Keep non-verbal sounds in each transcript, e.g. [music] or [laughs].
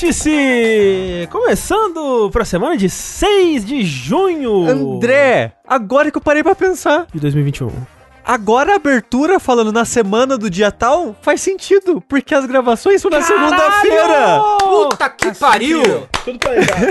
Vértice! Começando pra semana de 6 de junho André, agora que eu parei pra pensar. de 2021. Agora a abertura falando na semana do dia tal faz sentido, porque as gravações são na segunda-feira. Puta que pariu! Tudo planejado.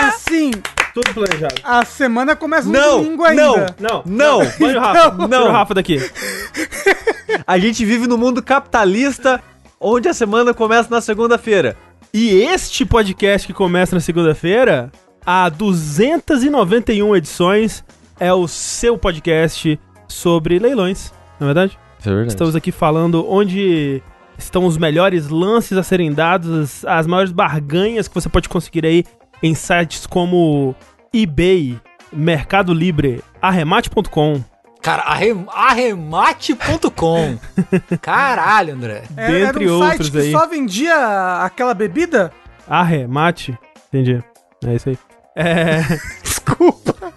[laughs] Assim, Tudo planejado. a semana começa no Não, domingo ainda. não. Não, Não. Banho o Rafa. Não. Tira o Rafa daqui. [laughs] A gente vive no mundo capitalista onde a semana começa na segunda-feira. E este podcast que começa na segunda-feira, há 291 edições, é o seu podcast sobre leilões, não é verdade? É verdade. Estamos aqui falando onde estão os melhores lances a serem dados, as, as maiores barganhas que você pode conseguir aí em sites como eBay, Mercado Livre, arremate.com. Cara, arrem- arremate.com. [laughs] Caralho, André. Era, dentre era um outros site que aí. só vendia aquela bebida? Arremate? Entendi. É isso aí. É, [laughs] Desculpa.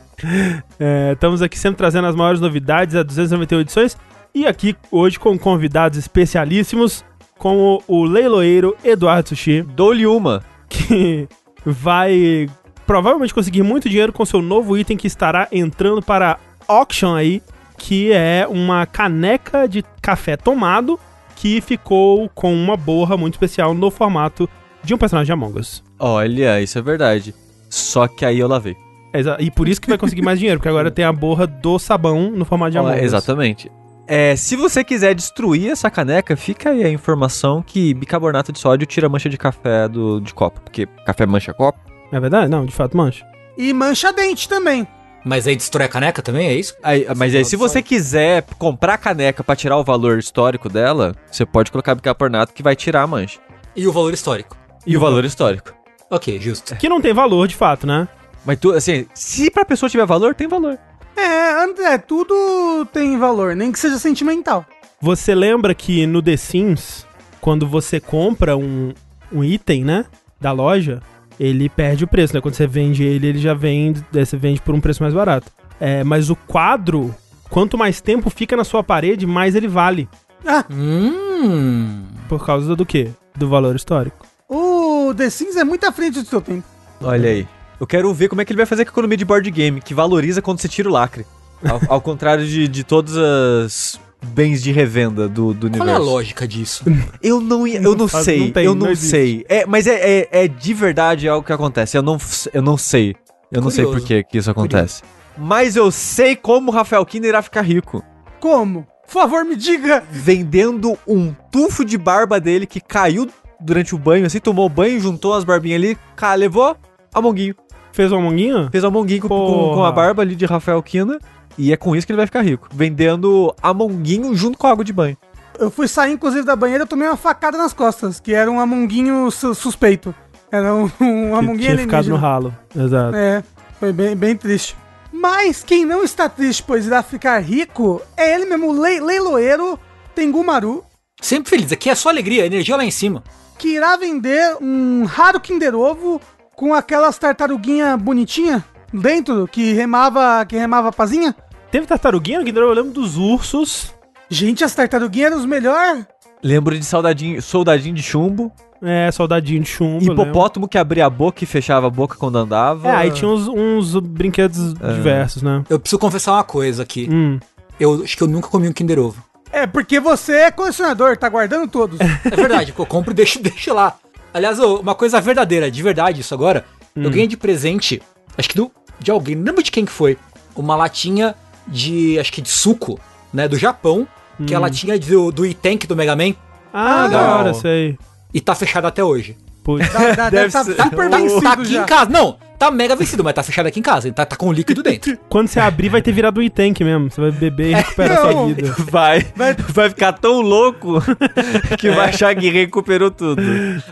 é, estamos aqui sempre trazendo as maiores novidades, a 291 edições. E aqui hoje com convidados especialíssimos, como o leiloeiro Eduardo Sushi. Dou-lhe uma. que vai provavelmente conseguir muito dinheiro com seu novo item que estará entrando para auction aí, que é uma caneca de café tomado que ficou com uma borra muito especial no formato de um personagem de Among Us. Olha, isso é verdade. Só que aí eu lavei. Exa- E por isso que vai conseguir mais dinheiro, porque agora tem a borra do sabão no formato de Among Us. exatamente. É, se você quiser destruir essa caneca, fica aí a informação que bicarbonato de sódio tira a mancha de café do, de copo. Porque café mancha copo. É verdade? Não, de fato, mancha. E mancha dente também. Mas aí destrói a caneca também, é isso? Aí, mas aí, se você quiser comprar a caneca pra tirar o valor histórico dela, você pode colocar bicarbonato que vai tirar a mancha. E o valor histórico. E o valor histórico. Ok, justo. Que não tem valor, de fato, né? Mas tu, assim, se pra pessoa tiver valor, tem valor. É, André, tudo tem valor, nem que seja sentimental. Você lembra que no The Sims, quando você compra um, um item, né, da loja, ele perde o preço, né? Quando você vende ele, ele já vende, daí você vende por um preço mais barato. É, mas o quadro, quanto mais tempo fica na sua parede, mais ele vale. Ah, Hum. Por causa do quê? Do valor histórico. o The Sims é muito à frente do seu tempo. Olha aí. Eu quero ver como é que ele vai fazer com a economia de board game, que valoriza quando você tira o lacre. Ao, ao contrário de, de todos os bens de revenda do, do Qual é a universo. lógica disso? Eu não, ia- eu não faz- sei, não tem, eu não não sei. É, mas é, é, é de verdade algo que acontece. Eu não, eu não sei. Eu não sei Curioso. por que que isso acontece. Mas eu sei como o Rafael Kina irá ficar rico. Como? Por favor, me diga. Vendendo um tufo de barba dele que caiu durante o banho, assim, tomou banho, juntou as barbinhas ali, cá, levou a monguinho. Fez um amonguinho? Fez a monguinho com, com, com a barba ali de Rafael Kina. E é com isso que ele vai ficar rico. Vendendo amonguinho junto com a água de banho. Eu fui sair, inclusive, da banheira e tomei uma facada nas costas, que era um amonguinho su- suspeito. Era um, um Que amonguinho tinha ficado no alienígena. ralo. Exato. É, foi bem, bem triste. Mas quem não está triste, pois irá ficar rico, é ele mesmo, o lei- leiloeiro Tengu Maru, Sempre feliz. Aqui é só alegria, energia lá em cima. que irá vender um raro Kinder Ovo com aquelas tartaruguinha bonitinha dentro, que remava, que remava a pazinha. Teve tartaruguinha no Kinder? Eu lembro dos ursos. Gente, as tartaruguinhas eram os melhores. Lembro de soldadinho, soldadinho de chumbo. É, soldadinho de chumbo. Hipopótamo que abria a boca e fechava a boca quando andava. É, aí tinha uns, uns brinquedos diversos, né? Eu preciso confessar uma coisa aqui. Hum. Eu acho que eu nunca comi um Kinder Ovo. É, porque você é colecionador, tá guardando todos. É verdade, eu compro e deixo, deixo lá. Aliás, uma coisa verdadeira, de verdade isso agora. Eu ganhei de presente, acho que do, de alguém, não lembro de quem que foi, uma latinha de, acho que de suco, né, do Japão, que é a latinha do, do E-Tank do Mega Man, Ah, Ah, da hora, sei. e tá fechada até hoje. Putz. Dá- dá- deve tá Tá, vencido tá aqui já. em casa, não, tá mega vencido, mas tá fechado aqui em casa, tá, tá com líquido dentro. [laughs] Quando você abrir, vai ter virado um e-tank mesmo. Você vai beber e recuperar não. sua vida. [laughs] Vai, vai ficar tão louco [laughs] que vai achar que recuperou tudo.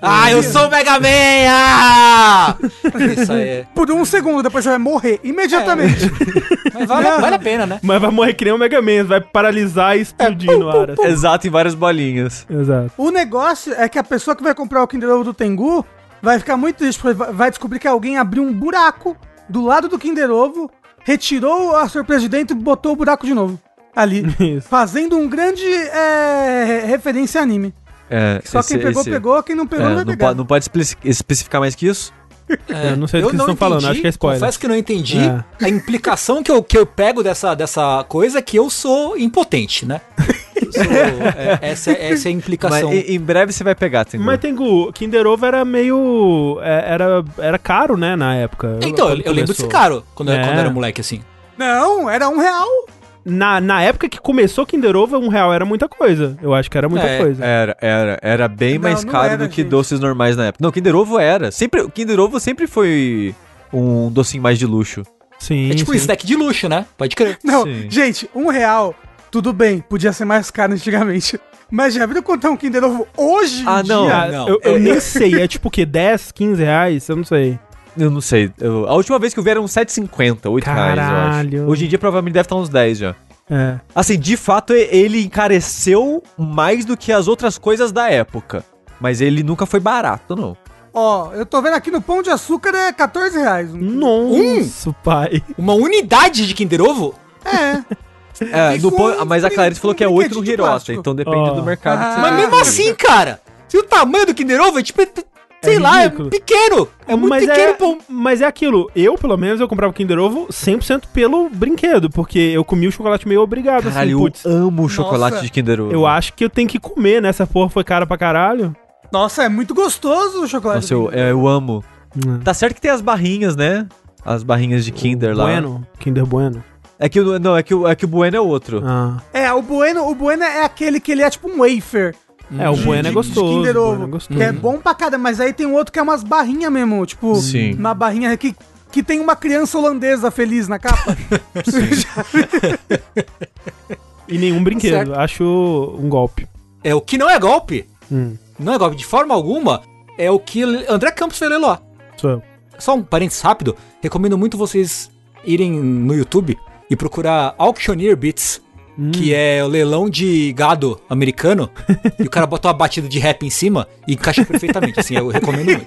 ah, eu sou o Mega Man! Ah! Isso aí é. Por um segundo, depois você vai morrer imediatamente. Mas vale, vale a pena, né? Mas vai morrer que nem o Mega Man, vai paralisar e explodir no ar. assim. Exato, em várias bolinhas. Exato. O negócio é que a pessoa que vai comprar o Kinder Ovo do Tengu vai ficar muito triste, porque vai- descobrir que alguém abriu um buraco do lado do Kinder Ovo, retirou a surpresa de dentro e botou o buraco de novo. Ali. [laughs] Isso. Fazendo um grande é, referência a anime. É, Só esse- quem pegou, esse- pegou, quem não pegou, é, não vai não, pegar. pode, não pode especi- especificar mais que isso? É, Eu não sei do que vocês estão falando, acho que é spoiler. Confesso que não entendi. É. A implicação que eu, que eu pego dessa, dessa coisa é que eu sou impotente, né? [laughs] É, essa, é- essa é a Mas implicação. em, em breve você vai pegar, Tengu. Mas Tengu, Kinder Ovo era meio. é, Era, era caro, né, na época. Então, eu, eu lembro desse começou. caro quando, É. quando era moleque, assim. Não, era um real. Na, na época que começou Kinder Ovo, um real era muita coisa. Eu acho que era muita É. coisa. Era, era, era bem Não, mais não caro era, do que gente. doces normais na época. Não, Kinder Ovo era. Sempre, o Kinder Ovo sempre foi um docinho mais de luxo. Sim. É tipo um sim. snack de luxo, né? Pode crer. Não, Sim. gente, um real, tudo bem, podia ser mais caro antigamente. Mas já viram quanto é um Kinder Ovo hoje em Ah, não. dia? Ah, Não, eu, eu nem sei, é tipo o quê? 10, 15 reais? Eu não sei. Eu não sei. eu- a última vez que eu vi era uns 7,50, 8 reais, eu Caralho. acho. Hoje em dia provavelmente deve estar uns 10 já. É. Assim, de fato, ele encareceu mais do que as outras coisas da época. Mas ele nunca foi barato, não. Ó, eu tô vendo aqui no Pão de Açúcar é 14 reais. Hum. Nossa, pai. Uma unidade de Kinder Ovo? É. [laughs] É, no com pão- mas a Clarice falou que é 8 no Hirota, então depende do mercado que Ah. você Mas mesmo assim, cara, se o tamanho do Kinder Ovo é tipo, é- sei É lá, é pequeno. É muito mas pequeno é, pra Mas é aquilo, eu pelo menos eu comprava Kinder Ovo 100% pelo brinquedo, porque eu comi o chocolate meio obrigado, Caralho, assim, putz. eu amo o chocolate Nossa. de Kinder Ovo. Eu acho que eu tenho que comer, né? Essa porra foi cara pra caralho. Nossa, é muito gostoso o chocolate. Nossa, eu, é, eu amo. Hum. Tá certo que tem as barrinhas, né? As barrinhas de Kinder lá. Bueno, Kinder Bueno. É que o, não, é que o, é que o Bueno é outro. Ah. É, o Bueno, o Bueno é aquele que ele é tipo um wafer. É, o de- Bueno é de- de gostoso. Kinder o Ovo. Bueno é gostoso. Que é bom pra cada, mas aí tem um outro que é umas barrinhas mesmo, tipo, Sim. uma barrinha que, que tem uma criança holandesa feliz na capa. [laughs] E nenhum brinquedo. certo. Acho um golpe. É o que não é golpe. Hum, Não é golpe de forma alguma. É o que André Campos fez lá. sou eu. Só um parênteses rápido. Recomendo muito vocês irem no YouTube e procurar Auctioneer Beats. Hum. Que é o leilão de gado americano. [laughs] e o cara bota uma batida de rap em cima e encaixa perfeitamente. Assim, eu recomendo muito.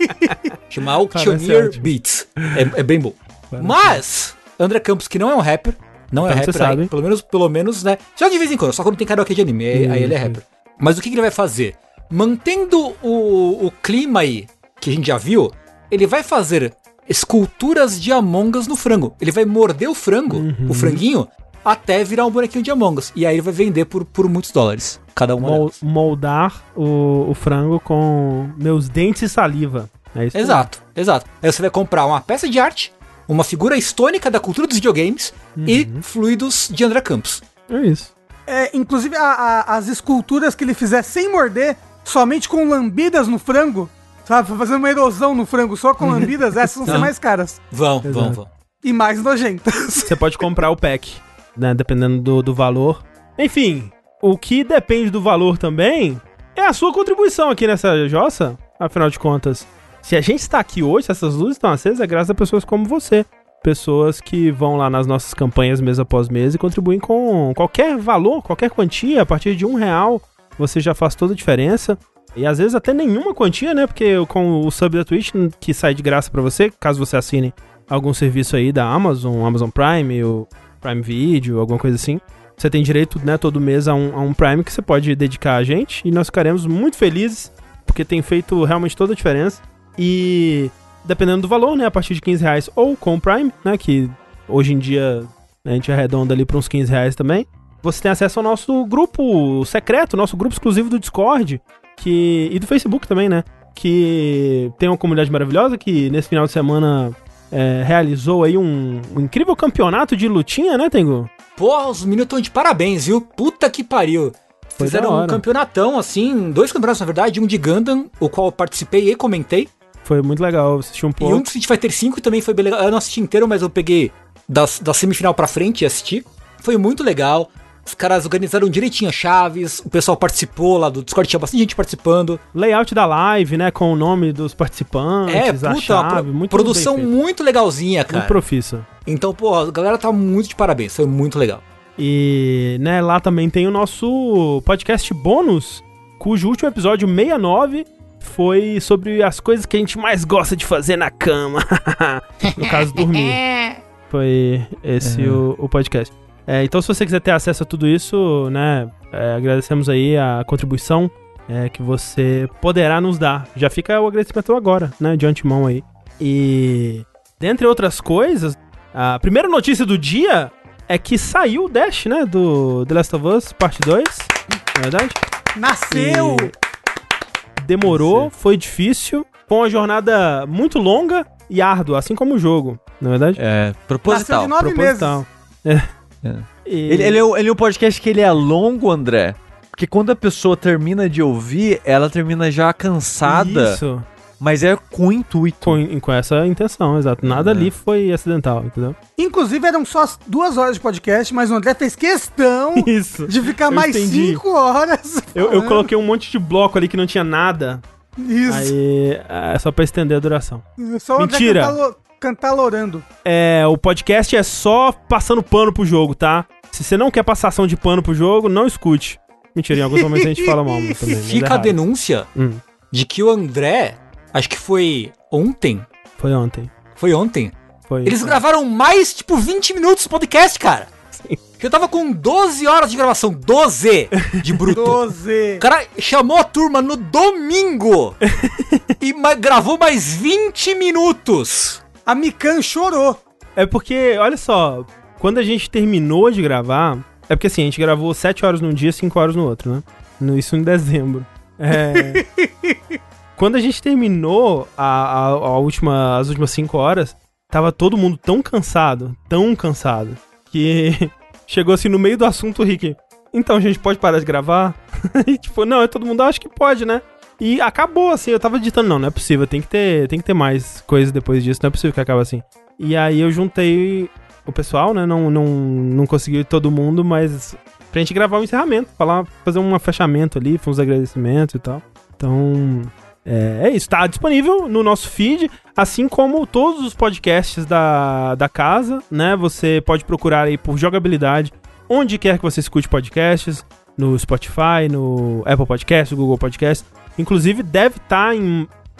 Chama Parece Auctioneer. Beats. É, é bem bom. Mas, André Campos, que não é um rapper, não é Então rapper, sabe. aí, pelo menos, pelo menos, né? Só de vez em quando, só quando tem karaokê de anime, aí, aí ele é rapper. Mas o que, que ele vai fazer? Mantendo o, o clima aí, que a gente já viu, ele vai fazer esculturas de Among Us no frango. Ele vai morder o frango, o franguinho, até virar um bonequinho de Among Us. E aí ele vai vender por, por muitos dólares. Cada uma Mol- delas. moldar o, o frango com meus dentes e saliva. É isso. Exato, exato. Aí você vai comprar uma peça de arte, uma figura histônica da cultura dos videogames e fluidos de André Campos. É isso. É, inclusive, a- a- as esculturas que ele fizer sem morder, somente com lambidas no frango, sabe? Fazendo uma erosão no frango só com lambidas, essas vão ser mais caras. Vão, Exato. vão, vão. E mais nojentas. Você pode comprar o pack, né? Dependendo do, do valor. Enfim, o que depende do valor também é a sua contribuição aqui nessa jossa. Afinal de contas, se a gente está aqui hoje, se essas luzes estão acesas, é graças a pessoas como você. Pessoas que vão lá nas nossas campanhas mês após mês e contribuem com qualquer valor, qualquer quantia, a partir de um real, você já faz toda a diferença. E às vezes até nenhuma quantia, né? Porque com o sub da Twitch, que sai de graça pra você, caso você assine algum serviço aí da Amazon, Amazon Prime, o Prime Video, alguma coisa assim. Você tem direito, né, todo mês a um, a um Prime que você pode dedicar a gente e nós ficaremos muito felizes, porque tem feito realmente toda a diferença. E dependendo do valor, né, a partir de 15 reais ou com o Prime, né, que hoje em dia a gente arredonda ali para uns 15 reais também, você tem acesso ao nosso grupo secreto, nosso grupo exclusivo do Discord, que e do Facebook também, né, que tem uma comunidade maravilhosa que nesse final de semana é, realizou aí um, um incrível campeonato de lutinha, né, Tengu? Porra, os meninos estão de parabéns, viu? Puta que pariu. Foi Fizeram da um campeonatão, assim, dois campeonatos, na verdade, um de Gundam, o qual eu participei e comentei, Foi muito legal assistir um e um pouco. de Street Fighter V também foi bem legal. Eu não assisti inteiro, mas eu peguei das, da semifinal pra frente e assisti. Foi muito legal. Os caras organizaram direitinho as chaves, o pessoal participou lá do Discord, tinha bastante gente participando. Layout da live, né, com o nome dos participantes, É, puta, chave, pro- muito produção muito legalzinha, cara. Muito profissa. Então, pô, a galera tá muito de parabéns, foi muito legal. E, né, lá também tem o nosso podcast bônus, cujo último episódio 69 foi sobre as coisas que a gente mais gosta de fazer na cama. [laughs] no caso, dormir. [laughs] Foi esse o, o podcast. É, então, se você quiser ter acesso a tudo isso, né, é, agradecemos aí a contribuição é, que você poderá nos dar. Já fica o agradecimento agora, né, de antemão aí. E, dentre outras coisas, a primeira notícia do dia é que saiu o Dash, né, do The Last of Us, parte 2, na verdade. Nasceu! E demorou, foi difícil, foi uma jornada muito longa e árdua, assim como o jogo, na verdade. É, proposital. Nasceu de nove Proposital. É. É. E- Ele, ele é, um- ele é um podcast que ele é longo, André. Porque quando a pessoa termina de ouvir, ela termina já cansada, Isso, mas é com intuito. com, com essa intenção, exato. Nada É. ali foi acidental, entendeu? Inclusive eram só as duas horas de podcast, mas o André fez questão [laughs] Isso. de ficar Eu mais entendi. cinco horas. Eu, eu coloquei um monte de bloco ali que não tinha nada. Isso. Aí é só pra estender a duração. Só o André Mentira. Cantalorando. É, o podcast é só passando pano pro jogo, tá? Se você não quer passação de pano pro jogo, não escute. Mentira, em alguns momentos a gente fala mal também. é Fica a denúncia Hum, de que o André, acho que foi ontem, foi ontem. foi ontem, Foi. eles gravaram mais, tipo, 20 minutos do podcast, cara. Eu tava com 12 horas de gravação, 12 de bruto. Doze. O cara chamou a turma no domingo [laughs] e ma- gravou mais 20 minutos. A Mikan chorou. É porque, olha só, quando a gente terminou de gravar. É porque assim, a gente gravou 7 horas num dia, 5 horas no outro, né? No- Isso em dezembro. É. [laughs] quando a gente terminou a, a- a última, as últimas 5 horas, tava todo mundo tão cansado, tão cansado, que [laughs] chegou assim no meio do assunto o Rick. Então, a gente pode parar de gravar? [laughs] e tipo, não, todo mundo acha que pode, né? E acabou assim, eu tava editando, não, não é possível, tem que ter, tem que ter mais coisas depois disso, não é possível que acabe assim. E aí eu juntei o pessoal, né? Não, não, não consegui todo mundo, mas pra gente gravar um encerramento, falar, fazer um fechamento ali, uns agradecimentos e tal. Então, é, é isso. Tá disponível no nosso feed, assim como todos os podcasts da, da casa, né? Você pode procurar aí por jogabilidade, onde quer que você escute podcasts, no Spotify, no Apple Podcast, no Google Podcast. Inclusive, deve estar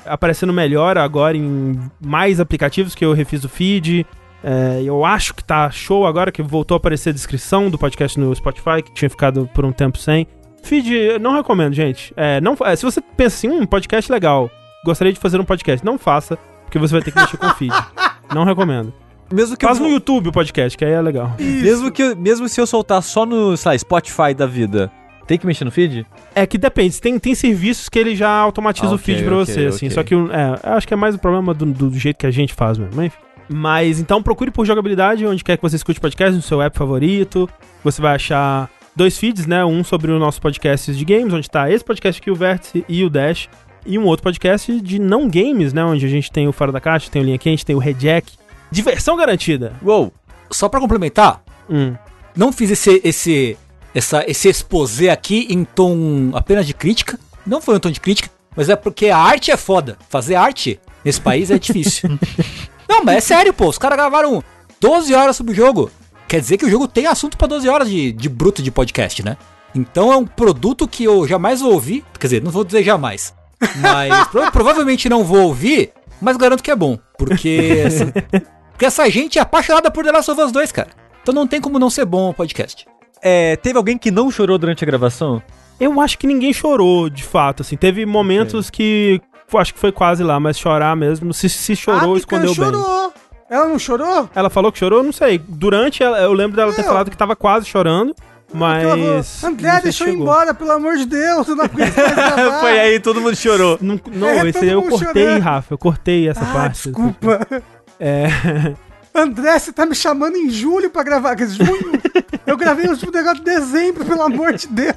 aparecendo melhor agora em mais aplicativos que eu refiz o feed. É, eu acho que tá show agora que voltou a aparecer a descrição do podcast no Spotify, que tinha ficado por um tempo sem. Feed, não recomendo, gente. É, não, é, se você pensa assim, um podcast legal, gostaria de fazer um podcast, não faça, porque você vai ter que mexer com o feed. [laughs] Não recomendo. Mesmo que Faz eu, no YouTube o podcast, que aí é legal. mesmo que mesmo se eu soltar só no, sei lá, Spotify da vida, tem que mexer no feed? É que depende, tem, tem serviços que ele já automatiza Ah, o feed pra ok, você, assim. ok. Só que é, eu acho que é mais o problema do, do jeito que a gente faz mesmo. Mas, enfim. Mas então procure por jogabilidade, onde quer que você escute podcast, no seu app favorito. Você vai achar dois feeds, né? Um sobre o nosso podcast de games, onde tá esse podcast aqui, o Vértice e o Dash. E um outro podcast de não games, né? Onde a gente tem o Fora da Caixa, tem o Linha Quente, tem o Rejack. Diversão garantida. Uou! Só pra complementar, Hum. não fiz esse esse essa, esse exposé aqui em tom apenas de crítica. Não foi um tom de crítica, mas é porque a arte é foda. Fazer arte nesse país é difícil. [laughs] não, mas é sério, pô. Os caras gravaram 12 horas sobre o jogo. Quer dizer que o jogo tem assunto pra 12 horas de, de bruto de podcast, né? Então é um produto que eu jamais vou ouvir. Quer dizer, não vou dizer jamais. Mas [laughs] pro- provavelmente não vou ouvir, mas garanto que é bom. Porque essa, [laughs] porque essa gente é apaixonada por The Last of Us 2, cara. Então não tem como não ser bom o podcast. É, teve alguém que não chorou durante a gravação? Eu acho que ninguém chorou, de fato, assim. Teve momentos que eu acho que foi quase lá, mas chorar mesmo. Se, se chorou, a Mikan escondeu bem. chorou. Ela não chorou? Ela falou que chorou? Não sei. Durante, ela- eu lembro dela ter Meu. falado que tava quase chorando, mas... André, deixa eu ir embora, pelo amor de Deus. Eu não aguento mais. [laughs] Foi aí, todo mundo chorou. Não, não É, esse aí eu cortei, chorando. Rafa. Eu cortei essa Ah, parte. desculpa. É... André, você tá me chamando em julho pra gravar. Quer dizer, junho? [laughs] eu gravei o último negócio em dezembro, pelo amor de Deus.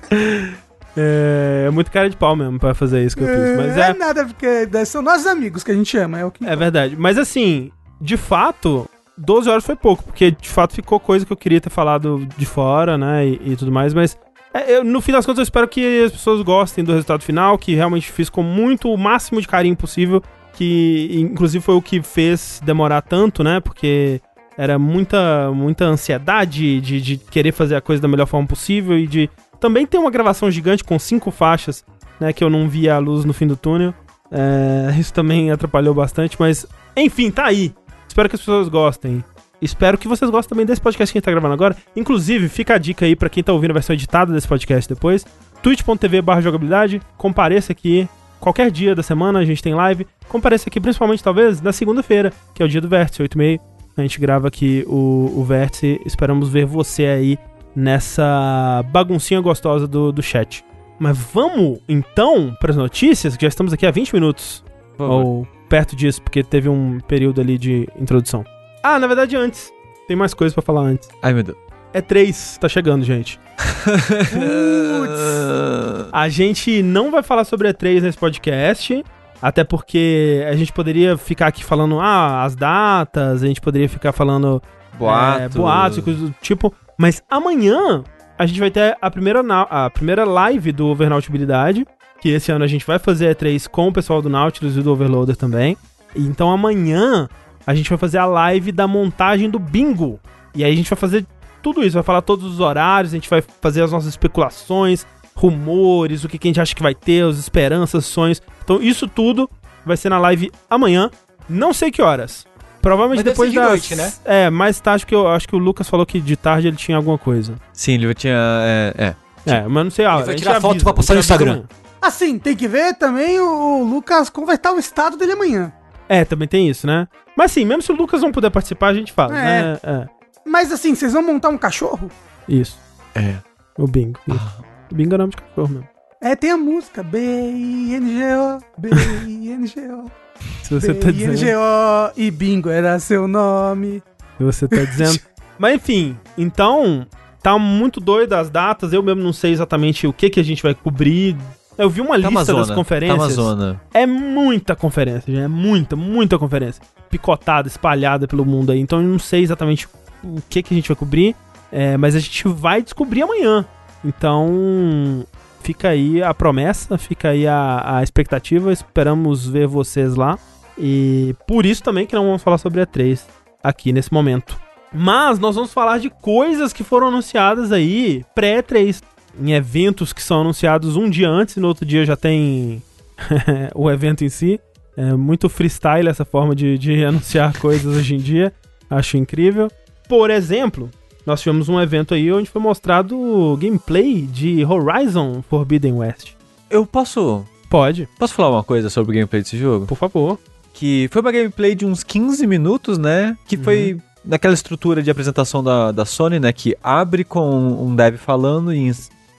é... é muito cara de pau mesmo pra fazer isso que eu fiz. Mas é é, nada, porque são nossos amigos que a gente ama. É o que é verdade. Mas assim, de fato, 12 horas foi pouco, porque de fato ficou coisa que eu queria ter falado de fora, né, e, e tudo mais, mas é, eu, no fim das contas eu espero que as pessoas gostem do resultado final, que realmente fiz com muito, o máximo de carinho possível, que inclusive foi o que fez demorar tanto, né, porque era muita, muita ansiedade de, de querer fazer a coisa da melhor forma possível e de também ter uma gravação gigante com cinco faixas, né, que eu não via a luz no fim do túnel. É, isso também atrapalhou bastante, mas enfim, tá aí. Espero que as pessoas gostem. Espero que vocês gostem também desse podcast que a gente tá gravando agora. Inclusive, fica a dica aí pra quem tá ouvindo a versão editada desse podcast depois. twitch.tv jogabilidade. Compareça aqui. Qualquer dia da semana a gente tem live. Compareça aqui, principalmente, talvez, na segunda-feira, que é o dia do Vértice, 8 e meio. A gente grava aqui o, o Vértice. Esperamos ver você aí nessa baguncinha gostosa do, do chat. Mas vamos, então, para as notícias, que já estamos aqui há 20 minutos. Ou perto disso, porque teve um período ali de introdução. Ah, na verdade, antes. Tem mais coisas pra falar antes. Ai, meu Deus. É 3, tá chegando, gente. [laughs] A gente não vai falar sobre E3 nesse podcast, até porque a gente poderia ficar aqui falando, ah, as datas, a gente poderia ficar falando Boato. é, boatos e coisas do tipo. Mas amanhã a gente vai ter a primeira, a primeira live do Overnautibilidade, que esse ano a gente vai fazer E3 com o pessoal do Nautilus e do Overloader também. Então amanhã a gente vai fazer a live da montagem do bingo. E aí a gente vai fazer tudo isso, vai falar todos os horários, a gente vai fazer as nossas especulações, rumores, o que, que a gente acha que vai ter, as esperanças, sonhos. Então isso tudo vai ser na live amanhã, não sei que horas. Provavelmente Mas deve depois ser de das... noite, né? É, mais tarde, que eu acho que o Lucas falou que de tarde ele tinha alguma coisa. Sim, ele tinha. É, é. É, mas não sei a hora. vai tirar foto avisa, pra postar no Instagram. amanhã. Assim, tem que ver também o, Lucas como vai estar o estado dele amanhã. É, também tem isso, né? Mas assim, mesmo se o Lucas não puder participar, a gente fala, É. né? É, Mas assim, vocês vão montar um cachorro? isso. É. O bingo. Ah. Bingo é nome de cachorro mesmo. É, tem a música. B-I-N-G-O, B-I-N-G-O, [laughs] Se você tá dizendo. B-I-N-G-O e bingo era seu nome. Se você tá dizendo. [laughs] Mas enfim, então, tá muito doido as datas. Eu mesmo não sei exatamente o que, que a gente vai cobrir. Eu vi uma Tá lista Amazona. das conferências. Tá Amazona. É muita conferência, gente. É muita, muita conferência. Picotada, espalhada pelo mundo aí. Então eu não sei exatamente o que, que a gente vai cobrir. é, mas a gente vai descobrir amanhã. Então, fica aí a promessa, fica aí a, a expectativa. Esperamos ver vocês lá. E por isso também que não vamos falar sobre a 3 aqui nesse momento. Mas nós vamos falar de coisas que foram anunciadas aí pré-3. Em eventos que são anunciados um dia antes e no outro dia já tem [laughs] o evento em si. É muito freestyle essa forma de, de [laughs] anunciar coisas hoje em dia. Acho incrível. Por exemplo, nós tivemos um evento aí onde foi mostrado o gameplay de Horizon Forbidden West. Eu posso. Pode, Posso falar uma coisa sobre o gameplay desse jogo? por favor. Que foi uma gameplay de uns 15 minutos, né? Que foi naquela estrutura de apresentação da, da Sony, né? Que abre com um dev falando e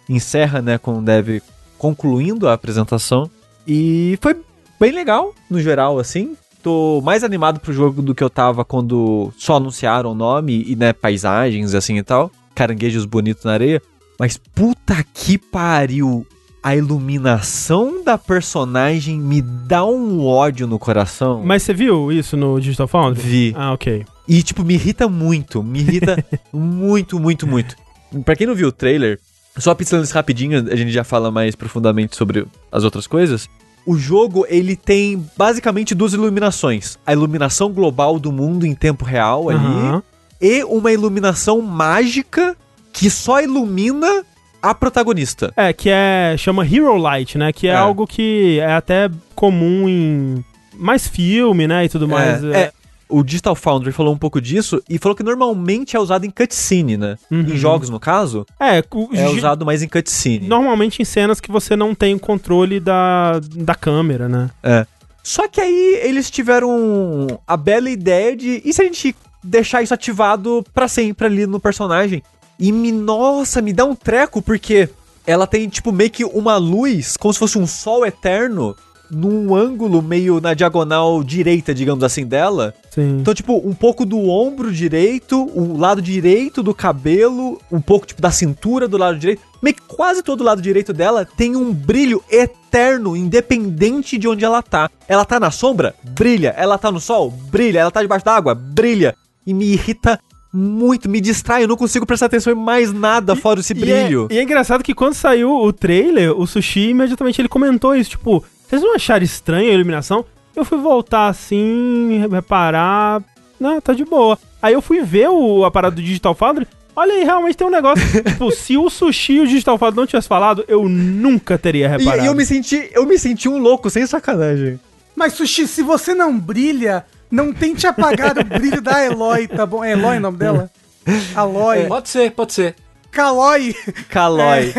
encerra, né? Com um dev concluindo a apresentação. E foi bem legal, no geral, assim. Tô mais animado pro jogo do que eu tava quando só anunciaram o nome e, né, paisagens assim e tal. Caranguejos bonitos na areia. Mas puta que pariu! A iluminação da personagem me dá um ódio no coração. Mas você viu isso no Digital Foundry? Vi. Ah, ok. E, tipo, me irrita muito. Me irrita [laughs] muito, muito, muito. Pra quem não viu o trailer, só pincelando isso rapidinho, a gente já fala mais profundamente sobre as outras coisas. O jogo, ele tem basicamente duas iluminações. A iluminação global do mundo em tempo real ali. Aham. E uma iluminação mágica que só ilumina a protagonista. É, que é. chama Hero Light, né? Que é, É. algo que é até comum em mais filme, né? E tudo mais. É, é. O Digital Foundry falou um pouco disso e falou que normalmente é usado em cutscene, né? Uhum. Em jogos, no caso, É, o- é usado mais em cutscene. normalmente em cenas que você não tem o controle da, da câmera, né? É. Só que aí eles tiveram a bela ideia de. E se a gente deixar isso ativado pra sempre ali no personagem? E me. Nossa, me dá um treco, porque ela tem, tipo, meio que uma luz, como se fosse um sol eterno, num ângulo meio na diagonal direita, digamos assim, dela. Sim. Então, tipo, um pouco do ombro direito, o lado direito do cabelo, um pouco, tipo, da cintura do lado direito. Meio que quase todo o lado direito dela tem um brilho eterno, independente de onde ela tá. Ela tá na sombra? Brilha. Ela tá no sol? Brilha. Ela tá debaixo d'água? Brilha. E me irrita muito, me distrai. Eu não consigo prestar atenção em mais nada fora esse brilho. E é, e é engraçado que quando saiu o trailer, o Sushi imediatamente ele comentou isso, tipo, vocês não acharam estranha a iluminação? Eu fui voltar assim, reparar, não, tá de boa. Aí eu fui ver o, a parada do Digital Foundry, olha aí, realmente tem um negócio, [laughs] tipo, se o Sushi e o Digital Foundry não tivesse falado, eu nunca teria E, reparado. e eu me senti, eu me senti um louco, sem sacanagem. Mas, Sushi, se você não brilha, não tente apagar o brilho da Eloy, tá bom? É Eloy o nome dela? [laughs] Aloy. Pode ser, pode ser. Calói. Calói.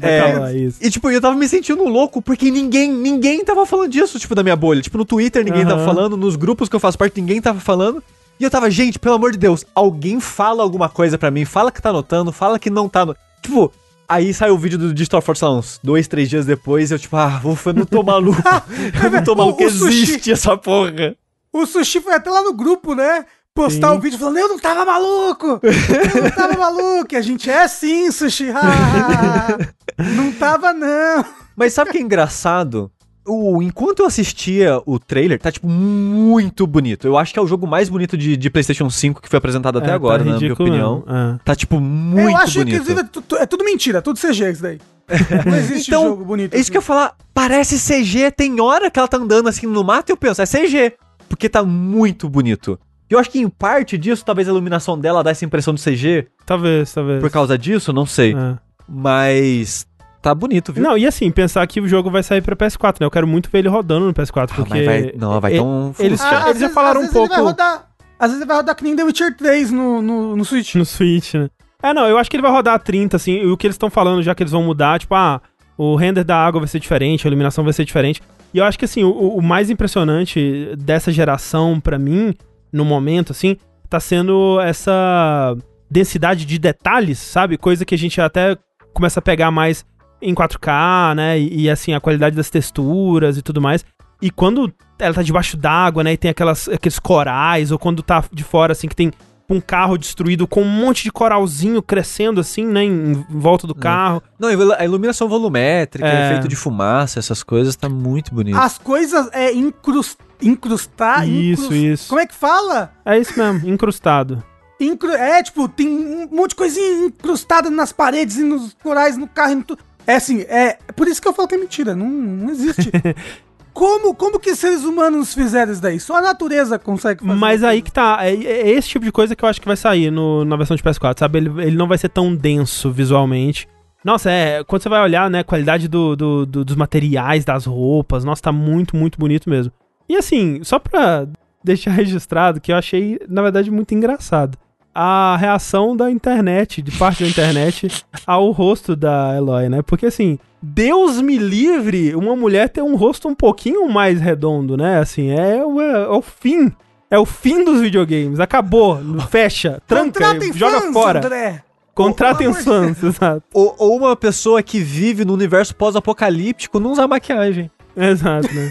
É, é isso. E, tipo, eu tava me sentindo louco porque ninguém, ninguém tava falando disso, tipo, da minha bolha. Tipo, no Twitter ninguém tava Aham. falando, nos grupos que eu faço parte ninguém tava falando. E eu tava, gente, pelo amor de Deus, alguém fala alguma coisa pra mim, fala que tá anotando, fala que não tá. No... Tipo, aí saiu o vídeo do Digital Force, uns dois, três dias depois, eu, tipo, ah, ufa, eu não tô maluco. [laughs] eu não tô maluco, O- o sushi- existe essa porra. O Sushi foi até lá no grupo, né? Postar Sim. o vídeo falando, eu não tava maluco! Eu não tava maluco! E a gente é sim, Sushi! ah, [laughs] não tava, não! Mas sabe o que é engraçado? O, enquanto eu assistia o trailer, tá, tipo, muito bonito. Eu acho que é o jogo mais bonito de, de PlayStation 5 que foi apresentado até É, agora, tá na minha opinião. É. Tá, tipo, muito eu acho bonito. que inclusive, é, é tudo mentira, tudo CG isso daí. [laughs] Não existe Então, jogo bonito. É isso que eu ia falar. Parece CG, tem hora que ela tá andando assim no mato e eu penso, é CG. Porque tá muito bonito. E eu acho que em parte disso, talvez a iluminação dela dá essa impressão de CG. Talvez, talvez. Por causa disso, não sei. É. Mas tá bonito, viu? Não, e assim, pensar que o jogo vai sair pra PS4, né? Eu quero muito ver ele rodando no PS4, Ah, porque... mas vai, não, vai tão... eles- Ah, eles já falaram às um vezes ele vai pouco- rodar- às vezes ele vai rodar que nem The Witcher 3 no, no, no Switch. No Switch, né? É, não, eu acho que ele vai rodar a 30, assim, e o que eles estão falando já que eles vão mudar, tipo, ah, o render da água vai ser diferente, a iluminação vai ser diferente. E eu acho que, assim, o, o mais impressionante dessa geração, pra mim, no momento, assim, tá sendo essa densidade de detalhes, sabe? Coisa que a gente até começa a pegar mais em 4K, né? E, e, assim, a qualidade das texturas e tudo mais. E quando ela tá debaixo d'água, né? E tem aquelas, aqueles corais, ou quando tá de fora, assim, que tem um carro destruído com um monte de coralzinho crescendo, assim, né? Em, em volta do carro. Não, a iluminação volumétrica, É. efeito de fumaça, essas coisas, tá muito bonito. As coisas é incrus, incrustar. Isso, incrus- isso. Como é que fala? É isso mesmo, incrustado. Incru, é, tipo, tem um monte de coisinha incrustada nas paredes e nos corais, no carro e no tu... É assim, é por isso que eu falo que é mentira, não, não existe. [laughs] como, como que seres humanos fizeram isso daí? Só a natureza consegue fazer. Mas aí que tá, é, é esse tipo de coisa que eu acho que vai sair no, na versão de PS4, sabe? Ele, ele não vai ser tão denso visualmente. Nossa, é, quando você vai olhar, né, a qualidade do, do- do- dos materiais, das roupas, nossa, tá muito, muito bonito mesmo. E assim, só pra [laughs] deixar registrado, que eu achei, na verdade, muito engraçado. A reação da internet, de parte da internet, [laughs] ao rosto da Eloy, né? Porque assim, Deus me livre uma mulher ter um rosto um pouquinho mais redondo, né? Assim, é, o- é o fim. É o fim dos videogames. Acabou. Fecha. [laughs] Tranca. Joga fãs, fora. André. Contratem os fãs, exato. Ou, ou uma pessoa que vive no universo pós-apocalíptico não usa maquiagem. Exato, né?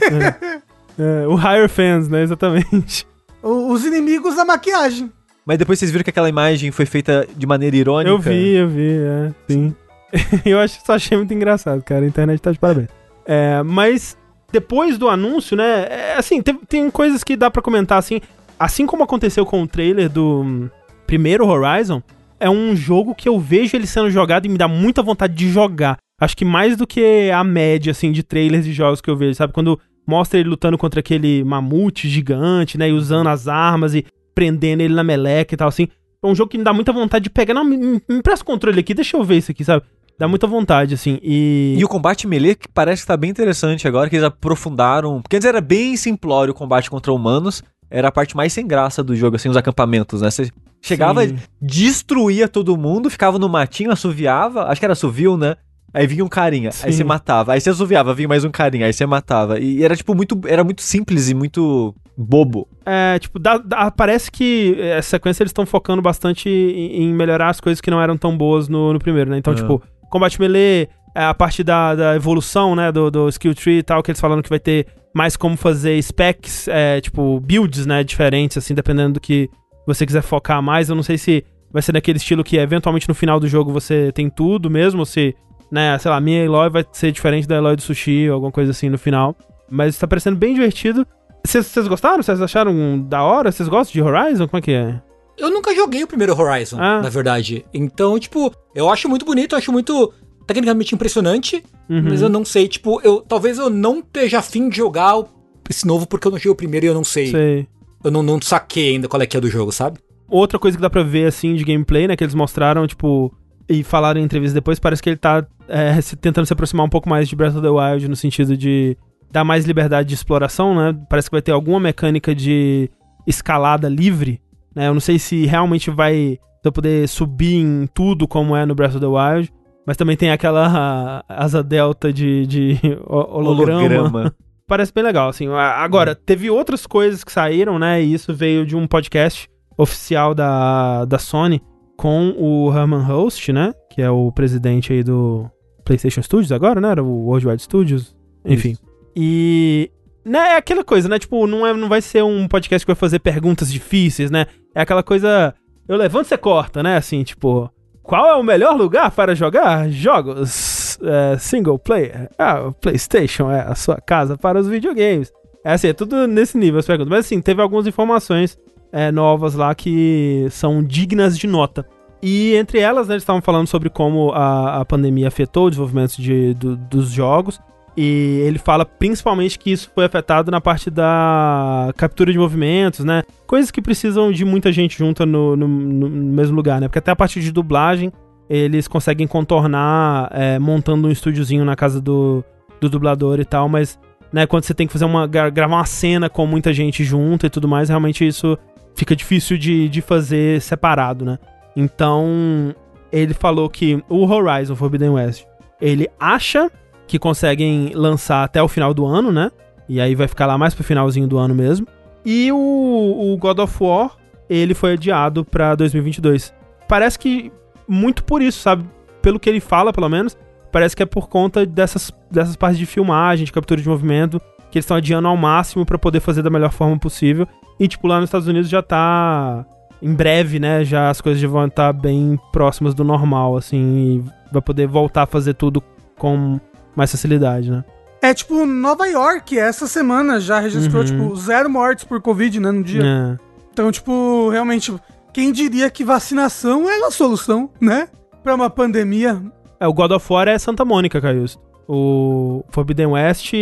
É. [laughs] É, o Higher Fans, né? Exatamente. O- Os inimigos da maquiagem. Mas depois vocês viram que aquela imagem foi feita de maneira irônica. Eu vi, eu vi, é, sim. [laughs] eu acho, só achei muito engraçado, cara. A internet tá de parabéns. É, mas depois do anúncio, né? é, assim, tem, tem coisas que dá pra comentar, assim. Assim como aconteceu com o trailer do hum, primeiro Horizon, é um jogo que eu vejo ele sendo jogado e me dá muita vontade de jogar. Acho que mais do que a média, assim, de trailers de jogos que eu vejo, sabe? Quando mostra ele lutando contra aquele mamute gigante, né? E usando as armas e prendendo ele na meleca e tal, assim. É um jogo que me dá muita vontade de pegar. Não, me, me, me empresta o controle aqui, deixa eu ver isso aqui, sabe? Dá muita vontade, assim. E. E o combate melee que parece que tá bem interessante agora, que eles aprofundaram. Porque antes era bem simplório o combate contra humanos. Era a parte mais sem graça do jogo, assim, os acampamentos, né? Você chegava, Sim. destruía todo mundo, ficava no matinho, assoviava. Acho que era assovio, né? Aí vinha um carinha, aí Sim. você matava. Aí você assoviava, vinha mais um carinha, aí você matava. E era, tipo, muito. Era muito simples e muito bobo. É, tipo, dá- dá- parece que essa sequência eles estão focando bastante em, em melhorar as coisas que não eram tão boas no, no primeiro, né? Então, É. tipo, combate melee, é, a parte da, da evolução, né? Do, do skill tree e tal, que eles falaram que vai ter mais como fazer specs, é, tipo, builds, né? Diferentes, assim, dependendo do que você quiser focar mais. Eu não sei se vai ser daquele estilo que eventualmente no final do jogo você tem tudo mesmo, ou se, né, sei lá, a minha Eloy vai ser diferente da Eloy do Sushi, ou alguma coisa assim no final. Mas tá parecendo bem divertido. Vocês gostaram? Vocês acharam da hora? Vocês gostam de Horizon? Como é que é? Eu nunca joguei o primeiro Horizon, Ah. na verdade. Então, tipo, eu acho muito bonito, eu acho muito tecnicamente impressionante, Uhum. mas eu não sei, tipo, eu talvez eu não esteja afim de jogar esse novo porque eu não joguei o primeiro e eu não sei. Sei. Eu não, não saquei ainda qual é que é do jogo, sabe? Outra coisa que dá pra ver, assim, de gameplay, né? Que eles mostraram, tipo, e falaram em entrevista depois, parece que ele tá é, se- tentando se aproximar um pouco mais de Breath of the Wild, no sentido de dar mais liberdade de exploração, né? Parece que vai ter alguma mecânica de escalada livre, né? Eu não sei se realmente vai Pra poder subir em tudo como é no Breath of the Wild. Mas também tem aquela [laughs] asa delta de, de [laughs] ho- holograma. [laughs] Parece bem legal, assim. Agora, teve outras coisas que saíram, né? E isso veio de um podcast oficial da, da Sony com o Herman Host, né? Que é o presidente aí do PlayStation Studios agora, né? Era o Worldwide Studios. Enfim. E. Né, é aquela coisa, né? Tipo, não, é, não vai ser um podcast que vai fazer perguntas difíceis, né? É aquela coisa. Eu levanto e você corta, né? Assim, tipo. Qual é o melhor lugar para jogar jogos é, single player? Ah, o PlayStation é a sua casa para os videogames. É assim, é tudo nesse nível as perguntas. Mas assim, teve algumas informações é, novas lá que são dignas de nota. E entre elas, né, eles estavam falando sobre como a, a pandemia afetou o desenvolvimento de, do- dos jogos. E ele fala principalmente que isso foi afetado na parte da captura de movimentos, né? Coisas que precisam de muita gente junta no, no- no mesmo lugar, né? Porque até a parte de dublagem eles conseguem contornar é, montando um estúdiozinho na casa do, do dublador e tal, mas né, quando você tem que fazer uma gra- gravar uma cena com muita gente junto e tudo mais, realmente isso fica difícil de, de fazer separado, né? Então, ele falou que o Horizon Forbidden West, ele acha que conseguem lançar até o final do ano, né? E aí vai ficar lá mais pro finalzinho do ano mesmo. E o, o God of War, ele foi adiado pra 2022. Parece que muito por isso, sabe? Pelo que ele fala, pelo menos, parece que é por conta dessas, dessas partes de filmagem, de captura de movimento, que eles estão adiando ao máximo pra poder fazer da melhor forma possível. E, tipo, lá nos Estados Unidos já tá. Em breve, né? Já as coisas já vão estar bem próximas do normal, assim. E vai poder voltar a fazer tudo com mais facilidade, né? É tipo Nova York, essa semana já registrou, Uhum. tipo, zero mortes por Covid, né, no dia. É. Então, tipo, realmente, quem diria que vacinação é a solução, né? Pra uma pandemia. É, o God of War é Santa Mônica, Caius. O Forbidden West,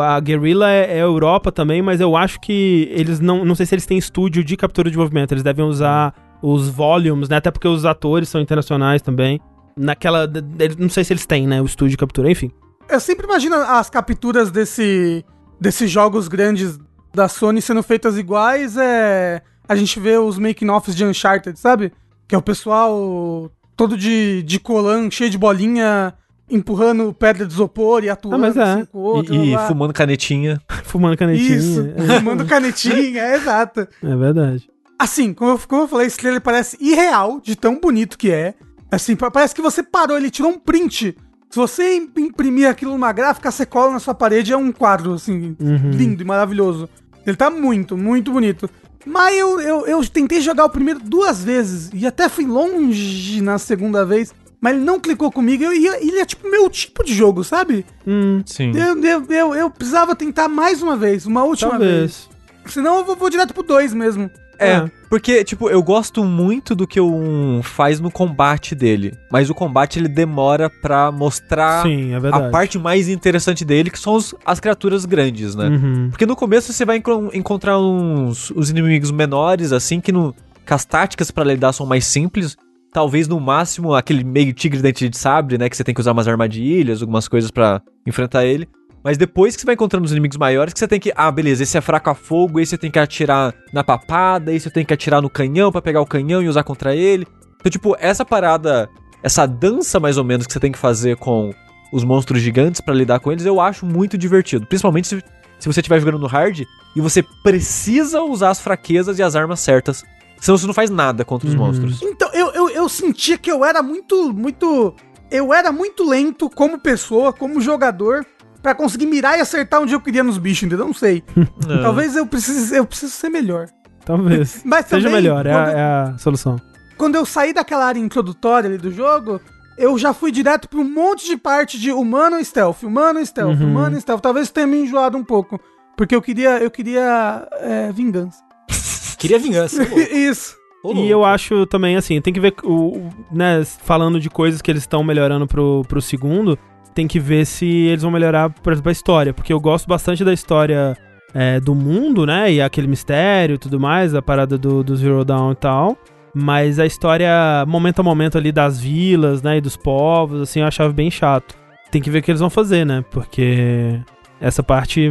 a Guerrilla é, é Europa também, mas eu acho que eles não. Não sei se eles têm estúdio de captura de movimento. Eles devem usar os volumes, né? Até porque os atores são internacionais também. Naquela. Não sei se eles têm, né? O estúdio de captura, enfim. Eu sempre imagino as capturas desse, desses jogos grandes da Sony sendo feitas iguais. É, a gente vê os making-offs de Uncharted, sabe? Que é o pessoal todo de, de colan, cheio de bolinha, empurrando pedra de isopor e atuando Ah, mas é. assim com o outro. e e fumando canetinha. [laughs] Fumando canetinha. Isso, fumando canetinha, é exato. É verdade. Assim, como eu, como eu falei, esse trailer parece irreal de tão bonito que é. Assim, pa- parece que você parou, ele tirou um print. Se você im- imprimir aquilo numa gráfica, você cola na sua parede, é um quadro, assim, Uhum. lindo e maravilhoso. Ele tá muito, muito bonito. Mas eu, eu, eu tentei jogar o primeiro duas vezes e até fui longe na segunda vez, mas ele não clicou comigo. Eu, e ele é tipo meu tipo de jogo, sabe? Hum, Sim. Eu, eu, eu, eu precisava tentar mais uma vez, uma última vez. talvez. Senão eu vou, vou direto pro dois mesmo. É, É. porque, tipo, eu gosto muito do que o 1 faz no combate dele. Mas o combate ele demora pra mostrar Sim, é a parte mais interessante dele, que são os- as criaturas grandes, né? Uhum. Porque no começo você vai encon- encontrar uns os inimigos menores, assim, que, no, que as táticas pra lidar são mais simples. Talvez no máximo aquele meio tigre dente de sabre, né? Que você tem que usar umas armadilhas, algumas coisas pra enfrentar ele. Mas depois que você vai encontrando os inimigos maiores, que você tem que. Ah, beleza, esse é fraco a fogo, esse você tem que atirar na papada, esse você tem que atirar no canhão pra pegar o canhão e usar contra ele. Então, tipo, essa parada, essa dança mais ou menos que você tem que fazer com os monstros gigantes pra lidar com eles, eu acho muito divertido. Principalmente se, se você estiver jogando no hard e você precisa usar as fraquezas e as armas certas. Senão você não faz nada contra os Uhum. monstros. Então, eu, eu, eu sentia que eu era muito, muito. Eu era muito lento como pessoa, como jogador, pra conseguir mirar e acertar onde eu queria nos bichos, entendeu? Não sei. Não. [laughs] Talvez eu precise, eu preciso ser melhor. Talvez. [laughs] Mas Seja também, melhor, é a, é a solução. quando eu saí daquela área introdutória ali do jogo, eu já fui direto pra um monte de parte de humano e stealth, humano e stealth, Uhum. humano e stealth. Talvez tenha me enjoado um pouco. Porque eu queria, eu queria é, vingança. Queria vingança. [laughs] Isso. ô. E eu acho também, assim, tem que ver, o- né, falando de coisas que eles estão melhorando pro, pro segundo, tem que ver se eles vão melhorar, por exemplo, a história, porque eu gosto bastante da história é, do mundo, né, e aquele mistério e tudo mais, a parada do, do Zero Dawn e tal, mas a história, momento a momento ali das vilas, né, e dos povos, assim, eu achava bem chato. Tem que ver o que eles vão fazer, né, porque essa parte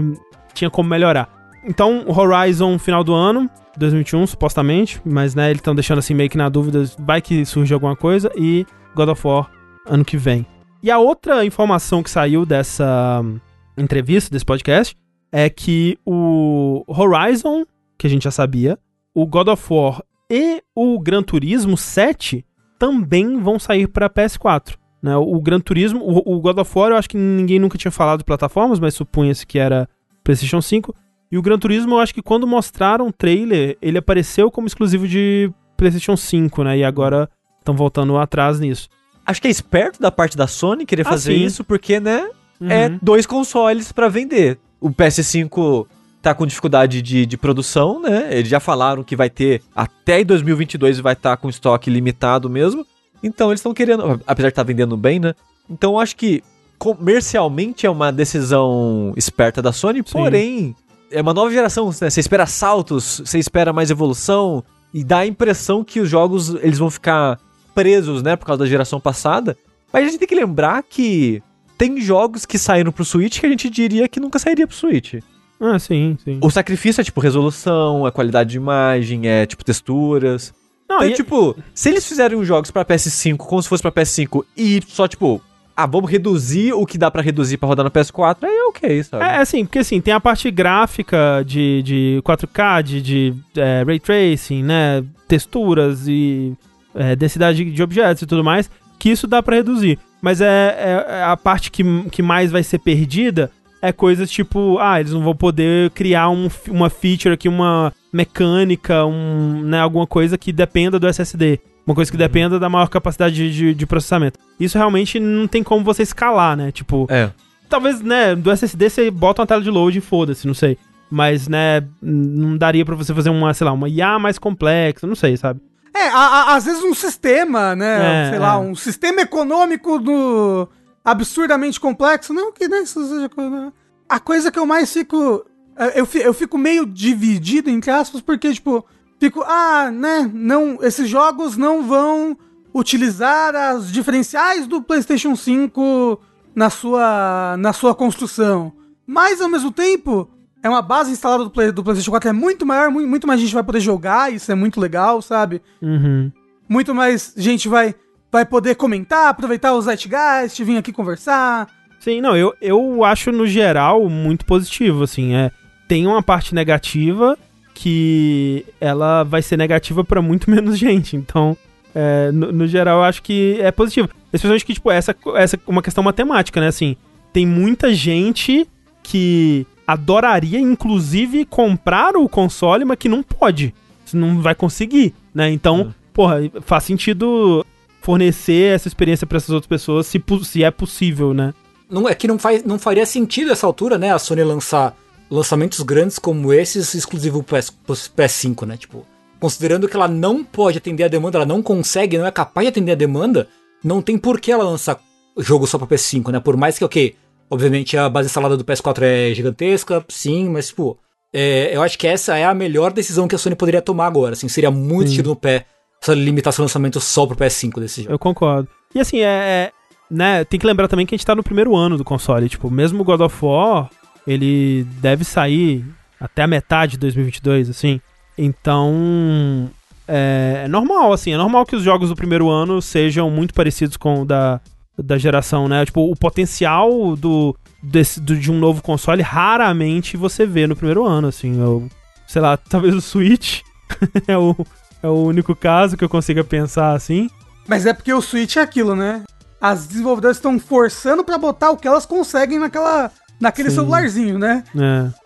tinha como melhorar. Então, Horizon, final do ano, 2021, supostamente, mas né, eles estão deixando assim meio que na dúvida, vai que surge alguma coisa, e God of War ano que vem. E a outra informação que saiu dessa hum, entrevista, desse podcast, é que o Horizon, que a gente já sabia, o God of War e o Gran Turismo 7 também vão sair para PS4. Né? O Gran Turismo, o, o God of War, eu acho que ninguém nunca tinha falado de plataformas, mas supunha-se que era PlayStation 5. E o Gran Turismo, eu acho que quando mostraram o trailer, ele apareceu como exclusivo de PlayStation 5, né? E agora estão voltando atrás nisso. Acho que é esperto da parte da Sony querer Ah, fazer sim. isso, porque, né, Uhum. é dois consoles pra vender. O PS5 tá com dificuldade de, de produção, né? Eles já falaram que vai ter até em 2022 vai estar com estoque limitado mesmo. Então eles estão querendo, apesar de estar vendendo bem, né? Então eu acho que comercialmente é uma decisão esperta da Sony, Sim. porém é uma nova geração, né? Você espera saltos, você espera mais evolução e dá a impressão que os jogos eles vão ficar presos, né, por causa da geração passada. Mas a gente tem que lembrar que tem jogos que saíram pro Switch que a gente diria que nunca sairia pro Switch. Ah, sim, sim. O sacrifício é tipo resolução, é qualidade de imagem, é tipo texturas. Não, então, e- tipo, se eles fizerem os jogos pra PS5 como se fosse pra PS5 e só, tipo, ah, vamos reduzir o que dá pra reduzir pra rodar no PS4, aí é ok, sabe? É, assim, porque assim, tem a parte gráfica de, de 4K, de, de é, Ray Tracing, né? Texturas e é, densidade de, de objetos e tudo mais, que isso dá pra reduzir. Mas é, é- é a parte que, que mais vai ser perdida é coisas tipo, ah, eles não vão poder criar um uma feature aqui, uma mecânica, um, né, alguma coisa que dependa do SSD. Uma coisa que dependa da maior capacidade de, de- de processamento. Isso realmente não tem como você escalar, né? Tipo, É. talvez, né, do SSD você bota uma tela de load e foda-se, não sei. Mas, né, não daria pra você fazer uma, sei lá, uma IA mais complexa, não sei, sabe? É, a- a- às vezes um sistema, né? É, sei lá, é. um sistema econômico do absurdamente complexo. Não que nem isso seja coisa. né? A coisa que eu mais fico. É, Eu, eu fico meio dividido, entre aspas, porque, tipo, fico, ah, né? Não, esses jogos não vão utilizar as diferenciais do PlayStation 5 na sua, na sua construção. Mas, ao mesmo tempo, é uma base instalada do, Play- do PlayStation 4 é muito maior, muito, muito mais gente vai poder jogar, isso é muito legal, sabe? Uhum. muito mais gente vai, vai poder comentar, aproveitar o Zeitgeist, vir aqui conversar. Sim, não, eu, eu acho no geral muito positivo, assim, é. Tem uma parte negativa que ela vai ser negativa pra muito [laughs] menos gente, então, é, no, no geral eu acho que é positivo. Especialmente que, tipo, essa, essa é uma questão matemática, né, assim, tem muita gente que adoraria, inclusive, comprar o console, mas que não pode, não vai conseguir, né, então, porra, faz sentido fornecer essa experiência pra essas outras pessoas, se, se é possível, né. Não, é que não, faz, não faria sentido essa altura, né? A Sony lançar lançamentos grandes como esses exclusivo pro PS, pro PS5, né? Tipo, considerando que ela não pode atender a demanda, ela não consegue, não é capaz de atender a demanda, não tem por que ela lançar jogo só pra PS5, né? Por mais que, ok, obviamente a base instalada do PS4 é gigantesca, sim, mas, tipo, é, eu acho que essa é a melhor decisão que a Sony poderia tomar agora, assim, seria muito Sim. tiro no pé essa limitação de lançamento só pro PS5 desse jogo. Eu concordo. E assim, é, é, né, tem que lembrar também que a gente tá no primeiro ano do console, tipo, mesmo o God of War, ele deve sair até a metade de 2022, assim. Então, é, é normal, assim, é normal que os jogos do primeiro ano sejam muito parecidos com o da, da geração, né? Tipo, o potencial do, desse, do- de um novo console raramente você vê no primeiro ano, assim. Eu, sei lá, [laughs] talvez o Switch [laughs] é, o, é o único caso que eu consiga pensar assim. Mas é porque o Switch é aquilo, né? As desenvolvedoras estão forçando pra botar o que elas conseguem naquela, naquele Sim. celularzinho, né?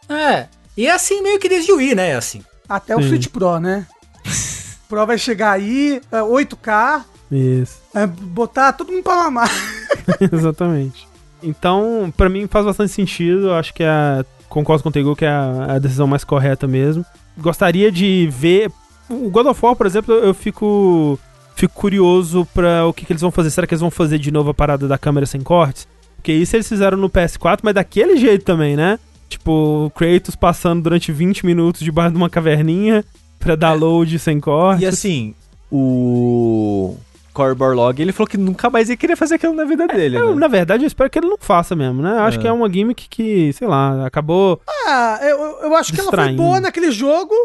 É. É, e é assim meio que desde o Wii, né? Assim. Até o Sim. Switch Pro, né? [laughs] Pro vai chegar aí, é, 8K, Isso, é, botar todo mundo pra mamar. [laughs] exatamente. Então, pra mim faz bastante sentido, eu acho que é, concordo com o Tego que é a, a decisão mais correta mesmo. Gostaria de ver, o God of War, por exemplo, eu fico fico curioso pra o que, que eles vão fazer. Será que eles vão fazer de novo a parada da câmera sem cortes? Porque isso eles fizeram no PS4, mas daquele jeito também, né? Tipo, o Kratos passando durante 20 minutos debaixo de uma caverninha pra dar load sem cortes. E assim, o Cory Barlog, ele falou que nunca mais ia querer fazer aquilo na vida dele, Eu, né? na verdade, eu espero que ele não faça mesmo, né? Eu acho É. que é uma gimmick que, sei lá, acabou. Ah, eu, eu acho que ela foi Distraindo. boa naquele jogo,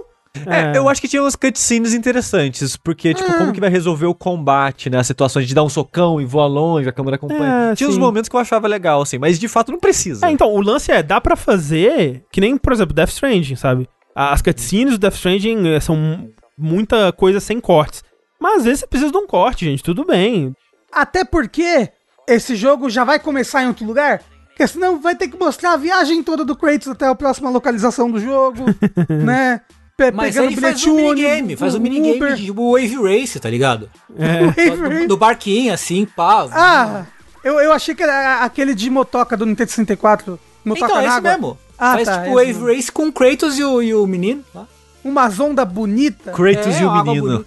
É, eu acho que tinha umas cutscenes interessantes, porque, tipo, É. como que vai resolver o combate, né? As situações de dar um socão e voar longe, a câmera acompanha. É, tinha uns sim. momentos que eu achava legal, assim, mas de fato não precisa. É, então, o lance é, dá pra fazer que nem, por exemplo, Death Stranding, sabe? As cutscenes do Death Stranding eh, são muita coisa sem cortes. Mas às vezes você precisa de um corte, gente, tudo bem. Até porque esse jogo já vai começar em outro lugar. Porque senão vai ter que mostrar a viagem toda do Kratos até a próxima localização do jogo, [laughs] né? Pe- Mas pegando aí faz um minigame, faz um minigame tipo Wave Race, tá ligado? É, No, no barquinho, assim, pá. Ah, eu, eu achei que era aquele de motoca do Nintendo 64. Motoca então, é na esse água. mesmo. Ah, faz tá, tipo é Wave esse Race com o Kratos e o, e o menino. Tá? Uma zonda bonita. Kratos É, e o menino.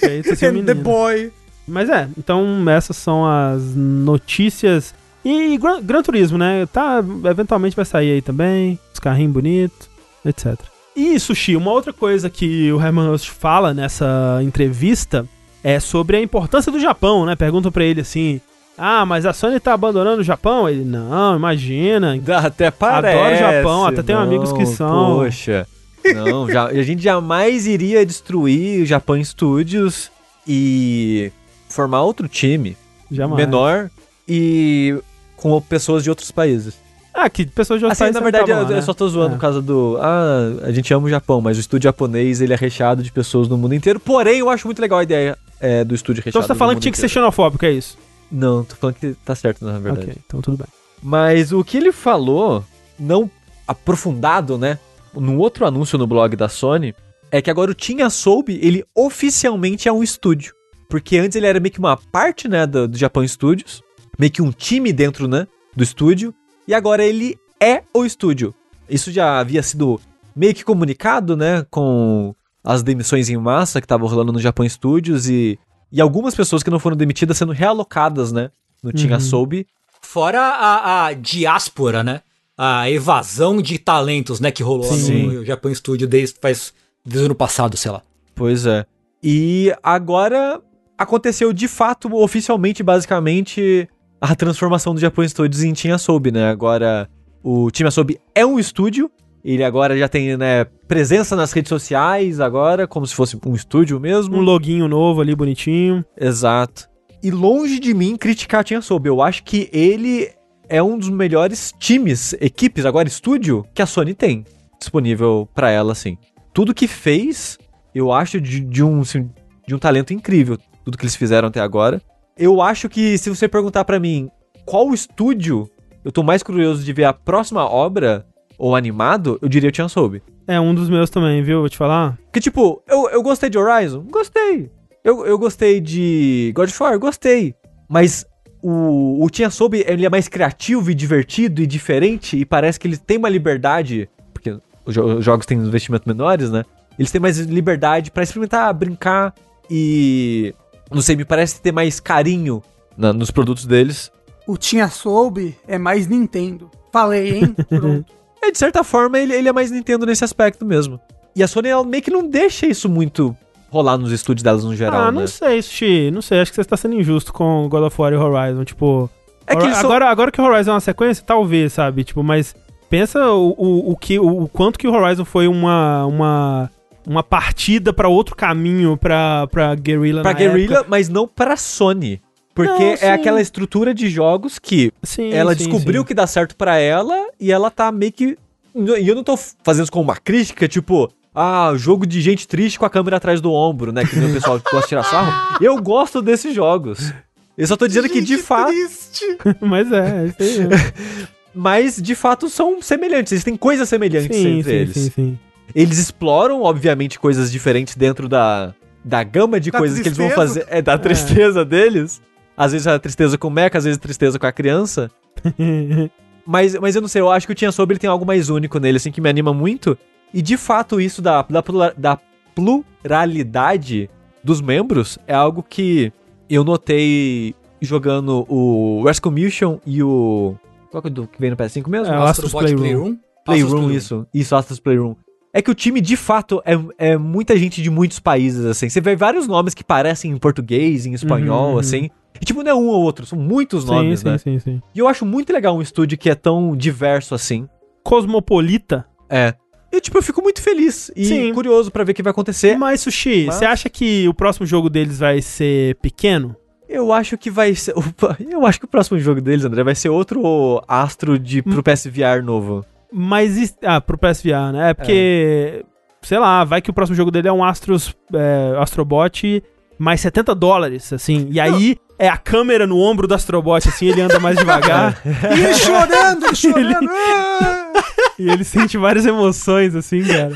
feito [laughs] esse [laughs] The menino. Boy. Mas é, então essas são as notícias. E Gran, Gran Turismo, né? Tá, eventualmente vai sair aí também. Os carrinhos bonitos, etc. E, Sushi, uma outra coisa que o Herman Host fala nessa entrevista é sobre a importância do Japão, né? Perguntam pra ele assim: Ah, mas a Sony tá abandonando o Japão? Ele, não, imagina. Até parece. Adoro o Japão, até tenho amigos que são. Poxa. Não, já, a gente jamais iria destruir o Japan Studios e formar outro time Jamais. menor e com pessoas de outros países. Ah, que pessoas de outros Assim, na verdade, eu, lá, eu né? só tô zoando É. por causa do. Ah, a gente ama o Japão, mas o estúdio japonês ele é recheado de pessoas no mundo inteiro. Porém, eu acho muito legal a ideia é, do estúdio recheado. Então você tá falando que tinha que ser inteiro. xenofóbico, é isso? Não, tô falando que tá certo, na verdade. Ok, então tudo bem. Mas o que ele falou, não aprofundado, né? Num outro anúncio no blog da Sony, é que agora o Team Asobi, ele oficialmente é um estúdio. Porque antes ele era meio que uma parte, né, do, do Japan Studios, meio que um time dentro, né, do estúdio, e agora ele é o estúdio. Isso já havia sido meio que comunicado, né, com as demissões em massa que estavam rolando no Japan Studios e, e algumas pessoas que não foram demitidas sendo realocadas, né, no Team Uhum. Asobi. Fora a, a diáspora, né? A evasão de talentos, né? Que rolou Sim. no Japão Studio desde, faz, desde o ano passado, sei lá. Pois é. E agora aconteceu de fato, oficialmente, basicamente, a transformação do Japan Studios em Team Asobi, né? Agora o Team Asobi é um estúdio, ele agora já tem, né, presença nas redes sociais agora, como se fosse um estúdio mesmo. Um loginho novo ali, bonitinho. Exato. E longe de mim criticar Team Asobi, eu acho que ele é um dos melhores times, equipes, agora estúdio, que a Sony tem disponível pra ela, assim. Tudo que fez, eu acho de, de um, assim, de um talento incrível, tudo que eles fizeram até agora. Eu acho que se você perguntar pra mim qual estúdio eu tô mais curioso de ver a próxima obra ou animado, eu diria Team Asobi. É um dos meus também, viu? Vou te falar. Porque, tipo, eu, eu gostei de Horizon? Gostei. Eu, eu gostei de God of War? Gostei. Mas o, o Team Soube, ele é mais criativo e divertido e diferente e parece que ele tem uma liberdade, porque os, jo- os jogos têm investimentos menores, né? Eles têm mais liberdade pra experimentar, brincar e... Não sei, me parece ter mais carinho na- nos produtos deles. O Tinha Soube é mais Nintendo. Falei, hein? [laughs] Pronto. É, de certa forma, ele, ele é mais Nintendo nesse aspecto mesmo. E a Sony, ela meio que não deixa isso muito rolar nos estúdios delas no geral, ah, né? não sei, Sushi. Não sei, acho que você está sendo injusto com God of War e Horizon. Tipo. É que agora, agora que o Horizon é uma sequência, talvez, sabe? Tipo, mas pensa o, o, o que, o, o quanto que o Horizon foi uma. uma uma partida pra outro caminho pra, pra Guerrilla Pra na Guerrilla, época. mas não pra Sony. Porque Não, é sim. aquela estrutura de jogos que Sim, ela sim, descobriu sim. que dá certo pra ela e ela tá meio que. E eu não tô fazendo isso como uma crítica, tipo, ah, jogo de gente triste com a câmera atrás do ombro, né? Que nem o pessoal gosta de tirar sarro. [laughs] Eu gosto desses jogos. Eu só tô dizendo que de Gente fato. [laughs] Mas é, é isso aí. mesmo. [laughs] Mas de fato são semelhantes. Eles têm coisas semelhantes sim, entre sim, eles. sim, sim. Eles exploram, obviamente, coisas diferentes dentro da, da gama de Da coisas que eles vão tristeza. fazer. É, da tristeza deles. Às vezes a tristeza com o mecha, às vezes a tristeza com a criança. [laughs] Mas, mas eu não sei, eu acho que o Tinha Sobre ele tem algo mais único nele, assim, que me anima muito. E de fato, isso da, da, da pluralidade dos membros é algo que eu notei jogando o Rescue Mission e o. Qual que é o do que vem no PS5 mesmo? É, o Astros Astrobot Playroom. Playroom, Astros isso. Isso, Astros Playroom. É que o time, de fato, é, é muita gente de muitos países, assim. Você vê vários nomes que parecem em português, em espanhol, Uhum. assim. E, tipo, não é um ou outro, são muitos nomes, sim, né? sim, sim, sim. E eu acho muito legal um estúdio que é tão diverso assim. Cosmopolita. É. E, tipo, eu fico muito feliz e Sim. curioso pra ver o que vai acontecer. Mas, Sushi, Mas- você acha que o próximo jogo deles vai ser pequeno? Eu acho que vai ser. [laughs] Opa, eu acho que o próximo jogo deles, André, vai ser outro Astro de, pro PSVR novo. Mas. Ah, pro PSVR, né? É porque. Sei lá, vai que o próximo jogo dele é um Astros, é, Astrobot mais 70 dólares, assim. E aí é a câmera no ombro do Astrobot, assim, ele anda mais devagar. [laughs] E [laughs] ele chorando, ele chorando. Ah! e ele sente várias emoções, assim, cara.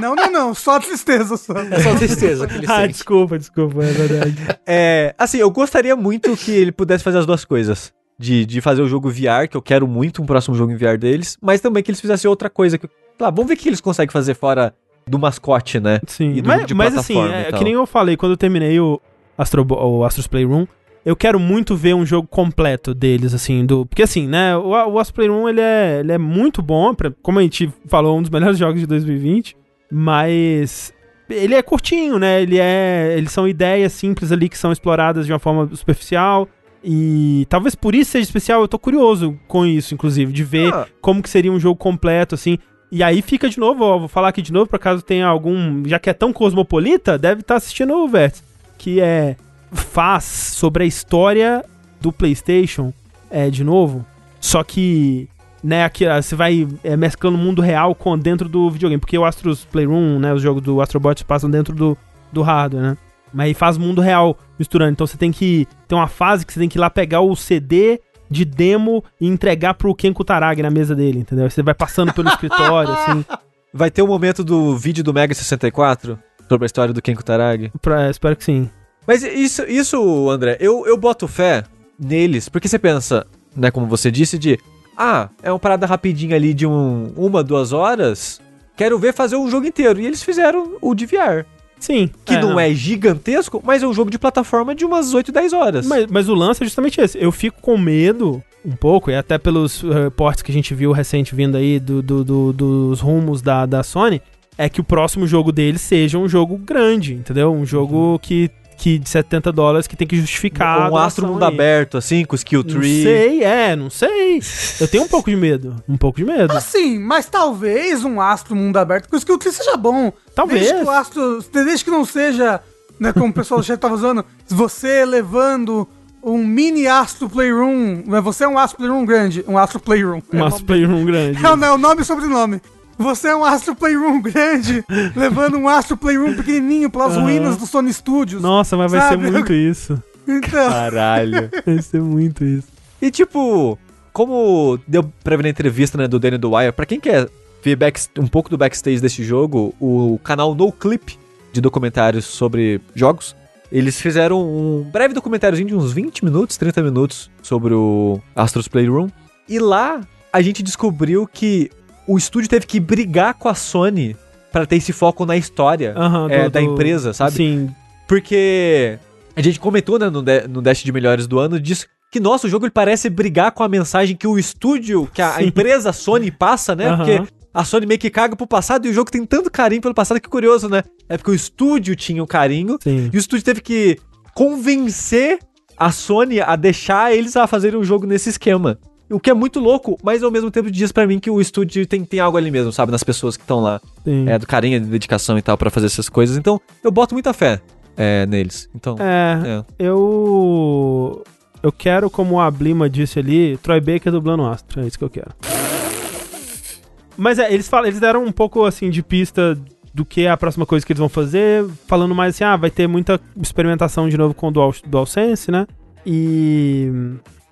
Não, não, não. Só tristeza, só. É só tristeza que ele ah, sente. desculpa, desculpa, é verdade. É. Assim, eu gostaria muito que ele pudesse fazer as duas coisas. De, de fazer o jogo VR, que eu quero muito um próximo jogo em VR deles, mas também que eles fizessem outra coisa. Que, ah, vamos ver o que eles conseguem fazer fora do mascote, né? Sim, do mas, mas assim, é, que nem eu falei, quando eu terminei o, Astro, o Astros Playroom, eu quero muito ver um jogo completo deles, assim, do... Porque assim, né, o, o Astros Playroom, ele é, ele é muito bom, pra, como a gente falou, um dos [laughs] melhores jogos de 2020, mas... Ele é curtinho, né? Ele é. Eles são ideias simples ali que são exploradas de uma forma superficial. E talvez por isso seja especial. Eu tô curioso com isso, inclusive, de ver Ah. como que seria um jogo completo, assim. E aí fica de novo, ó, vou falar aqui de novo, por caso tenha algum. Já que é tão cosmopolita, deve estar assistindo o Vértice. Que é. Faz sobre a história do PlayStation, é, de novo. Só que. Né, aqui você vai é, mesclando o mundo real com dentro do videogame. Porque o Astros Playroom, né? Os jogos do Astrobot passam dentro do, do hardware, né? Mas aí faz mundo real misturando. Então você tem que. Tem uma fase que você tem que ir lá pegar o CD de demo e entregar pro Ken Kutaragi na mesa dele, entendeu? Aí Você vai passando pelo escritório, [laughs] assim. Vai ter o momento do vídeo do Mega 64 sobre a história do Ken Kutaragi. Pra, espero que sim. Mas isso, isso André, eu, eu boto fé neles, porque você pensa, né, como você disse, de ah, é uma parada rapidinha ali de um, uma, duas horas. Quero ver fazer um jogo inteiro. E eles fizeram o de VR. Sim. Que não, é gigantesco, mas é um jogo de plataforma de umas 8, 10 horas. Mas, mas o lance é justamente esse. Eu fico com medo, um pouco, e até pelos uh, reportes que a gente viu recente vindo aí do, do- do- dos rumos da, da Sony, é que o próximo jogo deles seja um jogo grande, entendeu? Um jogo que, que de 70 dólares que tem que justificar. um astro mundo aí. aberto, assim, com skill Não tree. sei, é, não sei. Eu tenho um pouco de medo. Um pouco de medo. Assim, mas talvez um astro mundo aberto com o skill tree seja bom. Talvez. Desde que o astro. Desde que não seja, né, como o pessoal do chat tava usando, você levando um mini astro playroom. né, Você é um astro playroom grande. Um astro playroom. Um é, Astro Playroom grande. é, o- é o nome e sobrenome. Você é um Astro Playroom grande, [laughs] levando um Astro Playroom pequenininho pelas Aham. ruínas do Sony Studios. Nossa, mas vai Sabe? ser muito isso. Então, Caralho. [laughs] Vai ser muito isso. E tipo, como deu pra ver na entrevista né, do Danny Dwyer, pra quem quer ver back- um pouco do backstage desse jogo, o canal No Clip de documentários sobre jogos, eles fizeram um breve documentáriozinho de uns 20 minutos, 30 minutos sobre o Astros Playroom. E lá a gente descobriu que o estúdio teve que brigar com a Sony pra ter esse foco na história Aham, é, do- da do- empresa, sabe? Sim, Porque a gente comentou né, no, de- no Dash de Melhores do ano disso que, nossa, o jogo ele parece brigar com a mensagem que o estúdio, que a, a empresa Sony passa, né? Aham. Porque a Sony meio que caga pro passado e o jogo tem tanto carinho pelo passado que curioso, né? É porque o estúdio tinha o carinho sim. e o estúdio teve que convencer a Sony a deixar eles a fazerem um jogo nesse esquema. O que é muito louco, mas ao mesmo tempo diz pra mim que o estúdio tem, tem algo ali mesmo, sabe? Nas pessoas que estão lá. sim. É, do carinho, de dedicação e tal pra fazer essas coisas. Então, eu boto muita fé é, neles. Então, É, é. eu. Eu quero, como a Blima disse ali, Troy Baker dublando Astro. É isso que eu quero. Mas é, eles, falam, eles deram um pouco assim de pista do que é a próxima coisa que eles vão fazer, falando mais assim, ah, vai ter muita experimentação de novo com o Dual, DualSense, né? E.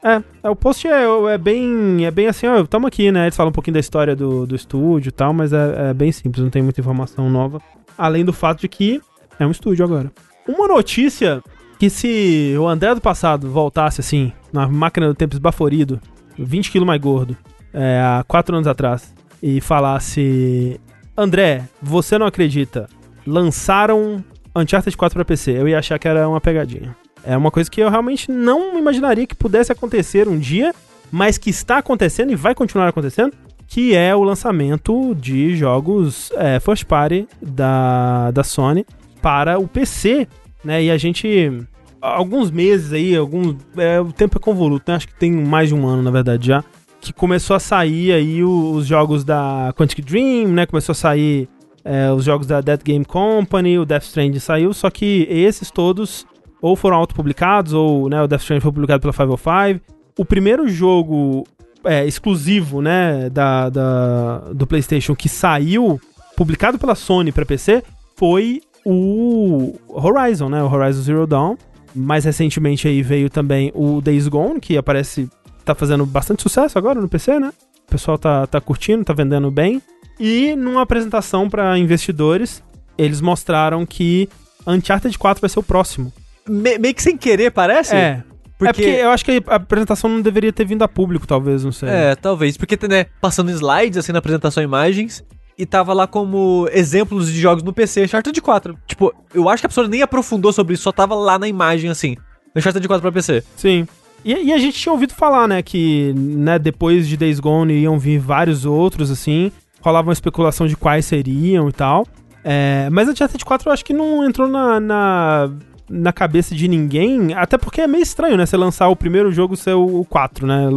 É, é, o post é, é bem. É bem assim, ó, tamo aqui, né? Eles falam um pouquinho da história do, do estúdio e tal, mas é, é bem simples, não tem muita informação nova. Além do fato de que é um estúdio agora. Uma notícia que se o André do passado voltasse assim, na máquina do tempo esbaforido, 20 quilos mais gordo, é, há 4 anos atrás, e falasse: André, você não acredita, lançaram Uncharted 4 pra PC, eu ia achar que era uma pegadinha. É uma coisa que eu realmente não imaginaria que pudesse acontecer um dia, mas que está acontecendo e vai continuar acontecendo, que é o lançamento de jogos é, first party da, da Sony para o PC, né? E a gente alguns meses aí, alguns é, o tempo é convoluto, né? Acho que tem mais de um ano na verdade já que começou a sair aí os jogos da Quantic Dream, né? Começou a sair é, os jogos da Dead Game Company, o Death Stranding saiu, só que esses todos ou foram autopublicados, ou né, o Death Stranding foi publicado pela 505. O primeiro jogo é, exclusivo, né, da, da- do PlayStation que saiu, publicado pela Sony para PC, foi o Horizon, né, o Horizon Zero Dawn. Mais recentemente aí veio também o Days Gone, que aparece, tá fazendo bastante sucesso agora no PC, né? O pessoal tá, tá curtindo, tá vendendo bem. E numa apresentação para investidores, eles mostraram que Uncharted 4 vai ser o próximo. Me- meio que sem querer, parece? É. É porque eu acho que a apresentação não deveria ter vindo a público, talvez, não sei. É, talvez. Porque, né, passando slides assim na apresentação imagens. E tava lá como exemplos de jogos no PC, Uncharted 4. Tipo, eu acho que a pessoa nem aprofundou sobre isso, só tava lá na imagem assim. Uncharted 4 pra PC. Sim. E, e a gente tinha ouvido falar, né, que né, depois de Days Gone iam vir vários outros, assim. Rolava uma especulação de quais seriam e tal. É, mas Uncharted 4 eu acho que não entrou na, na, na cabeça de ninguém, até porque é meio estranho, né, você lançar o primeiro jogo ser o, o 4, né?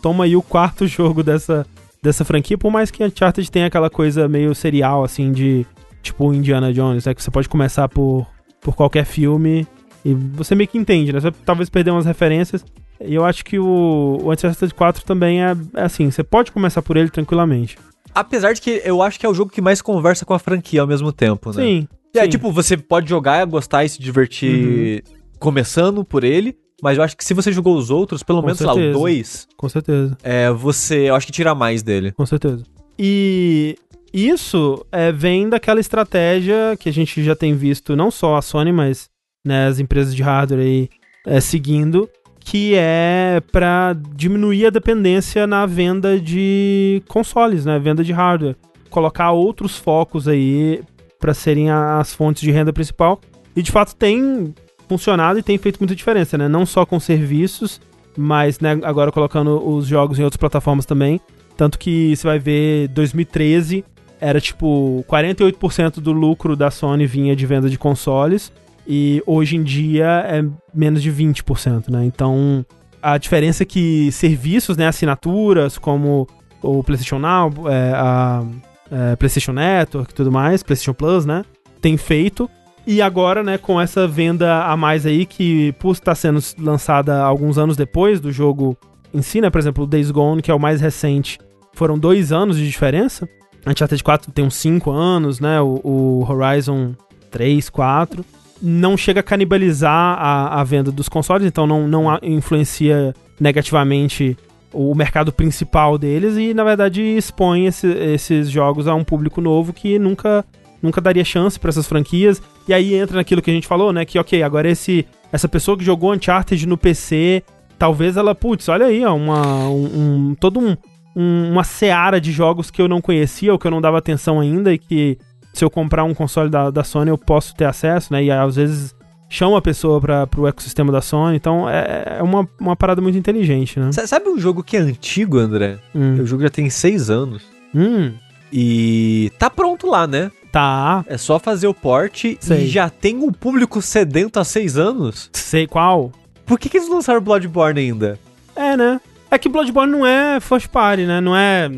Toma aí o quarto [laughs] jogo dessa, dessa franquia, por mais que Uncharted tenha aquela coisa meio serial, assim, de tipo Indiana Jones, né? Que você pode começar por, por qualquer filme e você meio que entende, né? Você talvez perder umas referências. E eu acho que o, o Uncharted 4 também é, é assim, você pode começar por ele tranquilamente. Apesar de que eu acho que é o jogo que mais conversa com a franquia ao mesmo tempo, né? Sim. É, sim. Uhum. tipo, você pode jogar, gostar e se divertir começando por ele, mas eu acho que se você jogou os outros, pelo Com menos, sei lá, o certeza. 2, Com certeza. é, você, eu acho que tira mais dele. Com certeza. E isso é, vem daquela estratégia que a gente já tem visto, não só a Sony, mas né, as empresas de hardware aí é, seguindo, que é para diminuir a dependência na venda de consoles, né, venda de hardware, colocar outros focos aí para serem as fontes de renda principal. E de fato tem funcionado e tem feito muita diferença, né? Não só com serviços, mas né, agora colocando os jogos em outras plataformas também. Tanto que você vai ver 2013 era tipo 48% do lucro da Sony vinha de venda de consoles e hoje em dia é menos de 20%, né? Então a diferença é que serviços, né, assinaturas como o PlayStation Now, é, a é, PlayStation Network e tudo mais, PlayStation Plus, né, tem feito e agora, né, com essa venda a mais aí, que por estar sendo lançada alguns anos depois do jogo em si, né, por exemplo, o Days Gone, que é o mais recente, foram dois anos de diferença. Uncharted 4 tem uns 5 anos, né, o, o Horizon 3, 4. Não chega a canibalizar a, a venda dos consoles, então não, não a- influencia negativamente o mercado principal deles e, na verdade, expõe esse- esses jogos a um público novo que nunca nunca daria chance pra essas franquias. E aí entra naquilo que a gente falou, né? Que, ok, agora esse, essa pessoa que jogou Uncharted no PC, talvez ela, putz, olha aí, ó, uma, um, um- todo um, um- uma seara de jogos que eu não conhecia ou que eu não dava atenção ainda e que se eu comprar um console da, da Sony eu posso ter acesso, né? E às vezes chama a pessoa para pro ecossistema da Sony. Então é, é uma, uma parada muito inteligente, né? Sa- Sabe um jogo que é antigo, André? Hum. O jogo já tem seis anos. Hum, E tá pronto lá, né? tá. É só fazer o port Sei. e já tem um público sedento há seis anos. Sei qual. Por que, que eles lançaram Bloodborne ainda? É, né? É que Bloodborne não é first party, né? Não é,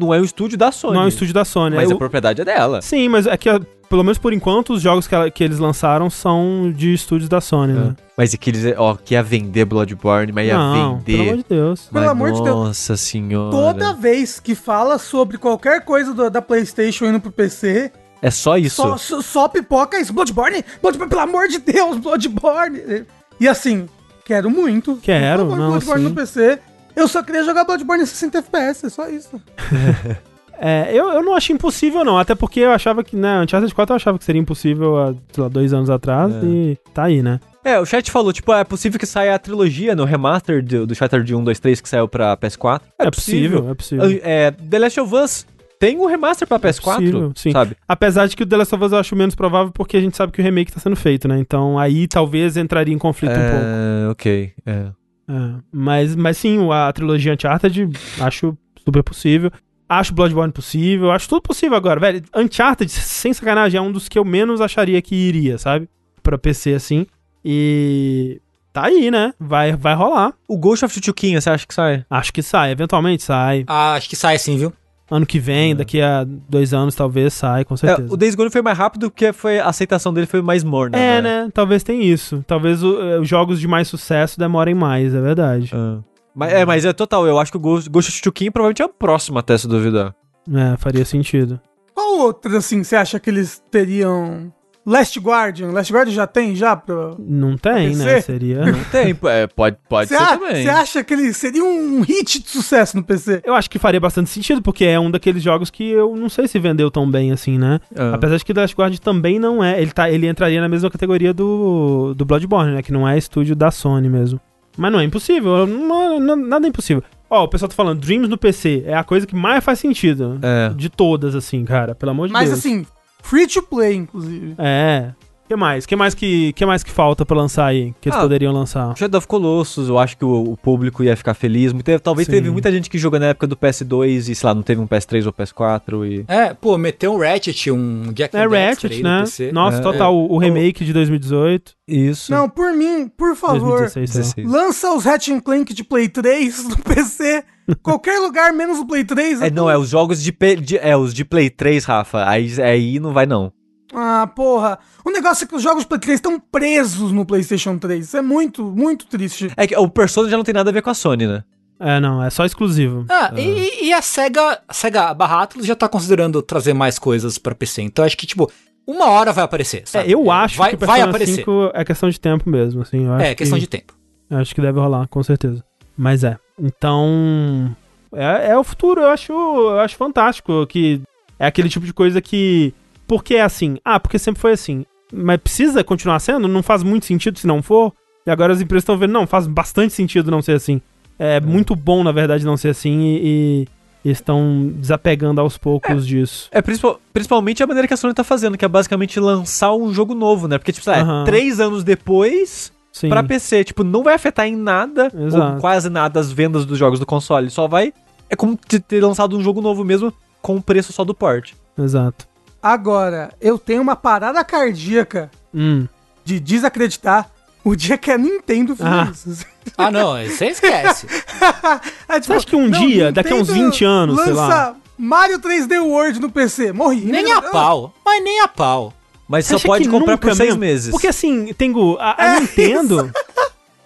Não é o estúdio da Sony. não é o estúdio da Sony. Mas é a o- propriedade é dela. Sim, mas é que, pelo menos por enquanto, os jogos que, ela- que eles lançaram são de estúdios da Sony, né? Mas é que eles, ó, que ia vender Bloodborne, mas ia Não, pelo amor vender. de Deus. Pelo Mas amor de Deus. Nossa senhora. Toda vez que fala sobre qualquer coisa do- da PlayStation indo pro PC, É só isso. só, só, só pipoca isso. Bloodborne? Bloodborne, pelo amor de Deus, Bloodborne! E assim, quero muito. Quero, Por favor, não, Bloodborne sim. no PC. Eu só queria jogar Bloodborne em 60 FPS, é só isso. [laughs] É, eu, eu não acho impossível, não. Até porque eu achava que, né, Uncharted 4 eu achava que seria impossível há, sei lá, dois anos atrás É. e tá aí, né? É, o chat falou, tipo, é possível que saia a trilogia no remaster do, do Shattered 1, 2, 3 que saiu pra PS4. É, possível, é possível. É, The Last of Us tem um remaster pra PS4, possível, sim. sabe? Apesar de que o The Last of Us eu acho menos provável porque a gente sabe que o remake tá sendo feito, né? Então aí talvez entraria em conflito um pouco. É, ok, é. É, mas, mas sim, a trilogia Uncharted acho super possível. Acho Bloodborne possível, acho tudo possível agora, velho. Uncharted, [laughs] sem sacanagem, é um dos que eu menos acharia que iria, sabe? Pra PC, assim. E. Tá aí, né? Vai, vai rolar. O Ghost of Tsushima, você acha que sai? Acho que sai, eventualmente sai. Ah, acho que sai sim, viu? Ano que vem, daqui a dois anos, talvez sai, com É, certeza. o Days Gone foi mais rápido porque foi, a aceitação dele foi mais morna. É, né? Talvez tenha isso. Talvez eh, os jogos de mais sucesso demorem mais, é verdade. Ah. Mas, é, mas é total, eu acho que o Ghost, Ghost of Tsushima provavelmente é o próximo até, se duvidar. É, faria sentido. Qual outro, assim, você acha que eles teriam... Last Guardian? Last Guardian já tem, já? Pra... Não tem, né? Seria. Tem, é, pode, pode ser a- também. você acha que ele seria um hit de sucesso no PC? Eu acho que faria bastante sentido, porque é um daqueles jogos que eu não sei se vendeu tão bem assim, né? Ah. Apesar de que Last Guard também não é. Ele, tá, ele entraria na mesma categoria do, do Bloodborne, né? Que não é estúdio da Sony mesmo. Mas não é impossível. Não, não- nada é impossível. Ó, o pessoal tá falando, Dreams no PC é a coisa que mais faz sentido. É. De todas, assim, cara. Pelo amor de Mas Deus. assim, free to play, inclusive. É. que mais? que mais que, que mais que falta pra lançar aí? Que eles Ah, poderiam lançar? Shadow of Colossus, eu acho que o, o público ia ficar feliz. Muita- talvez Sim. teve muita gente que jogou na época do PS2 e, sei lá, não teve um PS3 ou PS4 e... É, pô, meteu um Ratchet, um Jack É Ratchet, aí né? no PC. Nossa, É. total, o, o remake de 2018. Isso. Não, por mim, por favor, 2016, sei lá. 16. lança os Ratchet Clank de Play 3 no PC. [laughs] Qualquer lugar menos o Play 3. É, não, é os jogos de, de- É, os de Play 3, Rafa. Aí, aí não vai, não. Ah, porra. O negócio é que os jogos Play 3 estão presos no PlayStation 3. Isso é muito, muito triste. É que o Persona já não tem nada a ver com a Sony, né? É, não, é só exclusivo. Ah, e, e a SEGA, a SEGA barra Atlus já tá considerando trazer mais coisas pra PC. Então acho que, tipo, uma hora vai aparecer, É, sabe? eu acho vai, que o vai aparecer. 5 é questão de tempo mesmo, assim. eu acho É, questão que- de tempo. Acho que deve rolar, com certeza. Mas é. Então. É, é o futuro, eu acho, eu acho fantástico. Que é aquele tipo de coisa que. Por que é assim? Ah, porque sempre foi assim. Mas precisa continuar sendo? Não faz muito sentido se não for. E agora as empresas estão vendo, não, faz bastante sentido não ser assim. É, muito bom, na verdade, não ser assim e, e estão desapegando aos poucos disso. É, principal- principalmente a maneira que a Sony tá fazendo, que é basicamente lançar um jogo novo, né? Porque, tipo, lá, é Aham. três anos depois Sim. pra PC. Tipo, não vai afetar em nada, Exato. ou quase nada, as vendas dos jogos do console. Só vai... É como te- ter lançado um jogo novo mesmo, com o preço só do port. Exato. Agora, eu tenho uma parada cardíaca Hum. de desacreditar o dia que a Nintendo fez Ah. isso. Ah, não, você esquece. [laughs] É, tipo, Você acha que um dia, daqui a uns 20 anos, sei lá. Mario 3D World no PC. Morri. nem a pau. Mas nem a pau. Mas Você só pode comprar por seis meses. Porque assim, Tengu, a, a É Nintendo.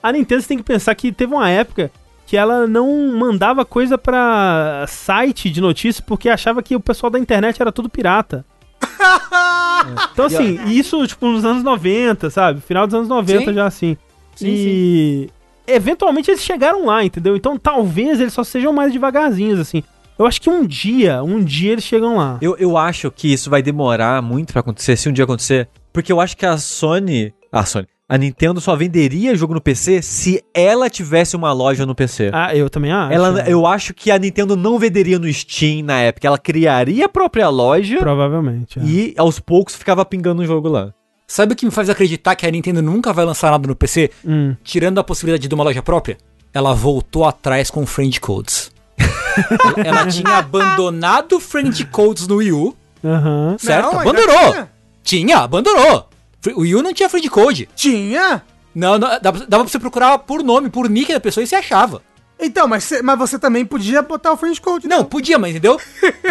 A Nintendo você tem que pensar que teve uma época que ela não mandava coisa pra site de notícia porque achava que o pessoal da internet era tudo pirata. [laughs] Então, assim, isso, tipo, nos anos 90, sabe? Final dos anos 90 Sim. já assim. Sim, e eventualmente eles chegaram lá, entendeu? Então talvez eles só sejam mais devagarzinhos, assim. Eu acho que um dia, um dia eles chegam lá. Eu, eu acho que isso vai demorar muito pra acontecer, se um dia acontecer. Porque eu acho que a Sony. A Sony. A Nintendo só venderia jogo no PC se ela tivesse uma loja no PC. Ah, eu também acho. Ela, eu acho que a Nintendo não venderia no Steam na época. Ela criaria a própria loja Provavelmente. é. e aos poucos ficava pingando um jogo lá. Sabe o que me faz acreditar que a Nintendo nunca vai lançar nada no PC? Hum. Tirando a possibilidade de uma loja própria? Ela voltou atrás com o Friend Codes. ela, [laughs] ela tinha abandonado o Friend Codes no Wii U, Aham. certo? Não, abandonou! tinha. Tinha, abandonou! O Wii U não tinha Friend Code. Tinha? Não, não dava, dava pra você procurar por nome, por nick da pessoa e você achava. Então, mas, cê- mas você também podia botar o French Code. Não, podia, mas entendeu?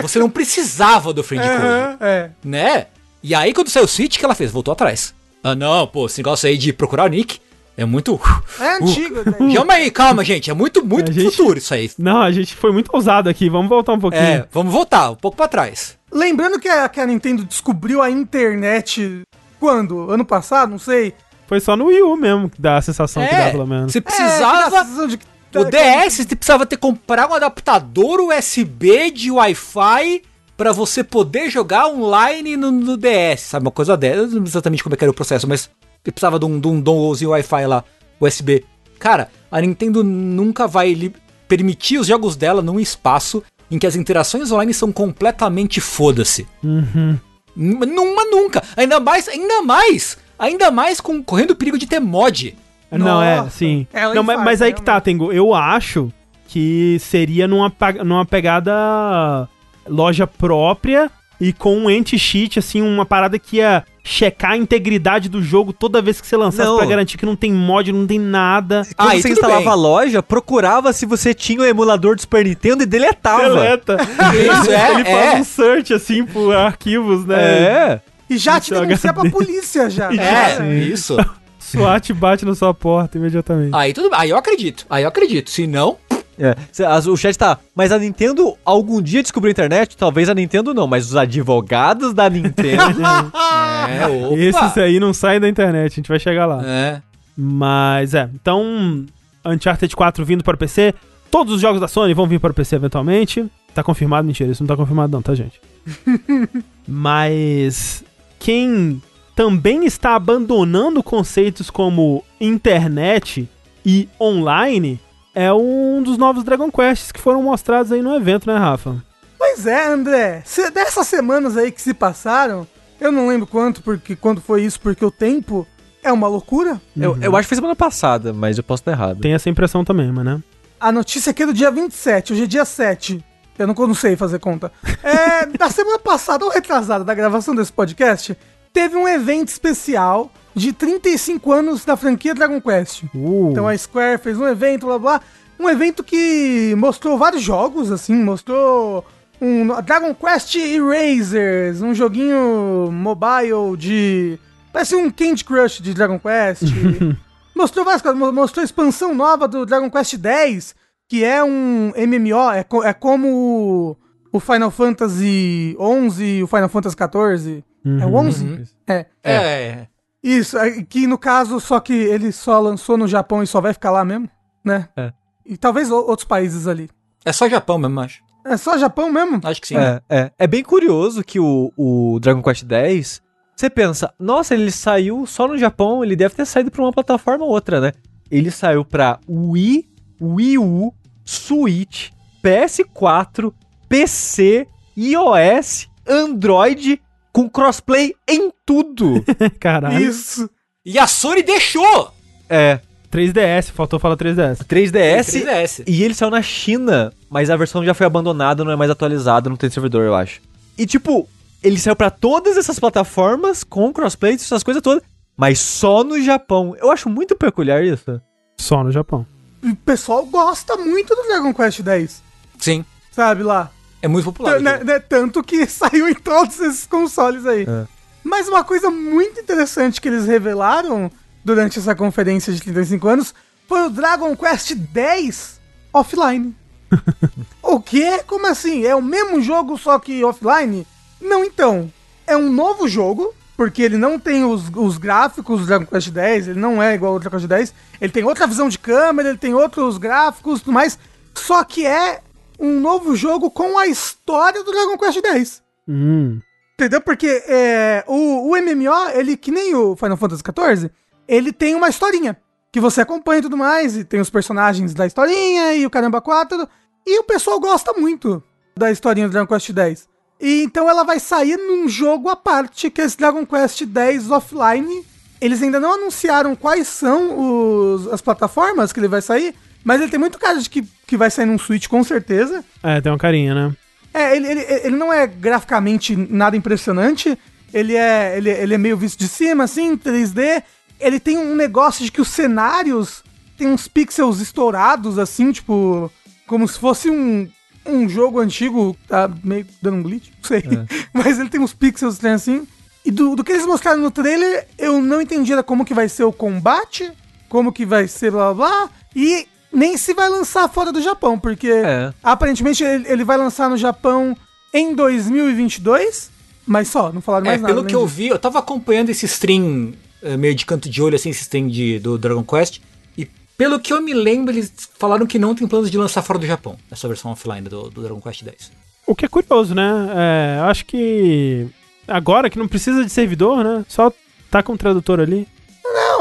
Você não precisava do Friend Code. Aham, é. né? E aí, quando saiu o Switch, que ela fez? Voltou atrás. Ah, não, pô, esse negócio aí de procurar o Nick é muito. É antigo. né? [laughs] Calma aí, calma, gente. É muito, muito A gente- futuro isso aí. Não, a gente foi muito ousado aqui. Vamos voltar um pouquinho. É, vamos voltar um pouco pra trás. Lembrando que a, que a Nintendo descobriu a internet quando? Ano passado? Não sei. Foi só no Wii U mesmo que dá a sensação que dá, pelo menos. É, você É, que dá a precisava. sensação de que- o DS, você precisava ter comprar um adaptador USB de Wi-Fi pra você poder jogar online no, no DS, sabe? Uma coisa dessa. Eu não sei exatamente como é que era o processo, mas você precisava de um, de um donglezinho Wi-Fi lá, USB. Cara, a Nintendo nunca vai permitir os jogos dela num espaço em que as interações online são completamente foda-se. Uhum. Numa, nunca. Ainda mais, ainda mais, ainda mais com correndo o perigo de ter mod. Não, é, sim. Ela não, mas, faz, mas aí que tá. Tengo. Eu acho que seria numa, numa pegada loja própria e com um anti-cheat, assim, uma parada que ia checar a integridade do jogo toda vez que você lançasse Não. pra garantir que não tem mod, não tem nada. Quando Aí você instalava bem. a loja, procurava se você tinha o emulador do Super Nintendo e deletava. Deleta. [laughs] Isso, é, Ele faz é. um search assim por arquivos, né? É. E já te denuncia pra polícia já. [laughs] É, isso. [laughs] SWAT bate na sua porta imediatamente. Aí tudo Aí eu acredito. Aí eu acredito. Se não, É. As- O chat tá. Mas a Nintendo algum dia descobriu a internet? Talvez a Nintendo não, mas os advogados da Nintendo. [laughs] é, opa. Esses aí não saem da internet, a gente vai chegar lá. É. Mas é, então Uncharted 4 vindo para o PC. Todos os jogos da Sony vão vir para o PC eventualmente. Tá confirmado? Mentira, isso não tá confirmado não, tá, gente? [laughs] Mas quem também está abandonando conceitos como internet e online é um dos novos Dragon Quests que foram mostrados aí no evento, né, Rafa? Pois é, André. Se- dessas semanas aí que se passaram, eu não lembro quanto, porque quando foi isso, porque o tempo é uma loucura. eu, eu acho que foi semana passada, mas eu posso estar errado. Tem essa impressão também, mas né? A notícia aqui é do dia 27, hoje é dia 7. Eu não, não sei fazer conta. É, [laughs] da semana passada, ou retrasada, da gravação desse podcast, teve um evento especial de 35 anos da franquia Dragon Quest. Uh, Então a Square fez um evento, blá blá. Um evento que mostrou vários jogos, assim, mostrou um Dragon Quest Erasers, um joguinho mobile de. Parece um Candy Crush de Dragon Quest. [laughs] mostrou várias coisas, mo- mostrou a expansão nova do Dragon Quest X, que é um MMO, é, co- é como o Final Fantasy XI e o Final Fantasy XIV. É o 11? Uhum. É. É. Isso, é, que no caso, só que ele só lançou no Japão e só vai ficar lá mesmo, né? É. E talvez outros países ali. É só Japão mesmo, acho. É só Japão mesmo? Acho que sim. É, é. É bem curioso que o, o Dragon Quest X, você pensa, nossa, ele saiu só no Japão, ele deve ter saído pra uma plataforma ou outra, né? Ele saiu pra Wii, Wii U, Switch, PS4, PC, iOS, Android, com crossplay em tudo. [laughs] caralho. Isso. E a Sony deixou! é, 3DS, faltou falar 3DS. 3DS, 3DS. E ele saiu na China, mas a versão já foi abandonada, não é mais atualizada, não tem servidor, eu acho. E tipo, ele saiu pra todas essas plataformas com crossplay, essas coisas todas, mas só no Japão. Eu acho muito peculiar isso. Só no Japão. O pessoal gosta muito do Dragon Quest X, Sim. sabe lá? É muito popular. T- né- né, tanto que [laughs] saiu em todos esses consoles aí. É. Mas uma coisa muito interessante que eles revelaram durante essa conferência de 35 anos foi o Dragon Quest X offline. [laughs] o quê? Como assim? É o mesmo jogo, só que offline? Não, então. É um novo jogo, porque ele não tem os, os gráficos do Dragon Quest X, ele não é igual ao Dragon Quest X. Ele tem outra visão de câmera, ele tem outros gráficos e tudo mais. Só que é um novo jogo com a história do Dragon Quest X. Hum. Entendeu? Porque é, o, o MMO, ele que nem o Final Fantasy XIV, ele tem uma historinha que você acompanha e tudo mais, e tem os personagens da historinha e o caramba 4, e o pessoal gosta muito da historinha do Dragon Quest X. E então ela vai sair num jogo à parte, que é esse Dragon Quest X Offline. Eles ainda não anunciaram quais são os- as plataformas que ele vai sair, mas ele tem muito cara de que, que vai sair num Switch com certeza. É, tem uma carinha, né? É, ele, ele, ele não é graficamente nada impressionante. Ele é, ele, ele é meio visto de cima, assim, 3D. Ele tem um negócio de que os cenários tem uns pixels estourados, assim, tipo, como se fosse um, um jogo antigo, tá meio dando um glitch, não sei. [laughs] Mas ele tem uns pixels estranhos assim. E do, do que eles mostraram no trailer, eu não entendi era como que vai ser o combate, como que vai ser blá blá, blá e nem se vai lançar fora do Japão, porque É. aparentemente ele, ele vai lançar no Japão em 2022, mas só, não falaram É, mais nada. pelo que eu disso. vi, eu tava acompanhando esse stream eh, meio de canto de olho, assim, esse stream de, do Dragon Quest. E pelo que eu me lembro, eles falaram que não tem planos de lançar fora do Japão, essa versão offline do, do Dragon Quest X. O que é curioso, né? É, eu acho que agora que não precisa de servidor, né? Só tá com o tradutor ali.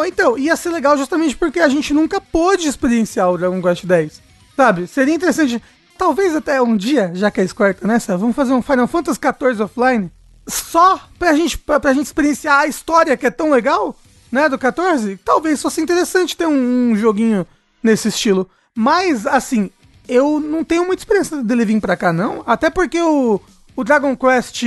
Não, então, ia ser legal justamente porque a gente nunca pôde experienciar o Dragon Quest X. Sabe? Seria interessante. Talvez até um dia, já que a Square tá nessa, vamos fazer um Final Fantasy XIV offline só pra gente, pra, pra gente experienciar a história que é tão legal, né, do 14. Talvez fosse interessante ter um, um joguinho nesse estilo. Mas, assim, eu não tenho muita experiência dele vir pra cá, não. Até porque o, o Dragon Quest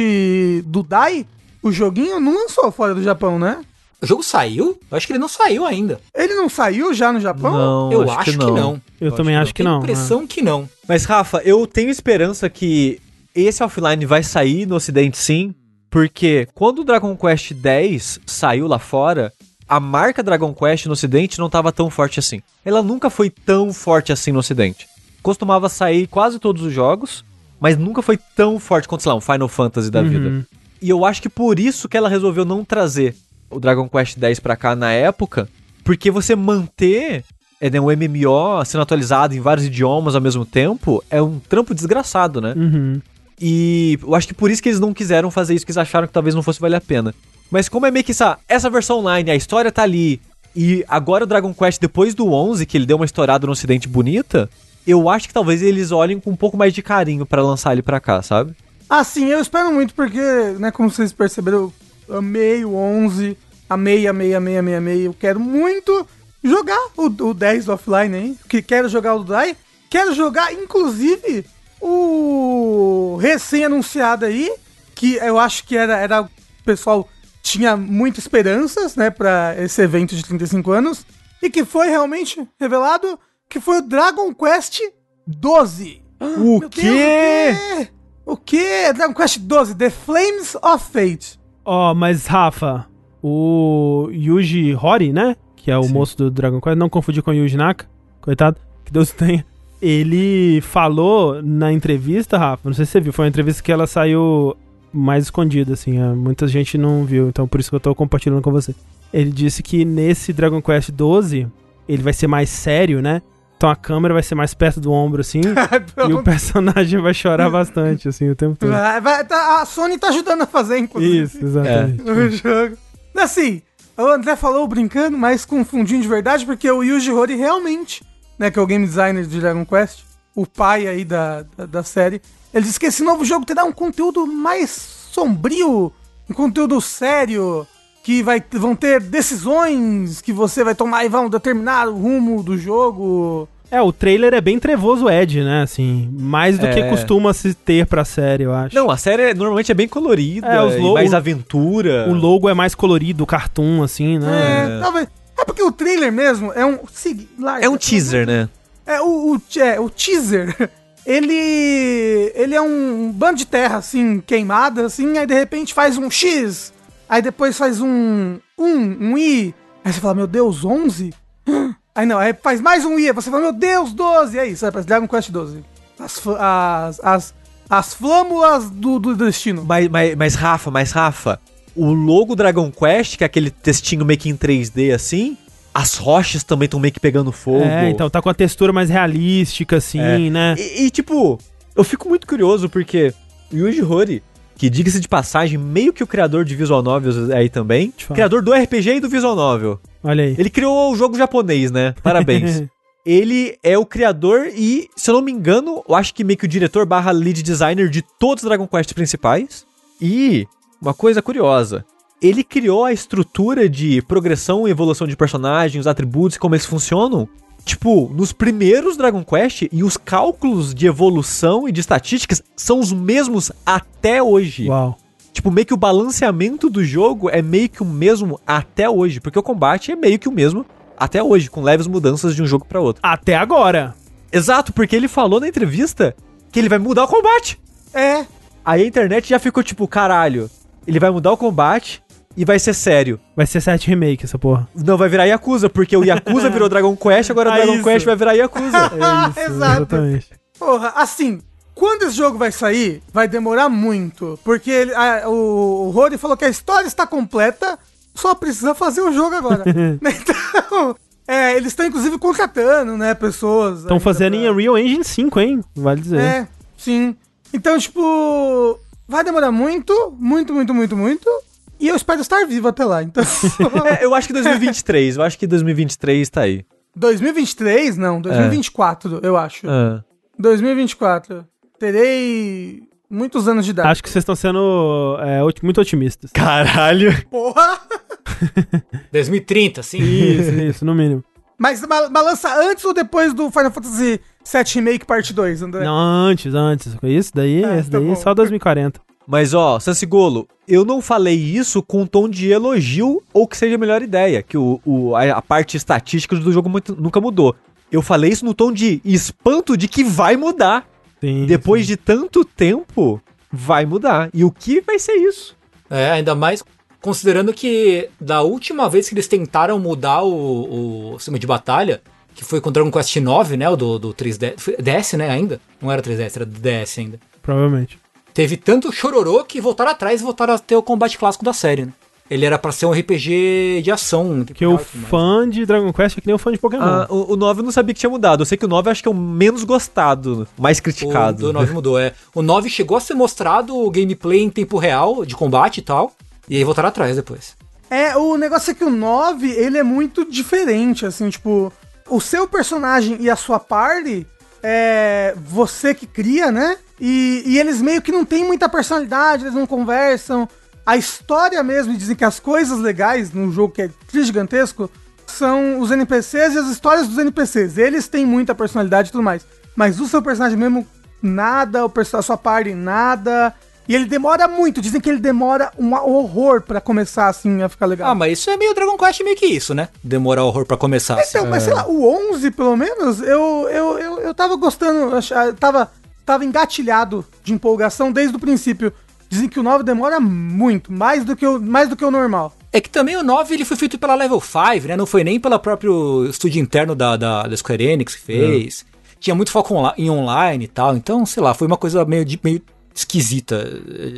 do Dai o joguinho não lançou fora do Japão, né? O jogo saiu? Eu acho que ele não saiu ainda. Ele não saiu já no Japão? Não, eu acho, que não. Eu, também acho que Tenho não. a impressão que não. Mas, Rafa, eu tenho esperança que esse offline vai sair no ocidente sim, porque quando o Dragon Quest X saiu lá fora, a marca Dragon Quest no ocidente não estava tão forte assim. Ela nunca foi tão forte assim no ocidente. Costumava sair quase todos os jogos, mas nunca foi tão forte quanto, sei lá, um Final Fantasy da Uhum. vida. E eu acho que por isso que ela resolveu não trazer o Dragon Quest X pra cá na época, porque você manter é, né, um MMO sendo atualizado em vários idiomas ao mesmo tempo é um trampo desgraçado, né? Uhum. E eu acho que por isso que eles não quiseram fazer isso, que eles acharam que talvez não fosse valer a pena. Mas como é meio que essa, essa versão online, a história tá ali, e agora o Dragon Quest, depois do 11, que ele deu uma estourada no ocidente bonita, eu acho que talvez eles olhem com um pouco mais de carinho pra lançar ele pra cá, sabe? Ah, sim, eu espero muito, porque, né, como vocês perceberam, eu amei o 11, amei, amei, amei, amei, amei. Eu quero muito jogar o, o 10 do offline aí, que quero jogar o Dai. Quero jogar, inclusive, o recém-anunciado aí, que eu acho que era, era o pessoal tinha muitas esperanças, né, pra esse evento de 35 anos, e que foi realmente revelado que foi o Dragon Quest 12. O Meu Deus, o quê? O quê? Dragon Quest 12, The Flames of Fate. Ó, mas Rafa, o Yuji Horii, né? Que é o Sim. moço do Dragon Quest, não confundir com o Yuji Naka, coitado, que Deus tenha. Ele falou na entrevista, Rafa, não sei se você viu, foi uma entrevista que ela saiu mais escondida, assim, é, muita gente não viu, então por isso que eu tô compartilhando com você. Ele disse que nesse Dragon Quest 12, ele vai ser mais sério, né? Então a câmera vai ser mais perto do ombro, assim, [laughs] e o personagem vai chorar bastante, assim, o tempo todo. Tá- a Sony tá ajudando a fazer, inclusive. Isso, exatamente. O jogo. Assim, o André falou brincando, mas confundindo de verdade, porque o Yuji Horii realmente, né, que é o game designer de Dragon Quest, o pai aí da, da, da série, ele disse que esse novo jogo terá um conteúdo mais sombrio, um conteúdo sério, que vai, vão ter decisões que você vai tomar e vão determinar o rumo do jogo. É, o trailer é bem trevoso Ed, né? Assim, mais do É. que costuma se ter pra série, eu acho. Não, a série é- normalmente é bem colorida, É, os e lo- mais o- aventura. O logo é mais colorido, cartoon, assim, né? É, talvez. É porque o trailer mesmo é um. É um teaser, né? É, o, o, é, o teaser, [laughs] ele. Ele é um bando de terra, assim, queimada, assim, aí de repente faz um X, aí depois faz um. Um, um I. Aí você fala, meu Deus, 11? Aí não, aí faz mais um I, aí você fala, meu Deus, 12. É isso, aí parece Dragon Quest 12. As, as, as, as flâmulas do, do destino. Mas, mas, mas, Rafa, mas, Rafa, o logo Dragon Quest, que é aquele textinho meio que em 3D assim, as rochas também estão meio que pegando fogo. É, então tá com a textura mais realística, assim, É. né? E, e, tipo, eu fico muito curioso porque o Yuji Horii, que diga-se de passagem, meio que o criador de visual novels aí também, criador do RPG e do visual novel. Olha aí. Ele criou o jogo japonês, né? Parabéns. [laughs] Ele é o criador e, se eu não me engano, eu acho que meio que o diretor barra lead designer de todos os Dragon Quest principais. E, uma coisa curiosa, ele criou a estrutura de progressão e evolução de personagens, os atributos e como eles funcionam. Tipo, nos primeiros Dragon Quest, e os cálculos de evolução e de estatísticas são os mesmos até hoje. Uau. Tipo, meio que o balanceamento do jogo é meio que o mesmo até hoje, porque o combate é meio que o mesmo até hoje, com leves mudanças de um jogo pra outro. Até agora. Exato, porque ele falou na entrevista que ele vai mudar o combate. É, Aí a internet já ficou tipo, caralho, ele vai mudar o combate e vai ser sério. Vai ser 7 remake essa porra. Não vai virar Yakuza, porque o Yakuza virou Dragon Quest, agora o Ah, [laughs] Dragon isso. Quest vai virar Yakuza. [laughs] É isso, [laughs] Exato. exatamente. Porra, assim, quando esse jogo vai sair, vai demorar muito. Porque ele- a- o, o Rory falou que a história está completa, só precisa fazer o jogo agora. então, é, eles estão inclusive contratando, né, pessoas. Estão fazendo pra- em Unreal Engine 5, hein? Vale dizer. É, sim. Então, tipo, vai demorar muito, muito, muito, muito, muito. E eu espero estar vivo até lá. Então, [laughs] É, eu acho que 2023, eu acho que 2023 tá aí. 2023, não, 2024, eu acho. Ah. 2024. Terei muitos anos de idade. Acho que vocês estão sendo é, muito otimistas. Caralho. Porra! [laughs] 2030, assim. Isso, isso, no mínimo. Mas ba- balança antes ou depois do Final Fantasy VII Remake Parte 2, André? Não, antes, antes. Isso daí, Ah, esse tá daí bom. só 2040. Mas ó, Sansigolo, eu não falei isso com um tom de elogio ou que seja a melhor ideia, que o, o a, a, parte estatística do jogo muito, nunca mudou. Eu falei isso no tom de espanto de que vai mudar. Sim, Depois sim. de tanto tempo, vai mudar. E o que vai ser isso? É, ainda mais considerando que da última vez que eles tentaram mudar o, o sistema de batalha, que foi com Dragon Quest IX, né? O do, do 3DS. DS, né? Ainda? Não era 3DS, era DS ainda. Provavelmente. Teve tanto chororô que voltaram atrás e voltaram a ter o combate clássico da série, né? Ele era pra ser um RPG de ação. Que o fã de Dragon Quest é que nem o fã de Pokémon. Ah, o, o 9 eu não sabia que tinha mudado. Eu sei que o 9 acho que é o menos gostado, mais criticado. O, o 9 mudou, é. O 9 chegou a ser mostrado o gameplay em tempo real, de combate e tal. E aí voltaram atrás depois. É, o negócio é que o 9, ele é muito diferente, assim, tipo... O seu personagem e a sua party é você que cria, né? E, e eles meio que não têm muita personalidade, eles não conversam. A história mesmo, dizem que as coisas legais num jogo que é gigantesco são os NPCs e as histórias dos NPCs. Eles têm muita personalidade e tudo mais. Mas o seu personagem mesmo, nada, a sua party, nada. E ele demora muito, dizem que ele demora um horror para começar assim a ficar legal. Ah, mas isso é meio Dragon Quest meio que isso, né? Demorar horror para começar. Então, assim. mas sei lá, o 11 pelo menos, eu eu, eu, eu tava gostando, eu tava tava engatilhado de empolgação desde o princípio. Dizem que o 9 demora muito, mais do que o, mais do que o normal. É que também o 9 ele foi feito pela Level 5, né? Não foi nem pelo próprio estúdio interno da, da, da Square Enix que fez. Uhum. Tinha muito foco em online e tal. Então, sei lá, foi uma coisa meio, de, meio esquisita,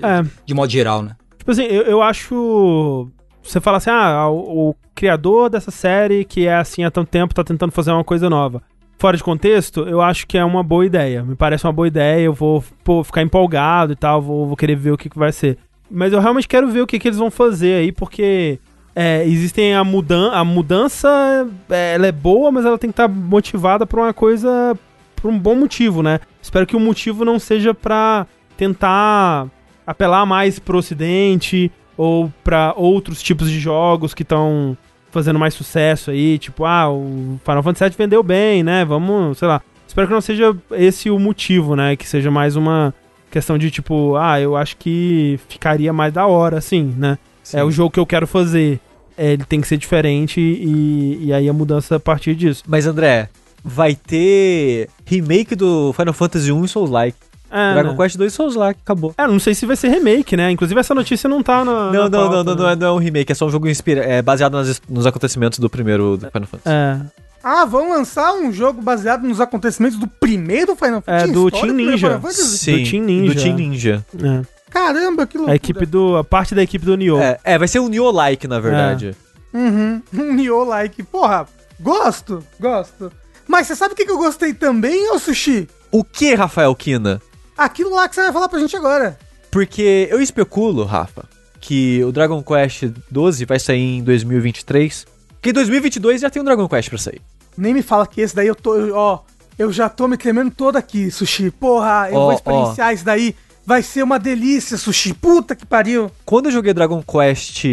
é. de modo geral, né? Tipo assim, eu, eu acho. Você fala assim, ah, o, o, criador dessa série, que é assim há tanto tempo, tá tentando fazer uma coisa nova. Fora de contexto, eu acho que é uma boa ideia. Me parece uma boa ideia, eu vou pô, ficar empolgado e tal, vou, vou querer ver o que, que vai ser. Mas eu realmente quero ver o que, que eles vão fazer aí, porque é, existem a mudança. A mudança é, ela é boa, mas ela tem que estar tá motivada por uma coisa. por um bom motivo, né? Espero que o motivo não seja pra tentar apelar mais pro ocidente ou para outros tipos de jogos que estão fazendo mais sucesso aí, tipo, ah, o Final Fantasy VII vendeu bem, né? Vamos, sei lá. Espero que não seja esse o motivo, né? Que seja mais uma questão de tipo, ah, eu acho que ficaria mais da hora, assim, né? Sim. É o jogo que eu quero fazer. É, ele tem que ser diferente e, e aí a mudança a partir disso. Mas André, vai ter remake do Final Fantasy 1 em Souls Like. É, Dragon né? Quest 2 Souls lá, acabou. É, não sei se vai ser remake, né? Inclusive essa notícia não tá na. Não, na não, pauta, não, não, né? não, é, não é um remake, é só um jogo inspira é, baseado nas, nos acontecimentos do primeiro do Final Fantasy. É. Ah, vão lançar um jogo baseado nos acontecimentos do primeiro Final Fantasy? É, do Team Ninja. Sim, do Team Ninja. Do Team Ninja. É. Caramba, que loucura. A equipe do. A parte da equipe do Nioh. É, é vai ser um Nioh-like, na verdade. É. Uhum. [laughs] Um Nioh-like. Porra, gosto, gosto. Mas você sabe o que eu gostei também, ô Sushi? O que, Rafael Kina? Aquilo lá que você vai falar pra gente agora. Porque eu especulo, Rafa, que o Dragon Quest 12 vai sair em 2023. Porque em 2022 já tem um Dragon Quest pra sair. Nem me fala que esse daí eu tô. Ó, eu já tô me tremendo todo aqui, Sushi. Porra, eu oh, vou experienciar oh. isso daí. Vai ser uma delícia, Sushi. Puta que pariu. Quando eu joguei Dragon Quest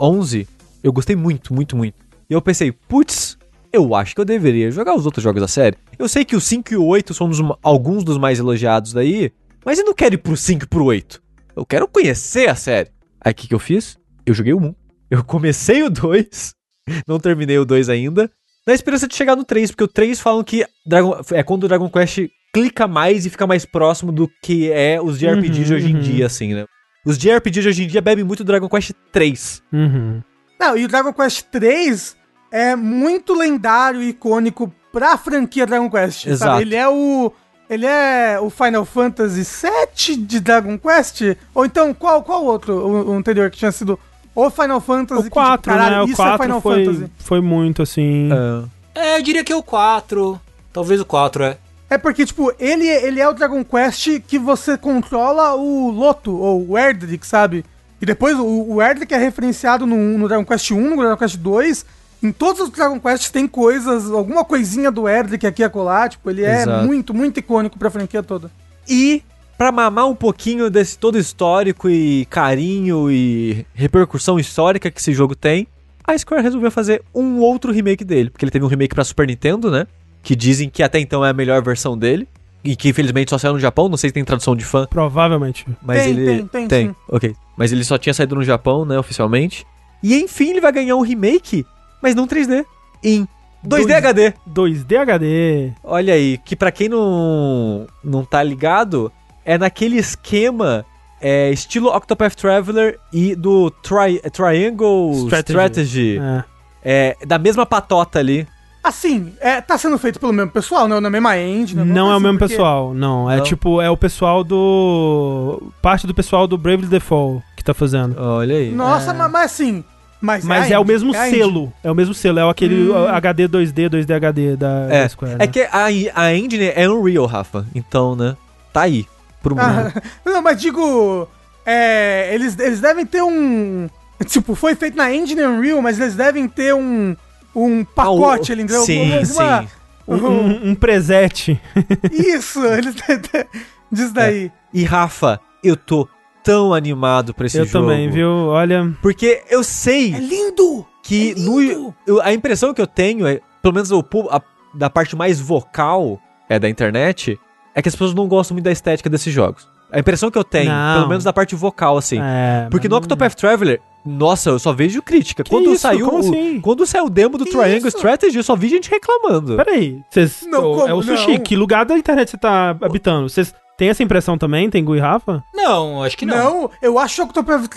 11, eu gostei muito, muito, muito. E eu pensei, putz, eu acho que eu deveria jogar os outros jogos da série. Eu sei que o 5 e o 8 são dos, alguns dos mais elogiados daí, mas eu não quero ir pro 5 e pro 8. Eu quero conhecer a série. Aí o que, que eu fiz? Eu joguei o 1. Eu comecei o 2, [laughs] não terminei o 2 ainda, na esperança de chegar no 3, porque o 3 falam que Dragon, é quando o Dragon Quest clica mais e fica mais próximo do que é os JRPGs uhum, de hoje em uhum. dia, assim, né? Os JRPGs de hoje em dia bebem muito do Dragon Quest 3. Uhum. Não, e o Dragon Quest 3 é muito lendário e icônico pra franquia Dragon Quest. Exato. Sabe? Ele é o. Ele é o Final Fantasy VII de Dragon Quest? Ou então, qual, qual outro, o, o anterior, que tinha sido o Final Fantasy? O 4, que, caralho, né? O 4 é foi, Fantasy. foi muito assim. É. é, eu diria que é o 4. Talvez o 4, é. É porque, tipo, ele, ele é o Dragon Quest que você controla o Loto, ou o Erdrick, sabe? E depois o, o Erdrick é referenciado no, no Dragon Quest 1, no Dragon Quest 2, em todos os Dragon Quest tem coisas, alguma coisinha do Erdrick aqui e acolá, tipo, ele é Exato. muito, muito icônico pra franquia toda. E para mamar um pouquinho desse todo histórico e carinho e repercussão histórica que esse jogo tem, a Square resolveu fazer um outro remake dele, porque ele teve um remake para Super Nintendo, né? Que dizem que até então é a melhor versão dele. e que infelizmente só saiu no Japão, não sei se tem tradução de fã, Provavelmente. mas Tem, ele tem, tem, sim. ok. Mas ele só tinha saído no Japão, né, oficialmente. E enfim, ele vai ganhar um remake, mas não 3D, em 2D Dois- HD. 2D HD. Olha aí, que pra quem não não tá ligado, é naquele esquema é, estilo Octopath Traveler e do tri Triangle Strategy. Strategy. É. É, da mesma patota ali. Assim, é, tá sendo feito pelo mesmo pessoal, não? Na mesma engine? alguma Não é coisa o mesmo assim, porque- pessoal, não. É Não? tipo, é o pessoal do. Parte do pessoal do Bravely Default que tá fazendo. Olha aí. Nossa, mas, mas assim... Mas, Mas a é o mesmo engine. selo. É o mesmo selo. É aquele Hum. HD 2D, 2D HD da, É, da Square. é né? que a, a engine é Unreal, Rafa. Então, né? Tá aí. Pro mundo. Ah, [laughs] não, mas digo... É, eles, eles devem ter um... Tipo, foi feito na engine Unreal, mas eles devem ter um... Um pacote ali, entendeu? Sim, Alguma- sim. Um, um, um presete. [laughs] Isso, eles diz daí. E Rafa, eu tô tão animado pra esse Eu jogo. também, viu? Olha. Porque eu sei É lindo! que é no, lindo! eu- a impressão que eu tenho, é, pelo menos o, a- da parte mais vocal é da internet, é que as pessoas não gostam muito da estética desses jogos. A impressão que eu tenho, Não. pelo menos da parte vocal, assim. É, Porque no Octopath Traveler, nossa, eu só vejo crítica. Que quando isso? saiu Como o, assim? quando saiu o demo do Que Triangle isso? Strategy, eu só vi gente reclamando. Peraí, vocês. Não, o- é o sushi. não? Que lugar da internet você tá habitando? Vocês têm essa impressão também? Tem Gui e Rafa? Não, acho que não. Não, eu acho Octopath,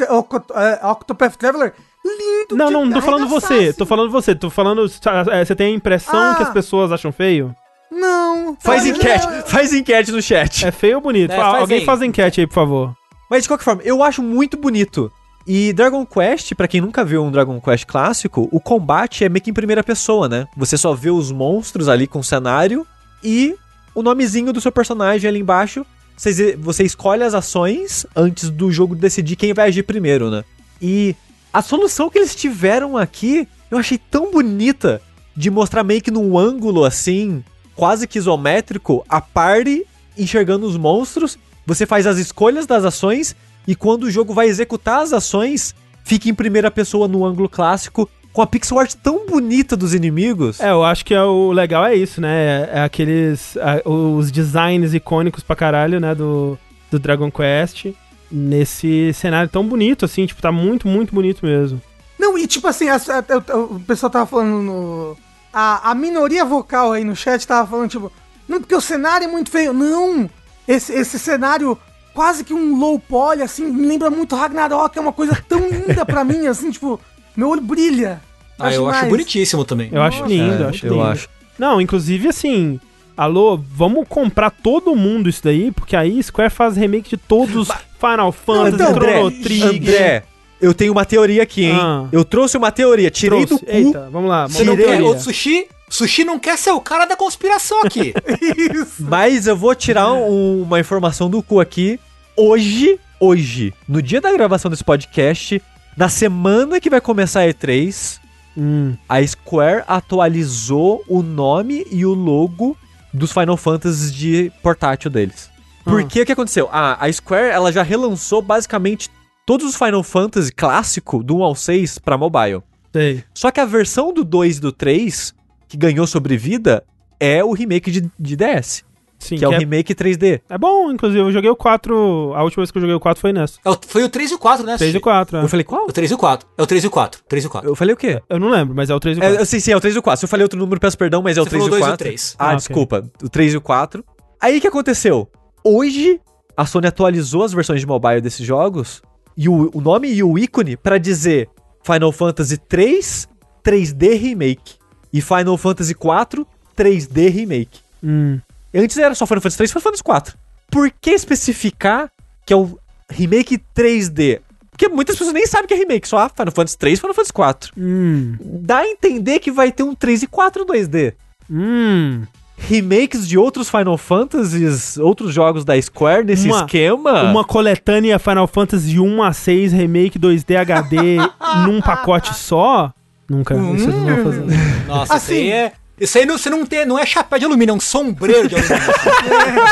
é, Octopath Traveler lindo Não, não, não tô falando você. Tô falando você. Tô falando. é, Você tem a impressão Ah. que as pessoas acham feio? Não. Faz não, enquete, não. faz enquete no chat. É feio ou bonito? É, faz alguém aí. faz enquete aí, por favor. Mas de qualquer forma, eu acho muito bonito. E Dragon Quest, pra quem nunca viu um Dragon Quest clássico, o combate é meio que em primeira pessoa, né? Você só vê os monstros ali com o cenário e o nomezinho do seu personagem ali embaixo. Você, você escolhe as ações antes do jogo decidir quem vai agir primeiro, né? E a solução que eles tiveram aqui, eu achei tão bonita de mostrar meio que num ângulo assim, quase que isométrico, a party enxergando os monstros. Você faz as escolhas das ações e quando o jogo vai executar as ações, fica em primeira pessoa no ângulo clássico, com a pixel art tão bonita dos inimigos. É, eu acho que é o legal é isso, né? É aqueles. a- os designs icônicos pra caralho, né? Do, do Dragon Quest. Nesse cenário tão bonito, assim, tipo, tá muito, muito bonito mesmo. Não, e tipo assim, as- a- a- o pessoal tava falando no. A, a minoria vocal aí no chat tava falando, tipo, não, porque o cenário é muito feio. Não! Esse, esse cenário, quase que um low poly, assim, me lembra muito Ragnarok, é uma coisa tão linda pra mim, assim, tipo, meu olho brilha. Ah, eu acho demais. bonitísso também. Eu acho lindo, É, eu acho eu lindo. acho. Não, inclusive assim. Alô, vamos comprar todo mundo isso daí, porque aí Square faz remake de todos os Final Fantasy, então, Chrono André, Trigger. André, eu tenho uma teoria aqui, hein? Ah. Eu trouxe uma teoria, tirei trouxe. do cu. Eita, vamos lá. Você não quer outro sushi? Sushi não quer ser o cara da conspiração aqui. [laughs] Isso. Mas eu vou tirar um- uma informação do cu aqui. Hoje, hoje, no dia da gravação desse podcast, na semana que vai começar a E3, Hum, a Square atualizou o nome e o logo dos Final Fantasy de portátil deles. Porque o que aconteceu? A, a Square ela já relançou basicamente todos os Final Fantasy clássico do 1 ao 6 pra mobile. sei. Só que a versão do 2 e do 3, que ganhou sobrevida, é o remake de, de DS, Sim, que é o remake 3D. é bom, inclusive. Eu joguei o 4. A última vez que eu joguei o 4 foi nessa. É o- foi o 3 e o 4, né? 3 e Sushi? 4. é. Eu falei, qual? O 3 e o 4. É o 3 e o 4. 3 e o 4. Eu falei o quê? Eu não lembro, mas é o 3 e o É, 4. eu sei, sim, é o 3 e o 4. Se eu falei outro número, peço perdão, mas é o Você 3 e falou o dois e o 4. três. Ah, Ah, ok. desculpa. O 3 e o 4. Aí o que aconteceu? Hoje, a Sony atualizou as versões de mobile desses jogos e o, o nome e o ícone pra dizer Final Fantasy 3 3D Remake e Final Fantasy 4 3D Remake. Hum. Antes era só Final Fantasy 3 e Final Fantasy 4. Por que especificar que é o remake 3D? Porque muitas pessoas nem sabem que é remake, só ah, Final Fantasy 3 e Final Fantasy 4. Hum. Dá a entender que vai ter um 3 e 4 2D. Hum. Remakes de outros Final Fantasies, outros jogos da Square nesse Uma- esquema. Uma coletânea Final Fantasy 1 a 6 Remake 2D HD [laughs] num pacote só? Nunca. Isso eu não vou fazer. Nossa, Assim- isso aí é. Isso aí não, você não, tem, não é chapéu de alumínio, é um sombreiro de alumínio.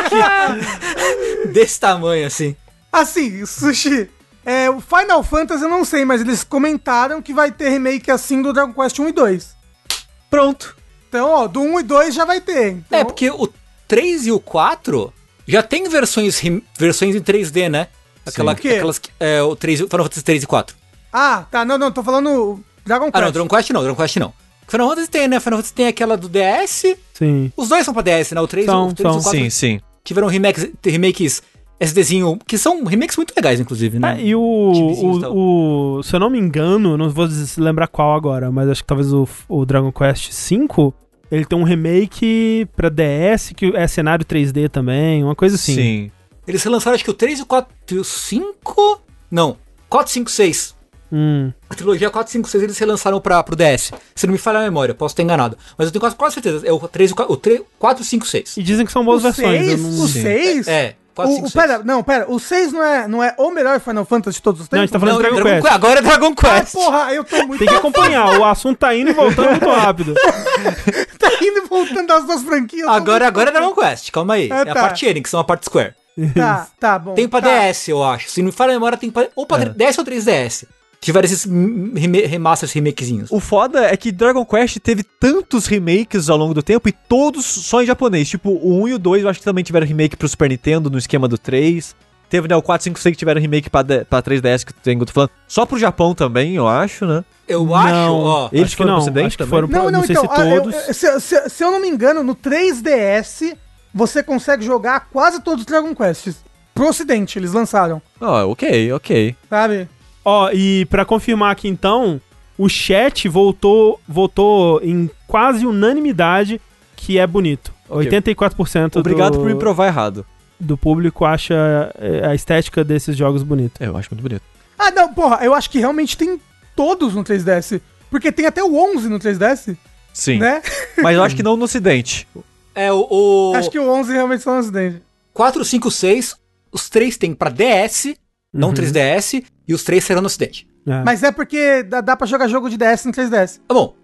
Que- [laughs] Desse tamanho, assim. Assim, Sushi, é, o Final Fantasy eu não sei, mas eles comentaram que vai ter remake assim do Dragon Quest 1 e 2. Pronto. Então, ó, do 1 e 2 já vai ter. Então, É, porque o, 3 e o 4 já tem versões, versões em 3D, né? Aquela, Sim. Aquelas que- é, o 3, Final Fantasy 3 e 4. Ah, tá, não, não, tô falando Dragon Quest. Ah, não, Dragon Quest não, Dragon Quest não. Final Fantasy tem, né? Final Fantasy tem aquela do DS. Sim. Os dois são pra DS, né? O 3, São, o 3 e são. o 4 Sim, sim. tiveram remakes, remakes SDzinho, que são remakes muito legais, inclusive, né? É, e o, e o, o- Se eu não me engano, não vou lembrar qual agora, mas acho que talvez o, o Dragon Quest V. Ele tem um remake pra DS, que é cenário 3D também, uma coisa assim. Sim. Eles relançaram acho que o 3 e o 4 e o 5. Não, 4, 5, 6. Hum. A trilogia 4, 5, 6 eles relançaram pra, pro DS. Se não me falha a memória, posso estar enganado. Mas eu tenho quase, quase certeza. É o 3, o 4, o 3, 4 5, 6. E dizem que são O boas versões. eu 6? não- O Sim. 6? É, 4, O, 5, o, 6. pera, não, pera, o 6 não é, não é o melhor Final Fantasy de todos os Não, a tempos? gente tá falando Não, de Dragon Quest. Agora é Dragon Ah, Quest. porra, eu tô [laughs] muito Tem que acompanhar, o assunto tá indo e voltando muito rápido. [laughs] tá indo e voltando das duas franquias. Agora, agora é Dragon Quest, calma aí. Ah, É a tá. parte Enix, são a parte Square. Tá, tá bom. Tem pra tá. DS, eu acho. Se não me falha a memória, tem pra, ou pra É. DS ou 3DS. Tiveram esses reme- remasters, remakezinhos. O foda é que Dragon Quest teve tantos remakes ao longo do tempo e todos só em japonês. Tipo, o 1 e o 2 eu acho que também tiveram remake pro Super Nintendo no esquema do 3. Teve, né, o 4, 5, 6 que tiveram remake pra, D- pra 3DS que o Tengu tá falando. Só pro Japão também, eu acho, né? Eu acho, ó. Eles acho que foram pro não, ocidente acho que também? foram pro, Não, não, não, sei então, se ah, eu- todos. eu- se, se- se eu não me engano, no 3DS você consegue jogar quase todos os Dragon Quests. Pro ocidente, eles lançaram, Ah, ok, ok. sabe? Ó, e pra confirmar aqui então, o chat voltou, votou em quase unanimidade que é bonito. Ok. 84% Obrigado do, por me provar errado. do público acha é, a estética desses jogos bonita. É, eu acho muito bonito. Ah, não, porra, eu acho que realmente tem todos no 3DS. Porque tem até o 11 no 3DS, Sim. né? [laughs] Mas eu acho que não no ocidente. É o, o Acho que o 11 realmente são os dentes. 4, 5, 6. Os três tem pra DS, não Uhum. 3DS, e os três serão no ocidente. É. Mas é porque dá, dá pra jogar jogo de DS no 3DS. Tá bom,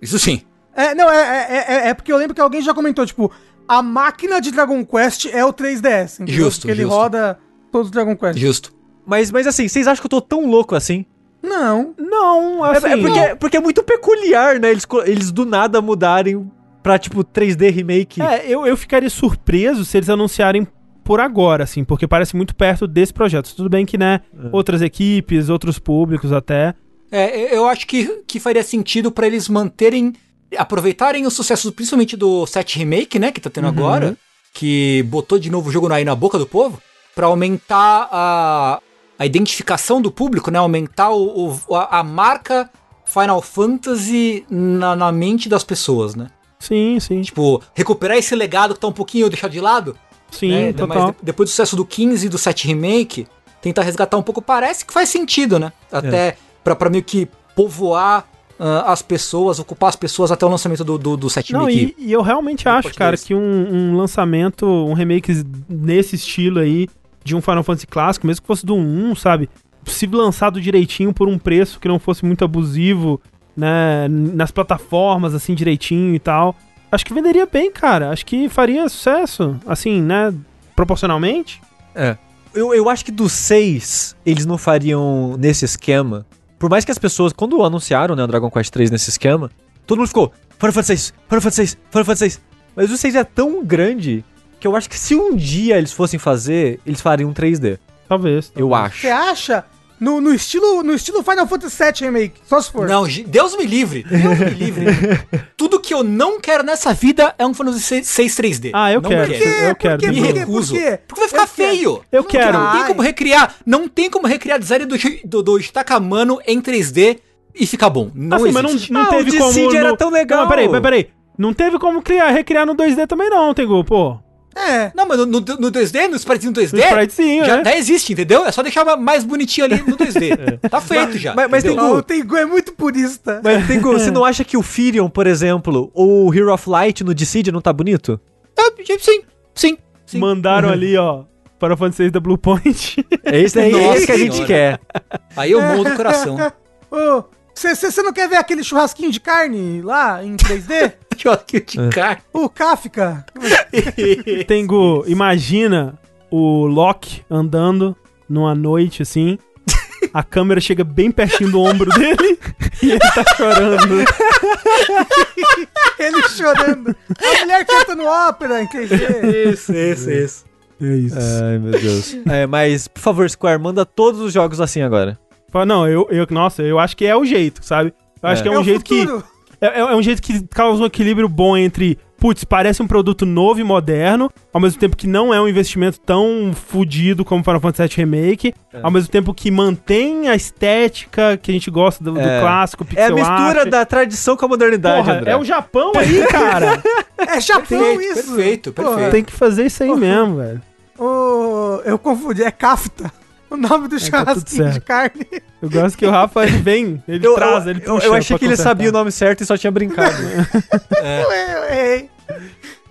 isso sim. É, não, é, é, é, é porque eu lembro que alguém já comentou, tipo, a máquina de Dragon Quest é o 3DS. entendeu? Justo, Porque ele justo. roda todos os Dragon Quest. Justo. Mas, mas assim, vocês acham que eu tô tão louco assim? Não. Não, É- assim... é, porque, porque é muito peculiar, né? Eles, eles do nada mudarem pra, tipo, 3D remake. É, eu, eu ficaria surpreso se eles anunciarem por agora, assim, porque parece muito perto desse projeto. Tudo bem que, né, outras equipes, outros públicos até. É, eu acho que, que faria sentido pra eles manterem, aproveitarem o sucesso principalmente do 7 Remake, né, que tá tendo Uhum. agora, que botou de novo o jogo aí na boca do povo, pra aumentar a, a identificação do público, né, aumentar o, o- a, a marca Final Fantasy na, na mente das pessoas, né. Sim, sim. Tipo, recuperar esse legado que tá um pouquinho deixado de lado, Sim, né, total. de- depois do sucesso do 15 e do 7 Remake, tentar resgatar um pouco, parece que faz sentido, né? Até pra, pra meio que povoar ah, as pessoas, ocupar as pessoas até o lançamento do, do, do 7 Não, Remake. e, e eu realmente Não acho, cara, que um, um lançamento, um remake nesse estilo aí, de um Final Fantasy clássico, mesmo que fosse do 1, sabe? Se lançado direitinho por um preço que não fosse muito abusivo, né? Nas plataformas, assim, direitinho e tal. Acho que venderia bem, cara. Acho que faria sucesso, assim, né? Proporcionalmente. É. Eu, eu acho que dos seis, eles não fariam nesse esquema. Por mais que as pessoas, quando anunciaram né, o Dragon Quest 3 nesse esquema, todo mundo ficou Final Fantasy 6, Final Fantasy 6, Final Fantasy 6. Mas o 6 é tão grande que eu acho que se um dia eles fossem fazer, eles fariam um 3D. Talvez. Eu acho. Você acha? No, no, estilo, no estilo Final Fantasy VII Remake, só se for. Não, Deus me livre, Deus me [laughs] livre. Tudo que eu não quero nessa vida é um Final Fantasy 6 3D. Ah, eu Não quero. quero. Eu quero. Por quê? Me Por quê? recuso. Por quê? Porque vai ficar Eu quero. feio. Eu Não- quero. Não tem como recriar. Não tem como recriar design do, do, do Shitakamano em 3D e ficar bom. Não assim, mas não, existe. não Ah, o teve como. Dissidia era no- tão legal. Não, peraí, peraí, peraí. Não teve como criar, recriar no 2D também, não, Tengu, pô. É. Não, mas no, no, no 2D, no spritezinho 2D, No spritezinho, já, é. já existe, entendeu? É só deixar mais bonitinho ali no 2D. [laughs] Tá feito já. Mas- mas entendeu? tem Não, Tengu é muito purista. Mas Tengu, você não acha que o Firion, por exemplo, ou o Hero of Light no Dissidia não tá bonito? Ah, sim, sim, sim. Mandaram ali, ó, para o Fantasy 6 da Blue Point. É isso [laughs] aí, é isso que a gente quer. Aí eu morro do coração. [laughs] Você não quer ver aquele churrasquinho de carne lá em 3D? Choque de carne. o Kafka. [laughs] Tengu, imagina o Loki andando numa noite assim. A câmera chega bem pertinho do ombro dele e ele tá chorando. [laughs] Ele chorando. A mulher cantando ópera em 3D. Isso, isso, isso. É isso. Ai, meu Deus. É, mas, por favor, Square, manda todos os jogos assim agora. Não, eu, eu, nossa, eu acho que é o jeito, sabe? Eu acho É. que é um o jeito que. futuro. É, é- é um jeito que causa um equilíbrio bom entre, putz, parece um produto novo e moderno, ao mesmo tempo que não é um investimento tão fudido como Final Fantasy VII Remake, É. ao mesmo tempo que mantém a estética que a gente gosta do, do É. clássico, É a pixel mistura art. da tradição com a modernidade, Porra, André. é o Japão aí, [laughs] cara. É Japão Perfeito, isso. perfeito, Porra. perfeito. Tem que fazer isso aí mesmo, velho. Ô, eu confundi, é kafta. O nome do tá tudo churrasquinho de certo. carne. Eu gosto que o Rafa ele vem, ele Eu, traz, eu, ele eu, puxa eu achei pra que ele consertar. sabia o nome certo e só tinha brincado. É, [laughs] é,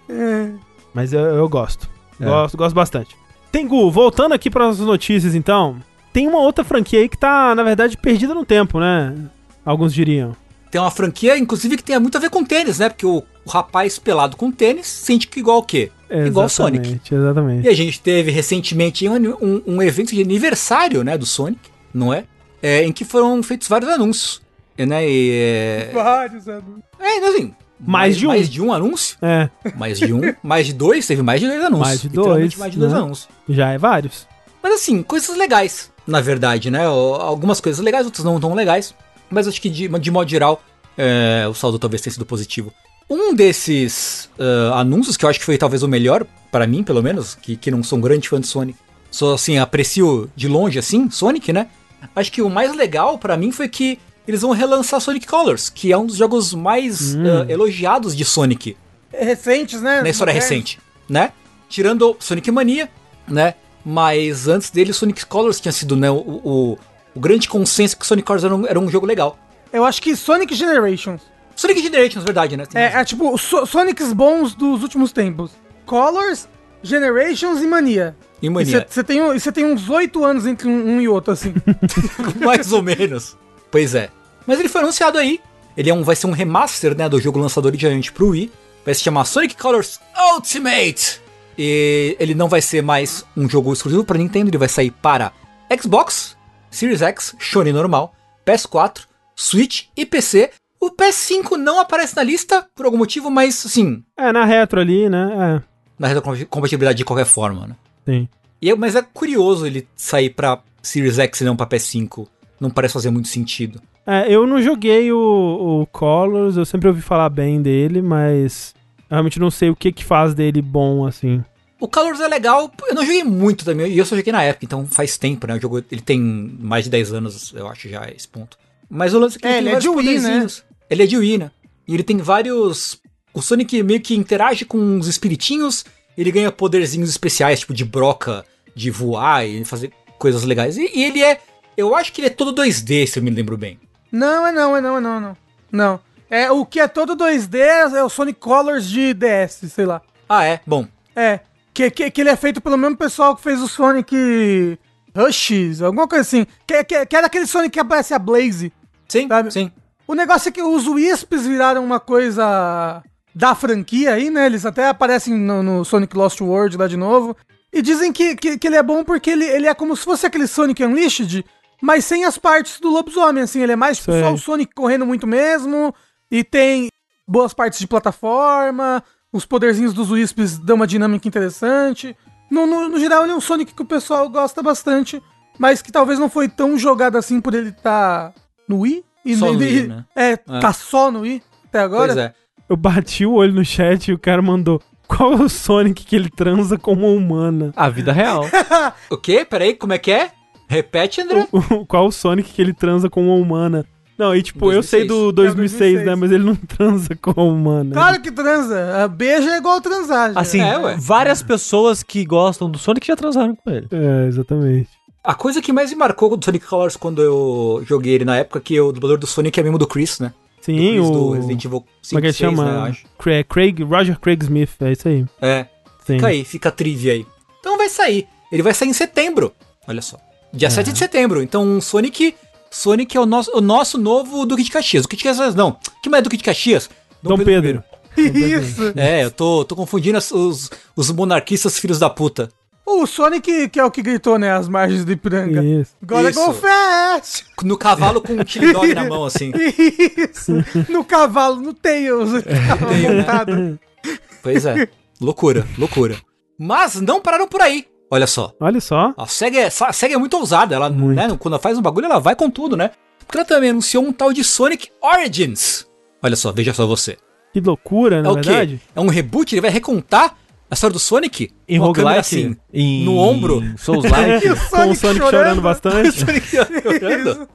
é. Mas eu, eu gosto. É. Gosto, gosto bastante. Tengu, voltando aqui para as notícias, então. Tem uma outra franquia aí que tá, na verdade, perdida no tempo, né? Alguns diriam. Tem uma franquia, inclusive, que tem muito a ver com tênis, né? Porque o, o rapaz pelado com tênis sente que igual o quê? Igual o Sonic. Exatamente, Exatamente. E a gente teve recentemente um, um, um evento de aniversário, né, do Sonic, não é? É, em que foram feitos vários anúncios, né? E, é, Vários anos. é, assim, Mais de um. Mais de um anúncio, É, mais de um, mais de dois, teve mais de dois anúncios. Mais de literalmente dois, mais de dois né? anúncios. já é vários. Mas assim, coisas legais, na verdade, né? Algumas coisas legais, outras não tão legais. Mas acho que de, de modo geral, é, o saldo talvez tenha sido positivo. Um desses ah, anúncios, que eu acho que foi talvez o melhor, para mim, pelo menos, que, que não sou um grande fã de Sonic, só assim, aprecio de longe, assim, Sonic, né? Acho que o mais legal para mim foi que eles vão relançar Sonic Colors, que é um dos jogos mais ah, elogiados de Sonic Recentes, né? na história recente, né? Tirando Sonic Mania, né? Mas antes dele, Sonic Colors tinha sido né, o, o, o grande consenso que Sonic Colors era um, era um jogo legal. Eu acho que Sonic Generations. Sonic Generations, verdade, né? Tem É, é tipo So- Sonics bons dos últimos tempos. Colors, Generations e Mania. E Mania. Você tem, tem uns oito anos entre um, um e outro, assim. [laughs] Mais ou menos. Pois é. Mas ele foi anunciado aí. Ele é um, vai ser um remaster né, do jogo lançado originalmente pro Wii. Vai se chamar Sonic Colors Ultimate. E ele não vai ser mais um jogo exclusivo para Nintendo. Ele vai sair para Xbox, Series X, Sony normal, PS4, Switch e PC. O PS5 não aparece na lista por algum motivo, mas assim, É, na retro ali, né? na retrocompatibilidade de qualquer forma, né? É, sim. E é- mas é curioso ele sair pra Series X e não pra PS5. Não parece fazer muito sentido. É, eu não joguei o, o Colors, eu sempre ouvi falar bem dele, mas eu realmente não sei o que que faz dele bom, assim. O Colors é legal, eu não joguei muito também, e eu só joguei na época, então faz tempo, né? O jogo ele tem mais de 10 anos, eu acho já esse ponto. Mas o lance é que É, ele é de Wii, poderzinhos. Ele é de Wii, né? E ele tem vários. O Sonic meio que interage com os espiritinhos, ele ganha poderzinhos especiais, tipo de broca, de voar e fazer coisas legais. E, e ele é. Eu acho que ele é todo 2D, se eu me lembro bem. Não, é não, é não, é não, é não. Não. É, o que é todo 2D é o Sonic Colors de DS, sei lá. Ah, é? Bom. É. Que, que, que ele é feito pelo mesmo pessoal que fez o Sonic Rushes, alguma coisa assim. Que, que, que era aquele Sonic que aparece a Blaze. Sim, Sabe? sim. O negócio é que os Wisps viraram uma coisa da franquia aí, né? Eles até aparecem no, no Sonic Lost World lá de novo. E dizem que, que, que ele é bom porque ele, ele é como se fosse aquele Sonic Unleashed, mas sem as partes do lobisomem, assim. Ele é mais Sei. só o Sonic correndo muito mesmo. E tem boas partes de plataforma. Os poderzinhos dos Wisps dão uma dinâmica interessante. No, no, no geral, ele é um Sonic que o pessoal gosta bastante. Mas que talvez não foi tão jogado assim por ele estar no Wii. E Só no Wii, né? É, tá só no Wii até agora. Pois é. Eu bati o olho no chat e o cara mandou. Qual é o Sonic que ele transa com uma humana? A vida real. [laughs] O quê? Peraí, como é que é? Repete, André. O- o- Qual o Sonic que ele transa com uma humana? Não, e tipo, eu 2006. sei do É, 2006, 2006. né? Mas ele não transa com a humana. Claro que transa. A beija é igual transar. já. Assim, É, ué. várias pessoas que gostam do Sonic já transaram com ele. É, exatamente. A coisa que mais me marcou do Sonic Colors quando eu joguei ele na época, que o dublador do Sonic é mesmo do Chris, né? Do Sim, Chris o. do Resident Evil 5, Como é que ele 6, chama? né. Cra- Craig, Roger Craig Smith, é isso aí. É, Sim. fica aí, fica trivia aí. Então vai sair. Ele vai sair em setembro. Olha só. Dia 7 de setembro. Então Sonic. Sonic é o nosso, o nosso novo Duque de Caxias. O Duque de Caxias não. Que mais é Duque de Caxias? Dom Pedro. I. Isso. [laughs] É, eu tô, tô confundindo os, os monarquistas filhos da puta. O Sonic, que é o que gritou, né? As margens do Ipiranga. Isso. Agora Isso. go fast! No cavalo com um chili dog na mão, assim. Isso! No cavalo, no Tails. tava montado. Pois é. Loucura, loucura. Mas não pararam por aí. Olha só. Olha só. A SEGA é, a SEGA é muito ousada. Ela, Muito. né, quando ela faz um bagulho, ela vai com tudo, né? Porque ela também anunciou um tal de Sonic Origins. Olha só, veja só você. Que loucura, na é verdade. quê? É um reboot? Ele vai recontar a história do Sonic? Em roguelike, em no ombro. Souls-like. [laughs] E o Com o Sonic chorando, [laughs] bastante. Sonic [laughs] chorando,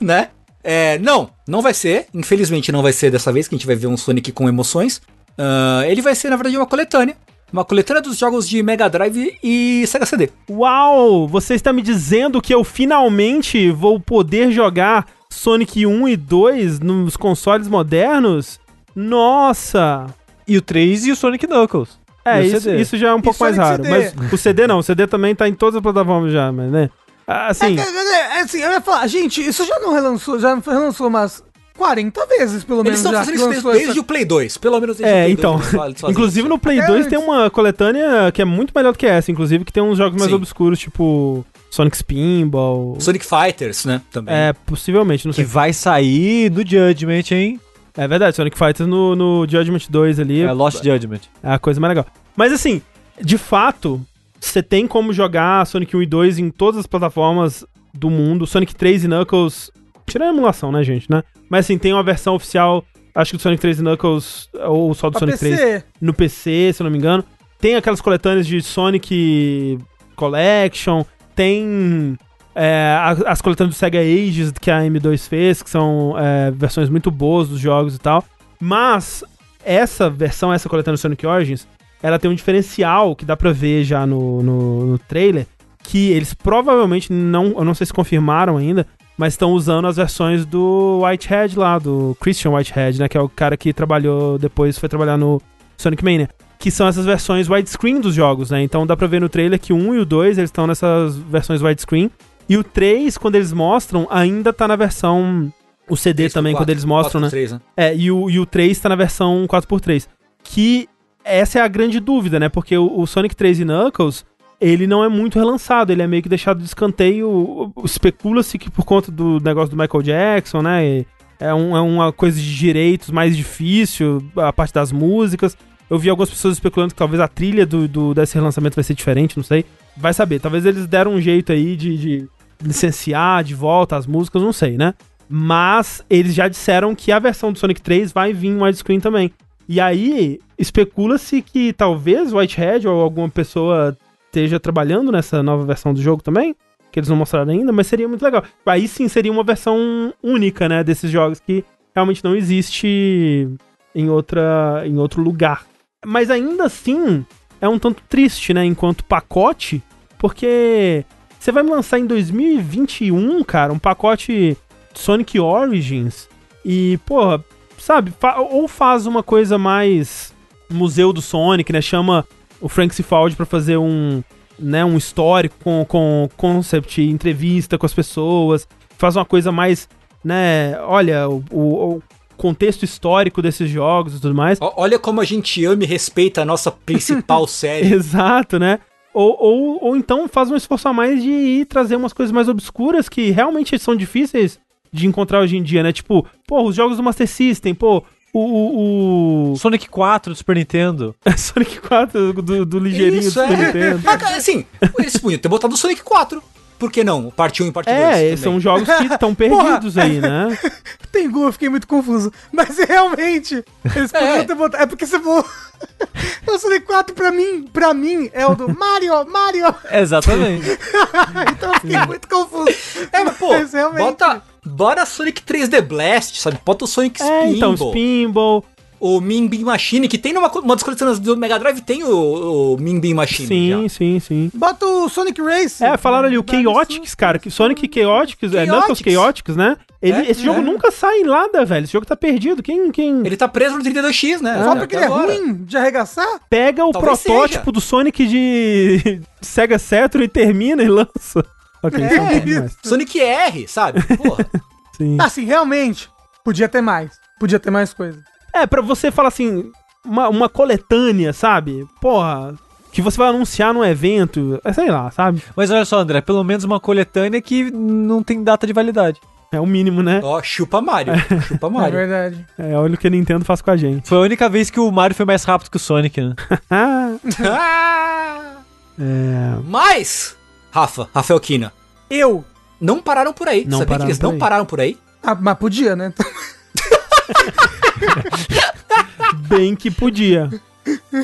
né? É, não, não vai ser. Infelizmente não vai ser dessa vez que a gente vai ver um Sonic com emoções. Ah, ele vai ser, na verdade, uma coletânea. Uma coletânea dos jogos de Mega Drive e Sega CD. Uau! Você está me dizendo que eu finalmente vou poder jogar Sonic 1 e 2 nos consoles modernos? Nossa! e o 3 e o Sonic Knuckles. É, o isso, CD. isso já é um pouco mais raro. CD. Mas o CD não, o CD também tá em todas as plataformas já, mas né? Ah, Assim, É, é, é, assim, eu ia falar, gente, isso já não relançou, já não relançou umas 40 vezes, pelo Eles menos. estão já fazendo que isso desde, desde essa- o Play 2. Pelo menos desde o é, Play então. 2 eles fazem- fazem Inclusive isso. no Play Até 2 antes. tem uma coletânea que é muito melhor do que essa, inclusive que tem uns jogos mais Sim. obscuros, tipo Sonic Spinball. Sonic Fighters, né? Também. É, possivelmente, não Que sei. vai sair no Judgment, hein? É verdade, Sonic Fighters no, no Judgment 2 ali. É Lost Judgment. É a coisa mais legal. Mas assim, de fato, você tem como jogar Sonic 1 e 2 em todas as plataformas do mundo. Sonic 3 e Knuckles. Tirando a emulação, né, gente, né? Mas assim, tem uma versão oficial, acho que do Sonic 3 e Knuckles, ou só do pra Sonic 3 PC. no PC, se eu não me engano. Tem aquelas coletâneas de Sonic Collection, tem é, as coletâneas do Sega Ages que a M2 fez, que são é, versões muito boas dos jogos e tal. Mas essa versão, essa coletânea do Sonic Origins, ela tem um diferencial que dá pra ver já no, no, no trailer, que eles provavelmente não, eu não sei se confirmaram ainda, mas estão usando as versões do Whitehead lá, do Christian Whitehead, né, que é o cara que trabalhou depois, foi trabalhar no Sonic Mania, que são essas versões widescreen dos jogos, né? Então dá pra ver no trailer que o 1 e o 2, eles estão nessas versões widescreen, e o 3, quando eles mostram, ainda tá na versão o CD 3 por também, 4, quando eles mostram, 4 né? por 3, né? É, e o, e o 3 tá na versão 4x3. Que essa é a grande dúvida, né? Porque o, o Sonic 3 e Knuckles, ele não é muito relançado, ele é meio que deixado de escanteio. Especula-se que por conta do negócio do Michael Jackson, né? É, um- é uma coisa de direitos mais difícil, a parte das músicas. Eu vi algumas pessoas especulando que talvez a trilha do, do- desse relançamento vai ser diferente, não sei. Vai saber, talvez eles deram um jeito aí de, de licenciar de volta as músicas, não sei, né? Mas eles já disseram que a versão do Sonic 3 vai vir em widescreen também. E aí, especula-se que talvez Whitehead ou alguma pessoa esteja trabalhando nessa nova versão do jogo também, que eles não mostraram ainda, mas seria muito legal. Aí sim seria uma versão única, né, desses jogos que realmente não existe em outra em outro lugar. Mas ainda assim, é um tanto triste, né, enquanto pacote, porque você vai me lançar em 2021, cara, um pacote Sonic Origins e, porra, sabe, fa- ou faz uma coisa mais museu do Sonic, né, chama o Frank Cifaldi pra fazer um, né, um histórico com, com concept, entrevista com as pessoas, faz uma coisa mais, né, olha, o, o- o contexto histórico desses jogos e tudo mais. Olha como a gente ama e respeita a nossa principal [laughs] série. Exato, né? Ou, ou, ou então faz um esforço a mais de ir trazer umas coisas mais obscuras que realmente são difíceis de encontrar hoje em dia, né? Tipo, pô, os jogos do Master System, pô, o, o, o [laughs] Sonic 4 do Super Nintendo. [laughs] Sonic 4 do, do ligeirinho Isso, do Super é. Nintendo. Mas, assim, eles podiam ter botado o Sonic 4. Por que não? Parte 1 e parte 2. É, são jogos que estão [laughs] perdidos aí, né? [laughs] Tengu, eu fiquei muito confuso. Mas realmente, eles É. podiam ter botado. É porque você falou. o Sonic 4 pra mim, pra mim, é o do Mario, Mario. [laughs] Exatamente. então eu fiquei muito confuso. É, mas, pô, Mas realmente- bota, bora Sonic 3D Blast, sabe? Bota o Sonic É, Spinball. então, Spinball. O Min Bean Machine, que tem numa uma das coleções do Mega Drive, tem o, o Min Bean Machine. Sim, já. sim, sim. Bota o Sonic Race. É, falaram ali o. Chaotix, cara, que Sonic Chaotix, é Knuckles Chaotix. Chaotix, né? Ele, É, esse jogo é. nunca sai em nada, velho. Esse jogo tá perdido. Quem, quem Ele tá preso no 32X, né? Só Até porque ele é agora. ruim de arregaçar? pega o Talvez protótipo seja. do Sonic de [laughs] Sega Saturn e termina e lança. Ok, isso é É. Sonic R, sabe? Porra. [laughs] Sim. Assim, realmente, podia ter mais. Podia ter mais coisa. É, pra você falar assim, uma, uma coletânea, sabe? Porra, que você vai anunciar num evento, é, sei lá, sabe? Mas olha só, André, pelo menos uma coletânea que não tem data de validade. É o mínimo, né? Ó, chupa Mario. Chupa É Mario. verdade. É, olha o que a Nintendo faz com a gente. Foi a única vez que o Mario foi mais rápido que o Sonic, né? [laughs] É, Mas, Rafa, Rafael Kina, Eu. não pararam por aí. Não Sabia que pararam eles não aí. pararam por aí? Ah, mas podia, né? [laughs] [laughs] bem que podia.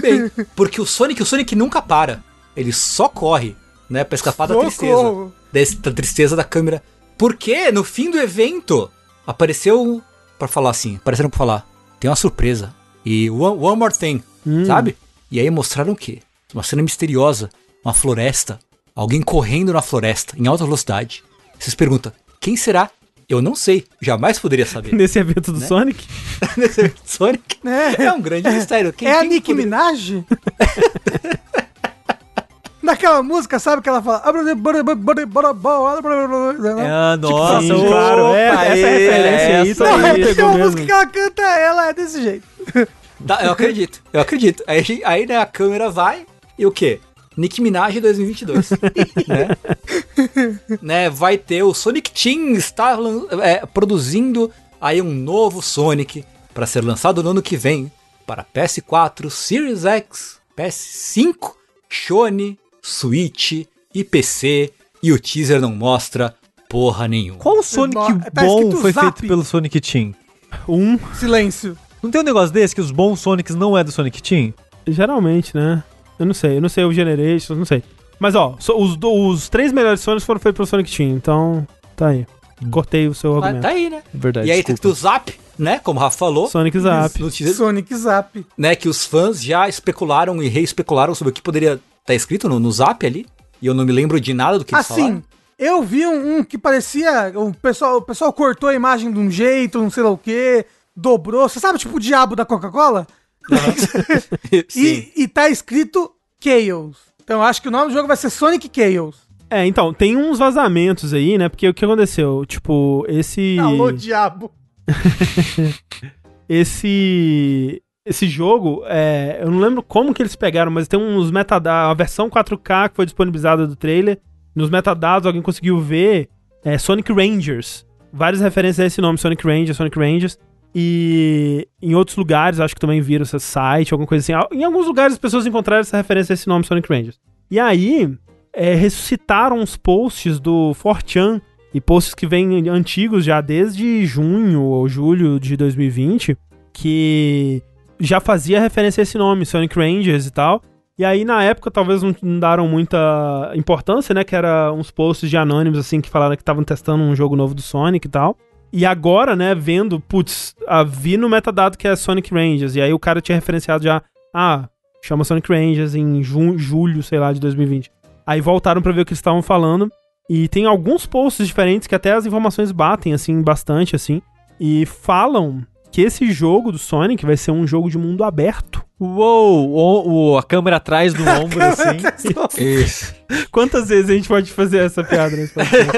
Bem, porque o Sonic, o Sonic nunca para. Ele só corre, né, pra escapar da tristeza. Socorro. Desse- da tristeza da câmera. Porque no fim do evento apareceu pra falar assim, apareceram pra falar, tem uma surpresa. E one, one more thing, Hum. sabe? E aí mostraram o quê? Uma cena misteriosa, uma floresta, alguém correndo na floresta em alta velocidade. Vocês perguntam, quem será? Eu não sei, jamais poderia saber. Nesse evento do Sonic? Nesse evento do Sonic É, é um grande mistério. Quem, é a Nicki poderia- Minaj? Naquela música, sabe que ela fala. Ah, nossa, Sim, claro, é, essa é a referência aí, essa todo Não, mundo é tem uma mesmo. música que ela canta, ela é desse jeito. Tá, eu acredito, eu acredito. Aí, aí né, a câmera vai e o quê? Nicki Minaj 2022. [laughs] né? né? Vai ter o Sonic Team está é, produzindo aí um novo Sonic para ser lançado no ano que vem para PS4, Series X, PS5, Sony, Switch e PC. E o teaser não mostra porra nenhuma. Qual Sonic Tá bom escrito foi Zap. feito pelo Sonic Team? Um, Silêncio. Não tem um negócio desse que os bons Sonics não é do Sonic Team? geralmente, né? Eu não sei, eu não sei o Generations, não sei. Mas ó, so- os, do- os três melhores Sonics foram feitos pelo Sonic Team, então tá aí. Cortei o seu Tá, argumento. tá aí, né? Verdade. e aí tem desculpa. o Zap, né? Como o Rafa falou. Sonic Zap. No Sonic Zap. né, que os fãs já especularam e reespecularam sobre o que poderia estar escrito no, no Zap ali. E eu não me lembro de nada do que eles Assim, falaram. eu vi um, um que parecia. O pessoal, o pessoal cortou a imagem de um jeito, não sei lá o quê, dobrou. Você sabe, tipo o diabo da Coca-Cola? [laughs] Sim. E, e tá escrito Chaos. Então eu acho que o nome do jogo vai ser Sonic Chaos. É, então, tem uns vazamentos aí, né? Porque o que aconteceu? Tipo, esse. Alô, diabo. [laughs] esse esse jogo, é, eu não lembro como que eles pegaram, mas tem uns metadados, a versão 4K que foi disponibilizada do trailer, nos metadados alguém conseguiu ver é, Sonic Rangers, várias referências a esse nome, Sonic Rangers, Sonic Rangers, e em outros lugares, acho que também viram esse site, alguma coisa assim, em alguns lugares as pessoas encontraram essa referência a esse nome, Sonic Rangers. E aí, é, ressuscitaram os posts do 4chan, e posts que vêm antigos já desde junho ou julho de 2020, que já fazia referência a esse nome, Sonic Rangers e tal. E aí, na época, talvez não, não daram muita importância, né? Que era uns posts de anônimos, assim, que falaram que estavam testando um jogo novo do Sonic e tal. E agora, né, vendo, putz, vi no metadado que é Sonic Rangers. E aí o cara tinha referenciado já, ah, chama Sonic Rangers em ju julho, sei lá, de 2020. Aí voltaram pra ver o que eles estavam falando. E tem alguns posts diferentes que até as informações batem, assim, bastante, assim. E falam que esse jogo do Sonic vai ser um jogo de mundo aberto. Uou, o, o- a câmera atrás do ombro, [laughs] assim. Isso. Quantas vezes a gente pode fazer essa piada nesse podcast?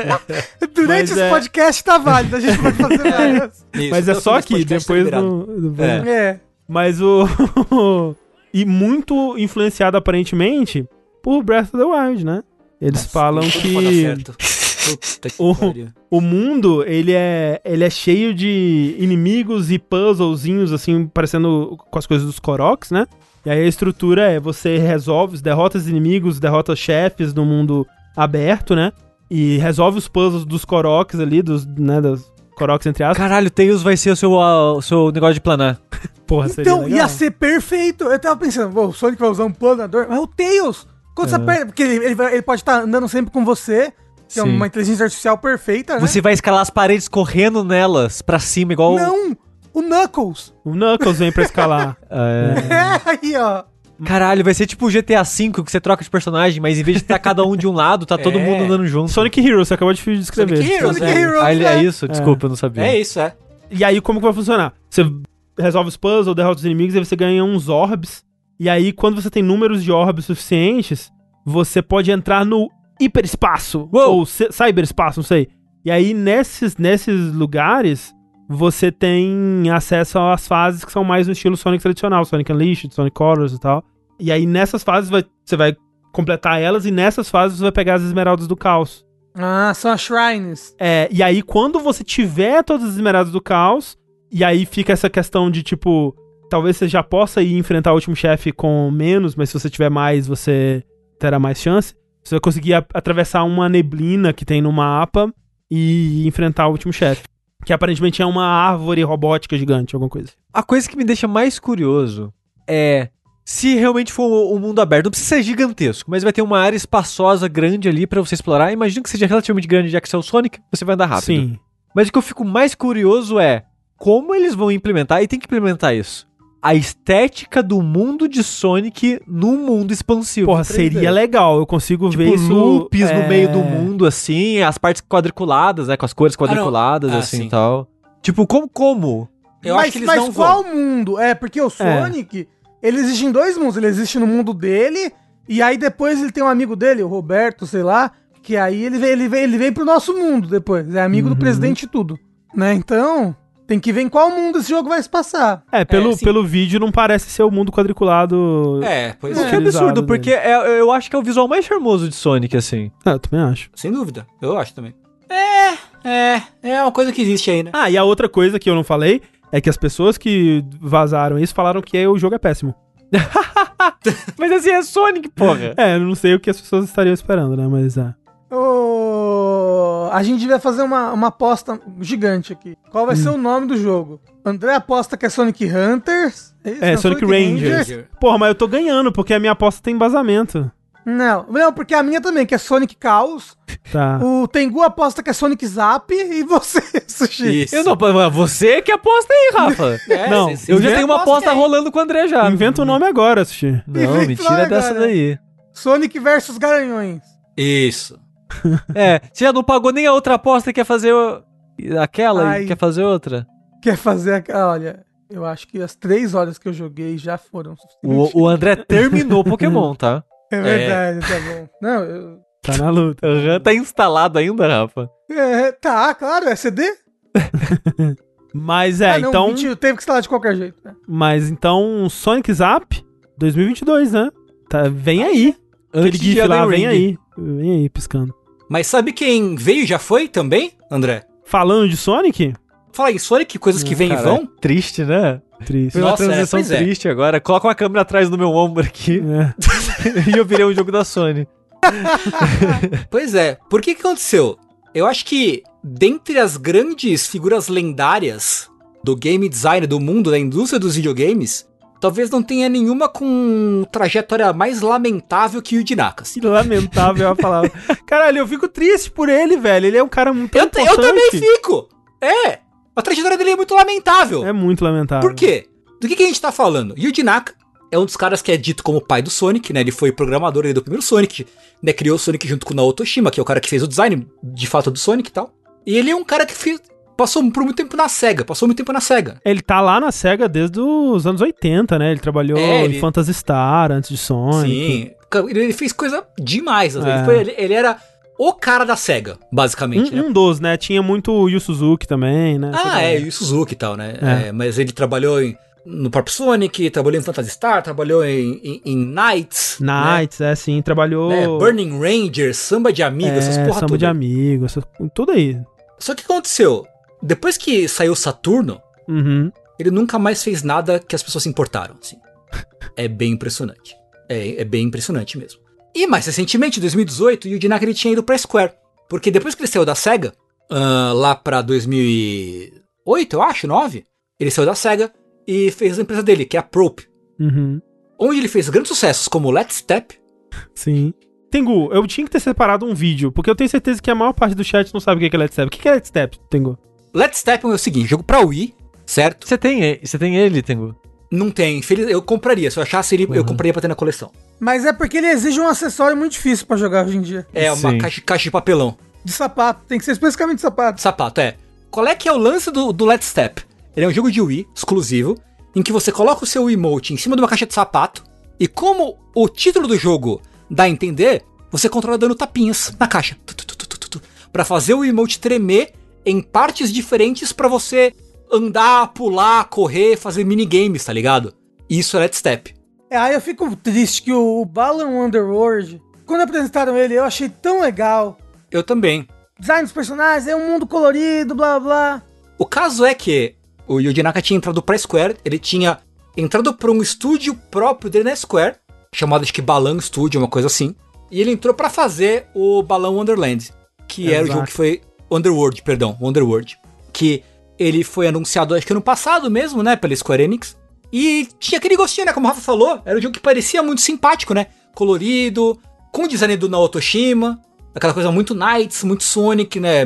[laughs] Durante Mas esse é- podcast tá válido, a gente pode fazer [laughs] várias. Isso. Mas é Então, só aqui, tá depois do- É. É. Mas o. e muito influenciado aparentemente por Breath of the Wild, né? Eles falam certo. Puta que O- o mundo, ele é, ele é cheio de inimigos e puzzlezinhos, assim, parecendo com as coisas dos Koroks, né? E aí a estrutura é você resolve, derrota os inimigos, derrota os chefes no mundo aberto, né? E resolve os puzzles dos Koroks ali, dos, né, dos Koroks entre aspas. Caralho, Tails vai ser o seu, ah, o seu negócio de planar. [laughs] Porra, seria Então, legal. ia ser perfeito. Eu tava pensando, pô, o Sonic vai usar um planador, mas o Tails, quando você aperta, porque ele, ele, vai- ele pode estar andando sempre com você, que é uma inteligência artificial perfeita, né? Você vai escalar as paredes correndo nelas pra cima, igual. Não, o Knuckles. O Knuckles vem pra escalar. [laughs] É. É, [laughs] aí, ó. Caralho, vai ser tipo o GTA V que você troca de personagem, mas em vez de estar cada um de um lado, tá todo É. mundo andando junto. Sonic Heroes, você acabou de descrever. Sonic Heroes, Sonic é. Heroes, Ah, ele- é é. isso? Desculpa, eu não sabia. É isso, é. E aí, como que vai funcionar? Você resolve os puzzles, derrota os inimigos, aí você ganha uns orbs. E aí, quando você tem números de orbs suficientes, você pode entrar no hiperespaço. Uou! Ou cyberespaço, não sei. E aí, nesses, nesses lugares, você tem acesso às fases que são mais no estilo Sonic tradicional. Sonic Unleashed, Sonic Colors e tal. E aí, nessas fases, vai Você vai completar elas e nessas fases você vai pegar as esmeraldas do caos. Ah, são as shrines. É, e aí quando você tiver todas as esmeraldas do caos, e aí fica essa questão de tipo, talvez você já possa ir enfrentar o último chefe com menos, mas se você tiver mais, você terá mais chance. Você vai conseguir atravessar uma neblina que tem no mapa e enfrentar o último chefe. Que aparentemente é uma árvore robótica gigante, alguma coisa. A coisa que me deixa mais curioso é se realmente for um mundo aberto, não precisa ser gigantesco, mas vai ter uma área espaçosa grande ali pra você explorar. Imagino que seja relativamente grande, já que você é o Sonic, você vai andar rápido. Sim. Mas o que eu fico mais curioso é como eles vão implementar, e tem que implementar isso, a estética do mundo de Sonic num mundo expansivo. Porra, 3D. seria legal. Eu consigo Tipo, ver isso. loops é, no meio do mundo, assim, as partes quadriculadas, né? Com as cores quadriculadas, Ah, assim sim. e tal. Tipo, como? como? Eu mas acho que eles mas não qual vão. mundo? É, porque o Sonic, ele existe em dois mundos. Ele existe no mundo dele, e aí depois ele tem um amigo dele, o Roberto, sei lá, que aí ele vem, ele vem, ele vem pro nosso mundo depois. É amigo Uhum. do presidente e tudo. Né? Então, tem que ver em qual mundo esse jogo vai se passar. É, pelo, É, pelo vídeo não parece ser o mundo quadriculado. É, pois O é. que é Utilizado absurdo, dele. porque é- eu acho que é o visual mais charmoso de Sonic, assim. É, eu também acho. Sem dúvida. Eu acho também. É, é. É uma coisa que existe aí, né? Ah, e a outra coisa que eu não falei é que as pessoas que vazaram isso falaram que o jogo é péssimo. [laughs] Mas assim, é Sonic, porra. É, eu não sei o que as pessoas estariam esperando, né? Mas é. Ô, A gente devia fazer uma, uma aposta gigante aqui. Qual vai ser Hum. o nome do jogo? André aposta que é Sonic Hunters. isso? É, Não, Sonic Rangers. Porra, mas eu tô ganhando, porque a minha aposta tem embasamento. Não, não, porque a minha também, que é Sonic Chaos. Tá. O Tengu aposta que é Sonic Zap e você, [laughs] Sushi. Isso. Eu não, mas você que aposta aí, Rafa. [laughs] É, Não, eu já tenho uma aposta aí. rolando com o André já. Inventa o nome agora, Sushi. Não, Inventa me tira dessa daí. Sonic versus Garanhões. Isso. [laughs] É, você já não pagou nem a outra aposta e quer fazer o- aquela Ai. e quer fazer outra? Quer fazer aquela. Olha, eu acho que as três horas que eu joguei já foram suficientes. O, o André terminou o Pokémon, tá? [laughs] É verdade, tá bom. Não, eu. Tá na luta. Aham, tá instalado ainda, Rafa? É, tá, claro, é CD? [laughs] Mas é, Ah, não, então. mentira, teve que instalar de qualquer jeito. né? Mas então, Sonic Zap 2022, né? Tá, vem aí. Aquele Antes de GIF lá, vem aí. Vem aí, piscando. Mas sabe quem veio e já foi também, André? Falando de Sonic? Fala em Sonic, coisas que vêm e vão. Triste, né? Triste. Foi uma Nossa, é, transição é. triste agora. Coloca uma câmera atrás do meu ombro aqui É. [laughs] e eu virei um jogo da Sony. [laughs] Pois é, por que que aconteceu? Eu acho que dentre as grandes figuras lendárias do game design, do mundo, da indústria dos videogames, talvez não tenha nenhuma com trajetória mais lamentável que o Yuji Naka. assim. [laughs] Que lamentável a palavra. Caralho, eu fico triste por ele, velho. Ele é um cara muito Eu, te- eu importante. também fico! É! A trajetória dele é muito lamentável. É muito lamentável. Por quê? Do que, que a gente tá falando? Yuji Naka é um dos caras que é dito como o pai do Sonic, né? Ele foi programador aí do primeiro Sonic, né? Criou o Sonic junto com o Naoto Oshima, que é o cara que fez o design de fato do Sonic e tal. E ele é um cara que fez- passou por muito tempo na SEGA, passou muito tempo na SEGA. Ele tá lá na SEGA desde os anos 80, né? Ele trabalhou É, ele- em Phantasy Star antes de Sonic. Sim. Ele fez coisa demais. É. Ele, foi- ele- ele era o cara da SEGA, basicamente, né? Um, um dos, né? Tinha muito o Yu Suzuki também, né? Ah, é, o Suzuki e tal, né? É. É, mas ele trabalhou em- no próprio Sonic, trabalhou em Phantasy Star, trabalhou em, em, em Knights. Knights, é, sim. Trabalhou... Né? né? Burning Rangers, Samba de Amigos, essas é, porra samba toda. de amigos, essas- tudo aí. Só que o que aconteceu? Depois que saiu Saturno, Uhum. ele nunca mais fez nada que as pessoas se importaram, assim. [laughs] É bem impressionante. É, é bem impressionante mesmo. E mais recentemente, em 2018, o Yuji Naka ele tinha ido pra Square. Porque depois que ele saiu da SEGA, ah, lá pra 2008, eu acho, 9, ele saiu da SEGA e fez a empresa dele, que é a Probe. Uhum. Onde ele fez grandes sucessos como Let's Step. [laughs] Sim. Tengu, eu tinha que ter separado um vídeo, porque eu tenho certeza que a maior parte do chat não sabe o que é Let's Step. O que é Let's Step, Tengu? Let's Step é o seguinte, jogo pra Wii, certo? Você tem, e- você tem ele, Tengu? Não tem, infeliz- eu compraria, se eu achasse ele, eu Uhum. compraria pra ter na coleção. Mas é porque ele exige um acessório muito difícil pra jogar hoje em dia. É uma Sim. caixa, caixa de papelão. De sapato, tem que ser especificamente de sapato. Sapato, é. Qual é que é o lance do, do Let's Step? Ele é um jogo de Wii, exclusivo, em que você coloca o seu emote em cima de uma caixa de sapato, e como o título do jogo dá a entender, você controla dando tapinhas na caixa. Tu, tu, tu, tu, tu, tu, tu, Pra fazer o emote tremer em partes diferentes pra você andar, pular, correr, fazer minigames, tá ligado? Isso é Let's Step. É, aí eu fico triste que o Balan Underworld, quando apresentaram ele, eu achei tão legal. Eu também. Design dos personagens, é um mundo colorido, blá blá. O caso é que o Yuji Naka tinha entrado pra Square, ele tinha entrado pra um estúdio próprio dele na Square, chamado acho que Balan Studio, uma coisa assim. E ele entrou pra fazer o Balão Wonderland, que era o jogo que foi Underworld, perdão, Wonderworld, que ele foi anunciado acho que ano passado mesmo, né, pela Square Enix. E tinha aquele gostinho, né, como o Rafa falou, era um jogo que parecia muito simpático, né? Colorido, com o design do Naoto Shima, aquela coisa muito Knights, muito Sonic, né?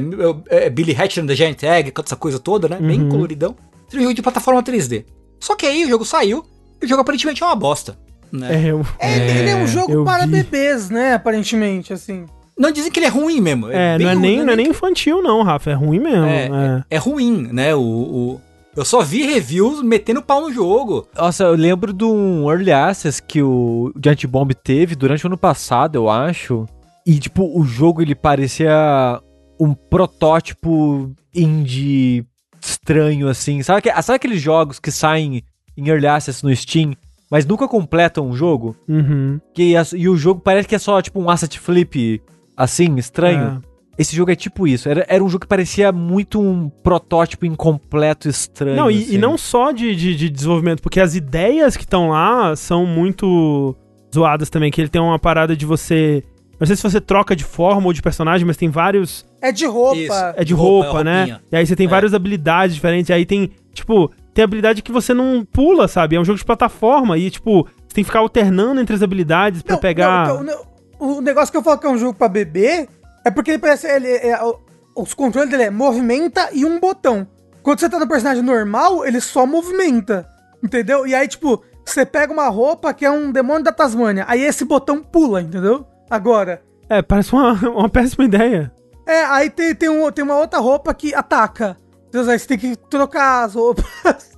É, é, Billy Hatcher da Giant Egg, essa coisa toda, né? Bem coloridão. Seria um jogo de plataforma 3D. Só que aí o jogo saiu, e o jogo aparentemente é uma bosta. Né? É, eu, É, ele é um jogo eu para vi. bebês, né? Aparentemente, assim. Não dizem que ele é ruim mesmo. é, bem não é, ruim, nem, não é nem infantil, não, Rafa. É ruim mesmo. É, é. é ruim, né? O, o- eu só vi reviews metendo pau no jogo. Nossa, eu lembro de um Early Access que o Giant Bomb teve durante o ano passado, eu acho. E, tipo, o jogo ele parecia um protótipo indie estranho, assim. Sabe, que- sabe aqueles jogos que saem em Early Access no Steam, mas nunca completam um jogo? Uhum. Que, as- e o jogo parece que é só, tipo, um asset flip, assim, estranho. Esse jogo é tipo isso. Era, era um jogo que parecia muito um protótipo incompleto, estranho. Não, e, assim. e não só de, de, de desenvolvimento, porque as ideias que estão lá são muito zoadas também, que ele tem uma parada de você... Não sei se você troca de forma ou de personagem, mas tem vários... É de roupa. Isso. É de Roupa, roupa, é né? E aí você tem É. várias habilidades diferentes, e aí tem, tipo... Tem habilidade que você não pula, sabe? É um jogo de plataforma e, tipo, você tem que ficar alternando entre as habilidades pra Não, pegar... não, então, não, o negócio que eu falo que é um jogo pra bebê é porque ele parece. Ele, é- os controles dele é movimenta e um botão. Quando você tá no personagem normal, ele só movimenta. Entendeu? E aí, tipo, você pega uma roupa que é um demônio da Tasmânia. Aí esse botão pula, entendeu? Agora. É, parece uma, [laughs] uma péssima ideia. É, aí tem, tem, um, tem uma outra roupa que ataca. Então, aí você tem que trocar as roupas.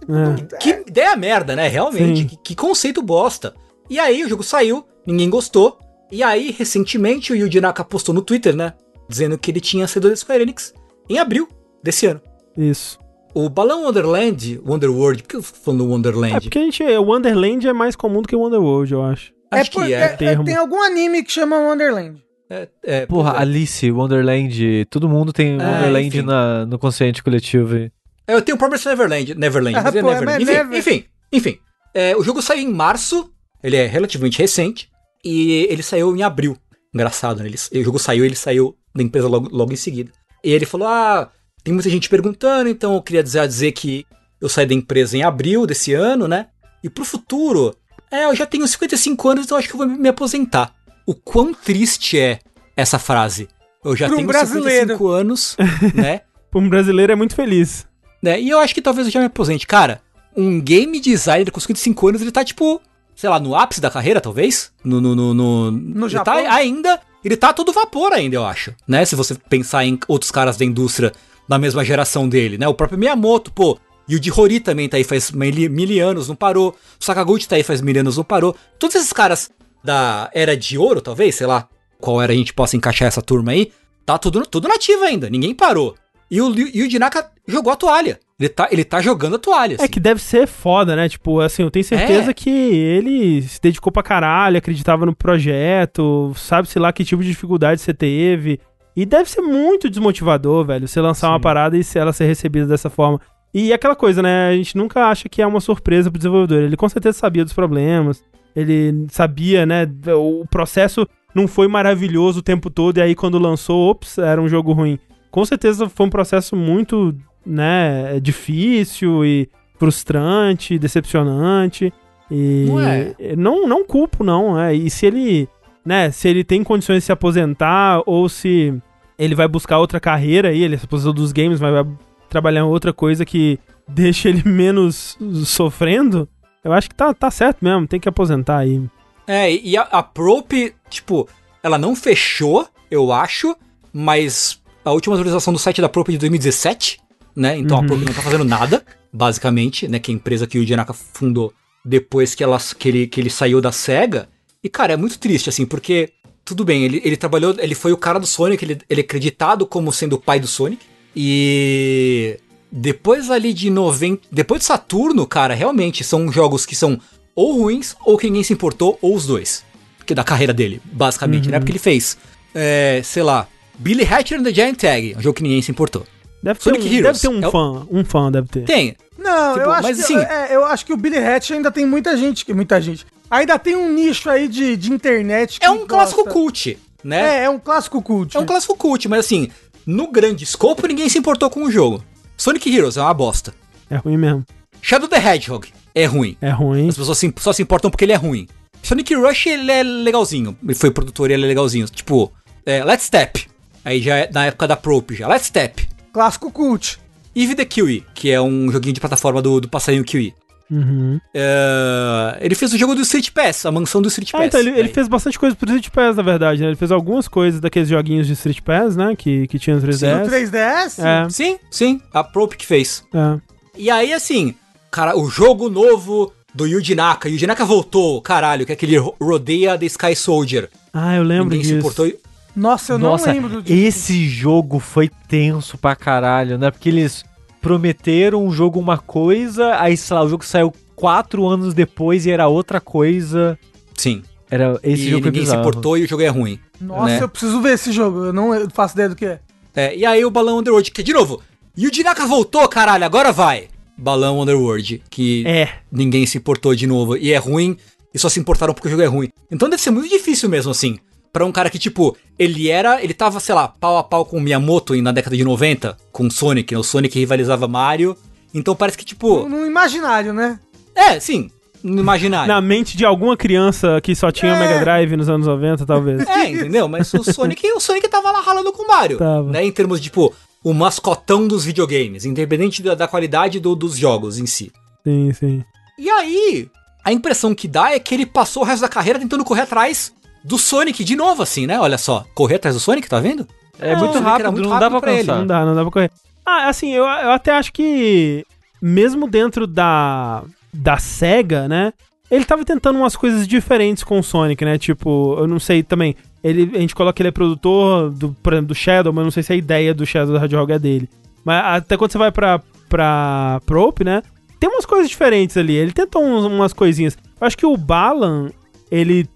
É. [laughs] Que ideia merda, né? Realmente. Que, que conceito bosta. E aí o jogo saiu, ninguém gostou. E aí, recentemente, o Yuji Naka postou no Twitter, né? Dizendo que ele tinha saído da Square Enix em abril desse ano. Isso. O Balão Wonderland, Wonderworld, por que eu tô falando Wonderland? É porque a gente... O Wonderland é mais comum do que o Wonderworld, eu acho. Acho por- que é. termo. Tem algum anime que chama Wonderland. É, é, Porra, é. Alice, Wonderland, todo mundo tem É, Wonderland enfim. na, no consciente coletivo. É, Eu tenho Promised Neverland, Neverland, Ah, mas é pô, Neverland. mas Enfim, Never- enfim, enfim. É, o jogo saiu em março, ele é relativamente recente, e ele saiu em abril. Engraçado, né? Ele- o jogo saiu ele saiu da empresa logo, logo em seguida. E ele falou: Ah, tem muita gente perguntando, então eu queria dizer, dizer que eu saí da empresa em abril desse ano, né? E pro futuro, é, eu já tenho 55 anos, então acho que eu vou me aposentar. O quão triste é essa frase? Eu já um tenho brasileiro. 55 anos, [laughs] né? Pra um brasileiro é muito feliz. né? E eu acho que talvez eu já me aposente. Cara, um game designer com 55 anos, ele tá tipo, sei lá, no ápice da carreira, talvez? No. No, no, no, No ele Japão? Tá ainda. Ele tá todo vapor ainda, eu acho. Né? Se você pensar em outros caras da indústria da mesma geração dele, né? O próprio Miyamoto, pô. E o de Hori também tá aí faz mil, mil anos, não parou. O Sakaguchi tá aí faz mil anos, não parou. Todos esses caras da era de ouro, talvez, sei lá, qual era a gente possa encaixar essa turma aí, tá tudo, tudo nativo ainda, ninguém parou. E o, e o Jinaka jogou a toalha. Ele tá, ele tá jogando a toalha. É que deve ser foda, né? Tipo, assim, eu tenho certeza É. que ele se dedicou pra caralho, acreditava no projeto, sabe-se lá que tipo de dificuldade você teve. E deve ser muito desmotivador, velho, você lançar uma parada e se ela ser recebida dessa forma. E aquela coisa, né? A gente nunca acha que é uma surpresa pro desenvolvedor. Ele com certeza sabia dos problemas. Ele sabia, né? O processo não foi maravilhoso o tempo todo. E aí, quando lançou, ops, era um jogo ruim. Com certeza foi um processo muito, né? Difícil e frustrante, decepcionante. E Não é? não, não culpo, não. É. E se ele, né? Se ele tem condições de se aposentar ou se ele vai buscar outra carreira aí, ele se aposentou dos games, mas vai trabalhar em outra coisa que [laughs] deixa ele menos sofrendo, eu acho que tá, tá certo mesmo, tem que aposentar aí. É, e a, a Prope, tipo, ela não fechou, eu acho, mas a última atualização do site da Prope é de 2017, né? Então a Prope não tá fazendo nada, basicamente, né? Que é a empresa que o Janaka fundou depois que, ela, que, ele, que ele saiu da SEGA. E, cara, é muito triste, assim, porque, tudo bem, ele, ele trabalhou, ele foi o cara do Sonic, ele, ele é acreditado como sendo o pai do Sonic. E depois ali de 90. Depois de Saturno, cara, realmente são jogos que são ou ruins, ou que ninguém se importou, ou os dois. Que da carreira dele, basicamente, né? Porque ele fez, é, sei lá, Billy Hatcher and the Giant Tag, um jogo que ninguém se importou. Deve ter, Sonic um, deve Heroes ter um é o- fã, um fã deve ter. Tem. Não, Tipo, eu, acho mas que, assim- é, eu acho que o Billy Hatch ainda tem muita gente. que- Muita gente. Ainda tem um nicho aí de, de internet que É um clássico gosta. cult, né? É, é um clássico cult. É um clássico cult, mas assim, no grande escopo ninguém se importou com o jogo. Sonic Heroes é uma bosta. É ruim mesmo. Shadow the Hedgehog é ruim. É ruim. As pessoas só se importam porque ele é ruim. Sonic Rush, ele é legalzinho. Ele foi produtor e ele é legalzinho. Tipo, é, Let's Step. Aí já é na época da Probe já. Let's Step. Clássico cult. Eve the Kiwi, que é um joguinho de plataforma do, do passarinho Kiwi. Uhum. É, ele fez o jogo do Street Pass, a mansão do Street Pass. Ah, então ele, ele Aí- fez bastante coisa pro Street Pass, na verdade, né? Ele fez algumas coisas daqueles joguinhos de Street Pass, né? Que, que tinha no 3DS. No 3DS? É, Sim, sim, a Probe que fez. é. E aí, assim, cara, o jogo novo do Yuji Naka. Yuji Naka voltou, caralho, que é aquele Ro- Rodeia the Sky Soldier. Ah, eu lembro Ninguém se disso. importou. E- Nossa, eu Nossa, não lembro disso. esse jogo foi tenso pra caralho, né? Porque eles prometeram um jogo uma coisa, aí, sei lá, o jogo saiu quatro anos depois e era outra coisa. Sim. Era esse e jogo é ninguém se importou e o jogo é ruim. Nossa, né? eu preciso ver esse jogo. Eu não faço ideia do que é. É, e aí o Balão Underworld, que de novo, Yuji Naka voltou, caralho, agora vai. Balão Underworld, que É. ninguém se importou de novo e é ruim e só se importaram porque o jogo é ruim. Então deve ser muito difícil mesmo assim. Pra um cara que, tipo, ele era. Ele tava, sei lá, pau a pau com o Miyamoto na década de 90, com o Sonic, né? O Sonic rivalizava Mario. Então parece que, tipo. No, no imaginário, né? É, sim. No imaginário. Na mente de alguma criança que só tinha É. Mega Drive nos anos 90, talvez. É, entendeu? Mas o Sonic, o Sonic tava lá ralando com o Mario. Tava. Né? Em termos de, tipo, o mascotão dos videogames, independente da, da qualidade do- dos jogos em si. Sim, sim. E aí, a impressão que dá é que ele passou o resto da carreira tentando correr atrás do Sonic de novo, assim, né? Olha só, correr atrás do Sonic, tá vendo? É É, muito rápido, muito não dá rápido pra pra ele. Não dá, não dá pra correr. Ah, assim, eu, eu até acho que, mesmo dentro da, da SEGA, né? Ele tava tentando umas coisas diferentes com o Sonic, né? Tipo, eu não sei também. Ele, a gente coloca que ele é produtor do, por exemplo, do Shadow, mas eu não sei se a ideia do Shadow da Hedgehog é dele. Mas até quando você vai pra, pra Prope, né? Tem umas coisas diferentes ali. Ele tentou umas coisinhas. Eu acho que o Balan, ele le-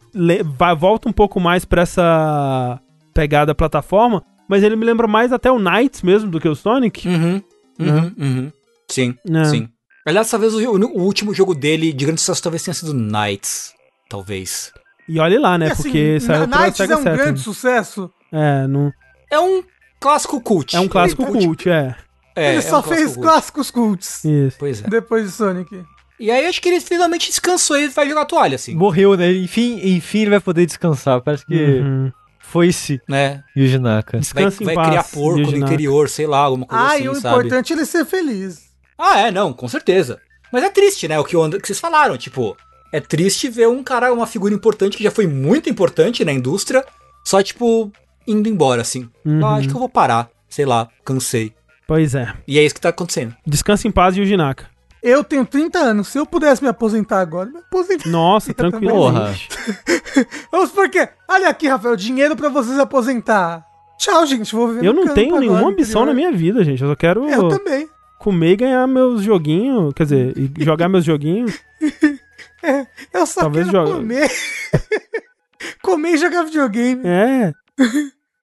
vai, volta um pouco mais pra essa pegada plataforma, mas ele me lembra mais até o Knights mesmo do que o Sonic. Uhum, uhum, uhum. Sim, É. sim. Aliás, talvez o, o último jogo dele de grande sucesso talvez tenha sido Knights. Talvez. E olhe lá, né? E, assim, Porque saiu Knights Sega é um Saturn. grande sucesso. É, não... É um clássico cult. é um clássico Ele- cult, é. É, ele é só um clássico fez cult. clássicos cults. Isso. Pois é. Depois de Sonic. E aí acho que ele finalmente descansou e vai jogar a toalha, assim. Morreu, né? Enfim, enfim ele vai poder descansar. Parece que Uhum. foi-se Né? Yuji Naka. Vai, Descansa em vai paz, criar porco Yuji no interior, sei lá, alguma coisa Ah, assim, e o sabe? importante é ele ser feliz. Ah, é, não, com certeza. Mas é triste, né? O que, o And- que vocês falaram, tipo, é triste ver um cara, uma figura importante que já foi muito importante na indústria, só, tipo, indo embora, assim. Uhum. Ah, acho que eu vou parar, sei lá, cansei. Pois é. E é isso que tá acontecendo. Descansa em paz, Yuji Naka. Eu tenho 30 anos. Se eu pudesse me aposentar agora, me aposentar. Nossa, [laughs] tranquilo. [laughs] Vamos por quê? Olha aqui, Rafael, dinheiro pra você se aposentar. Tchau, gente. Vou viver Eu não tenho nenhuma agora, ambição na minha vida, gente. Eu só quero Eu também. comer e ganhar meus joguinhos. Quer dizer, [laughs] jogar meus joguinhos. Eu só Talvez quero joga- comer. comer e jogar videogame. É.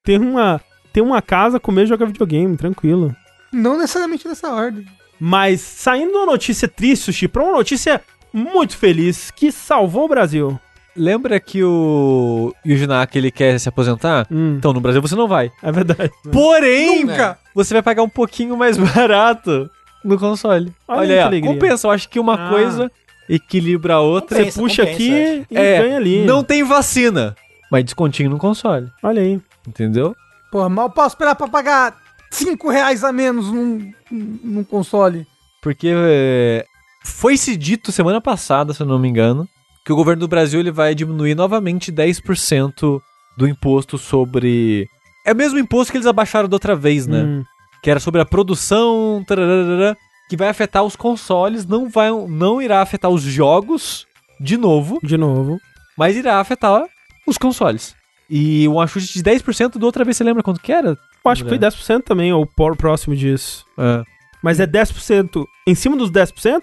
ter uma, ter uma casa, comer e jogar videogame, tranquilo. Não necessariamente nessa ordem. Mas saindo de uma notícia triste, Sushi, pra uma notícia muito feliz que salvou o Brasil. Lembra que o Yuji Naka ele quer se aposentar? Hum, Então, no Brasil você não vai. é verdade. Porém, Nunca. você vai pagar um pouquinho mais [laughs] barato no console. Olha Olha, que aí, compensa. Eu acho que uma Ah. coisa equilibra a outra. Você Compensa, puxa compensa, aqui e É, ganha ali. Não tem vacina, mas descontinho no console. Olha aí. Entendeu? Porra, mal posso esperar pra pagar 5 reais a menos num, num console. Porque é, foi-se dito semana passada, se eu não me engano, que o governo do Brasil ele vai diminuir novamente 10% do imposto sobre. É o mesmo imposto que eles abaixaram da outra vez, né? Hum, Que era sobre a produção, tararara, que vai afetar os consoles, não, vai, não irá afetar os jogos de novo, de novo. mas irá afetar os consoles. E um ajuste de 10% da outra vez, você lembra quanto que era? Eu acho que foi 10% também, ou por próximo disso. É. Mas é 10% em cima dos 10%?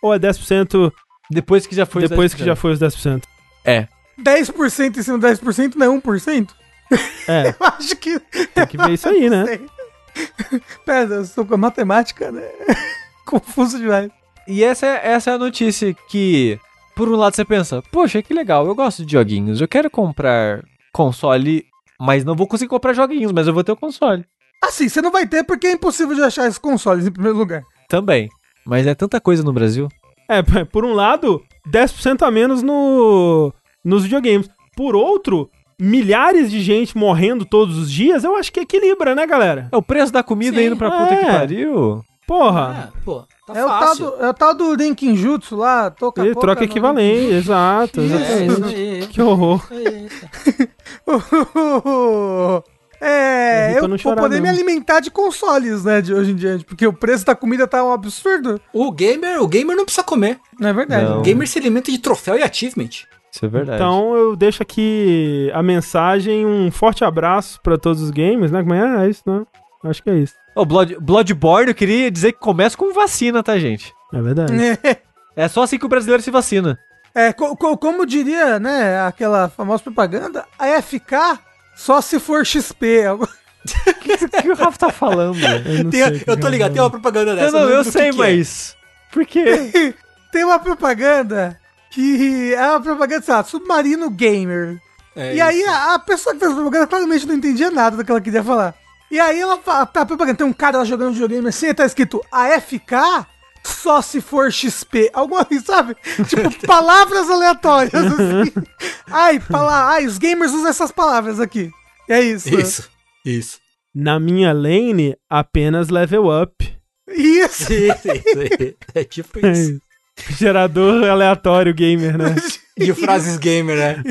Ou é 10% Depois que já foi os depois que 10%. já foi os 10%. É. 10% em cima de 10% não é 1%? É, [laughs] Eu acho que. tem que ver isso aí, né? [laughs] Sei. Pera, eu sou com a matemática, né? [laughs] Confuso demais. E essa é, essa é a notícia que, por um lado, você pensa, poxa, que legal, eu gosto de joguinhos, eu quero comprar console, mas não vou conseguir comprar joguinhos, mas eu vou ter o console. Assim, você não vai ter porque é impossível de achar esses consoles em primeiro lugar. Também. Mas é tanta coisa no Brasil. É, [laughs] por um lado, 10% a menos no, nos videogames. Por outro, milhares de gente morrendo todos os dias, eu acho que equilibra, né, galera? É o preço da comida Sim, indo pra puta que é. pariu. Porra. É, pô, tá é, o tal fácil. do, é o tal do Renkinjutsu lá, toca E troca equivalente, exato, Isso. É. Que horror. [laughs] é, eu vou poder não. me alimentar de consoles, né, de hoje em diante, porque o preço da comida tá um absurdo. O gamer, o gamer não precisa comer. Não é verdade? Não. O gamer se alimenta de troféu e achievement. Isso é verdade. Então eu deixo aqui a mensagem, um forte abraço pra todos os games, né? Como é? É isso, né? Acho que é isso. O Blood, Bloodborne, eu queria dizer que começa com vacina, tá, gente? É verdade. É só assim que o brasileiro se vacina. É, co- co- como diria, né, aquela famosa propaganda, a FK só se for XP. O [laughs] que o Rafa tá falando? Eu, não Tem- que eu tô é. ligado, tem uma propaganda eu dessa. não, eu lembro do sei, que que é. mas... Por quê? Tem uma propaganda que é uma propaganda, sei lá, submarino gamer. É e isso. aí a, a pessoa que fez a propaganda claramente não entendia nada do que ela queria falar. E aí ela fala, tá, tem um cara lá jogando videogame assim, e tá escrito AFK só se for XP. Alguma coisa, sabe? [laughs] Tipo, palavras aleatórias, assim. Ai, pala ai, os gamers usam essas palavras aqui. É isso. Isso, isso. Na minha lane, apenas level up. Isso. [laughs] Isso, isso, É tipo É isso. isso. Gerador aleatório gamer, né? E o Frases Gamer, né?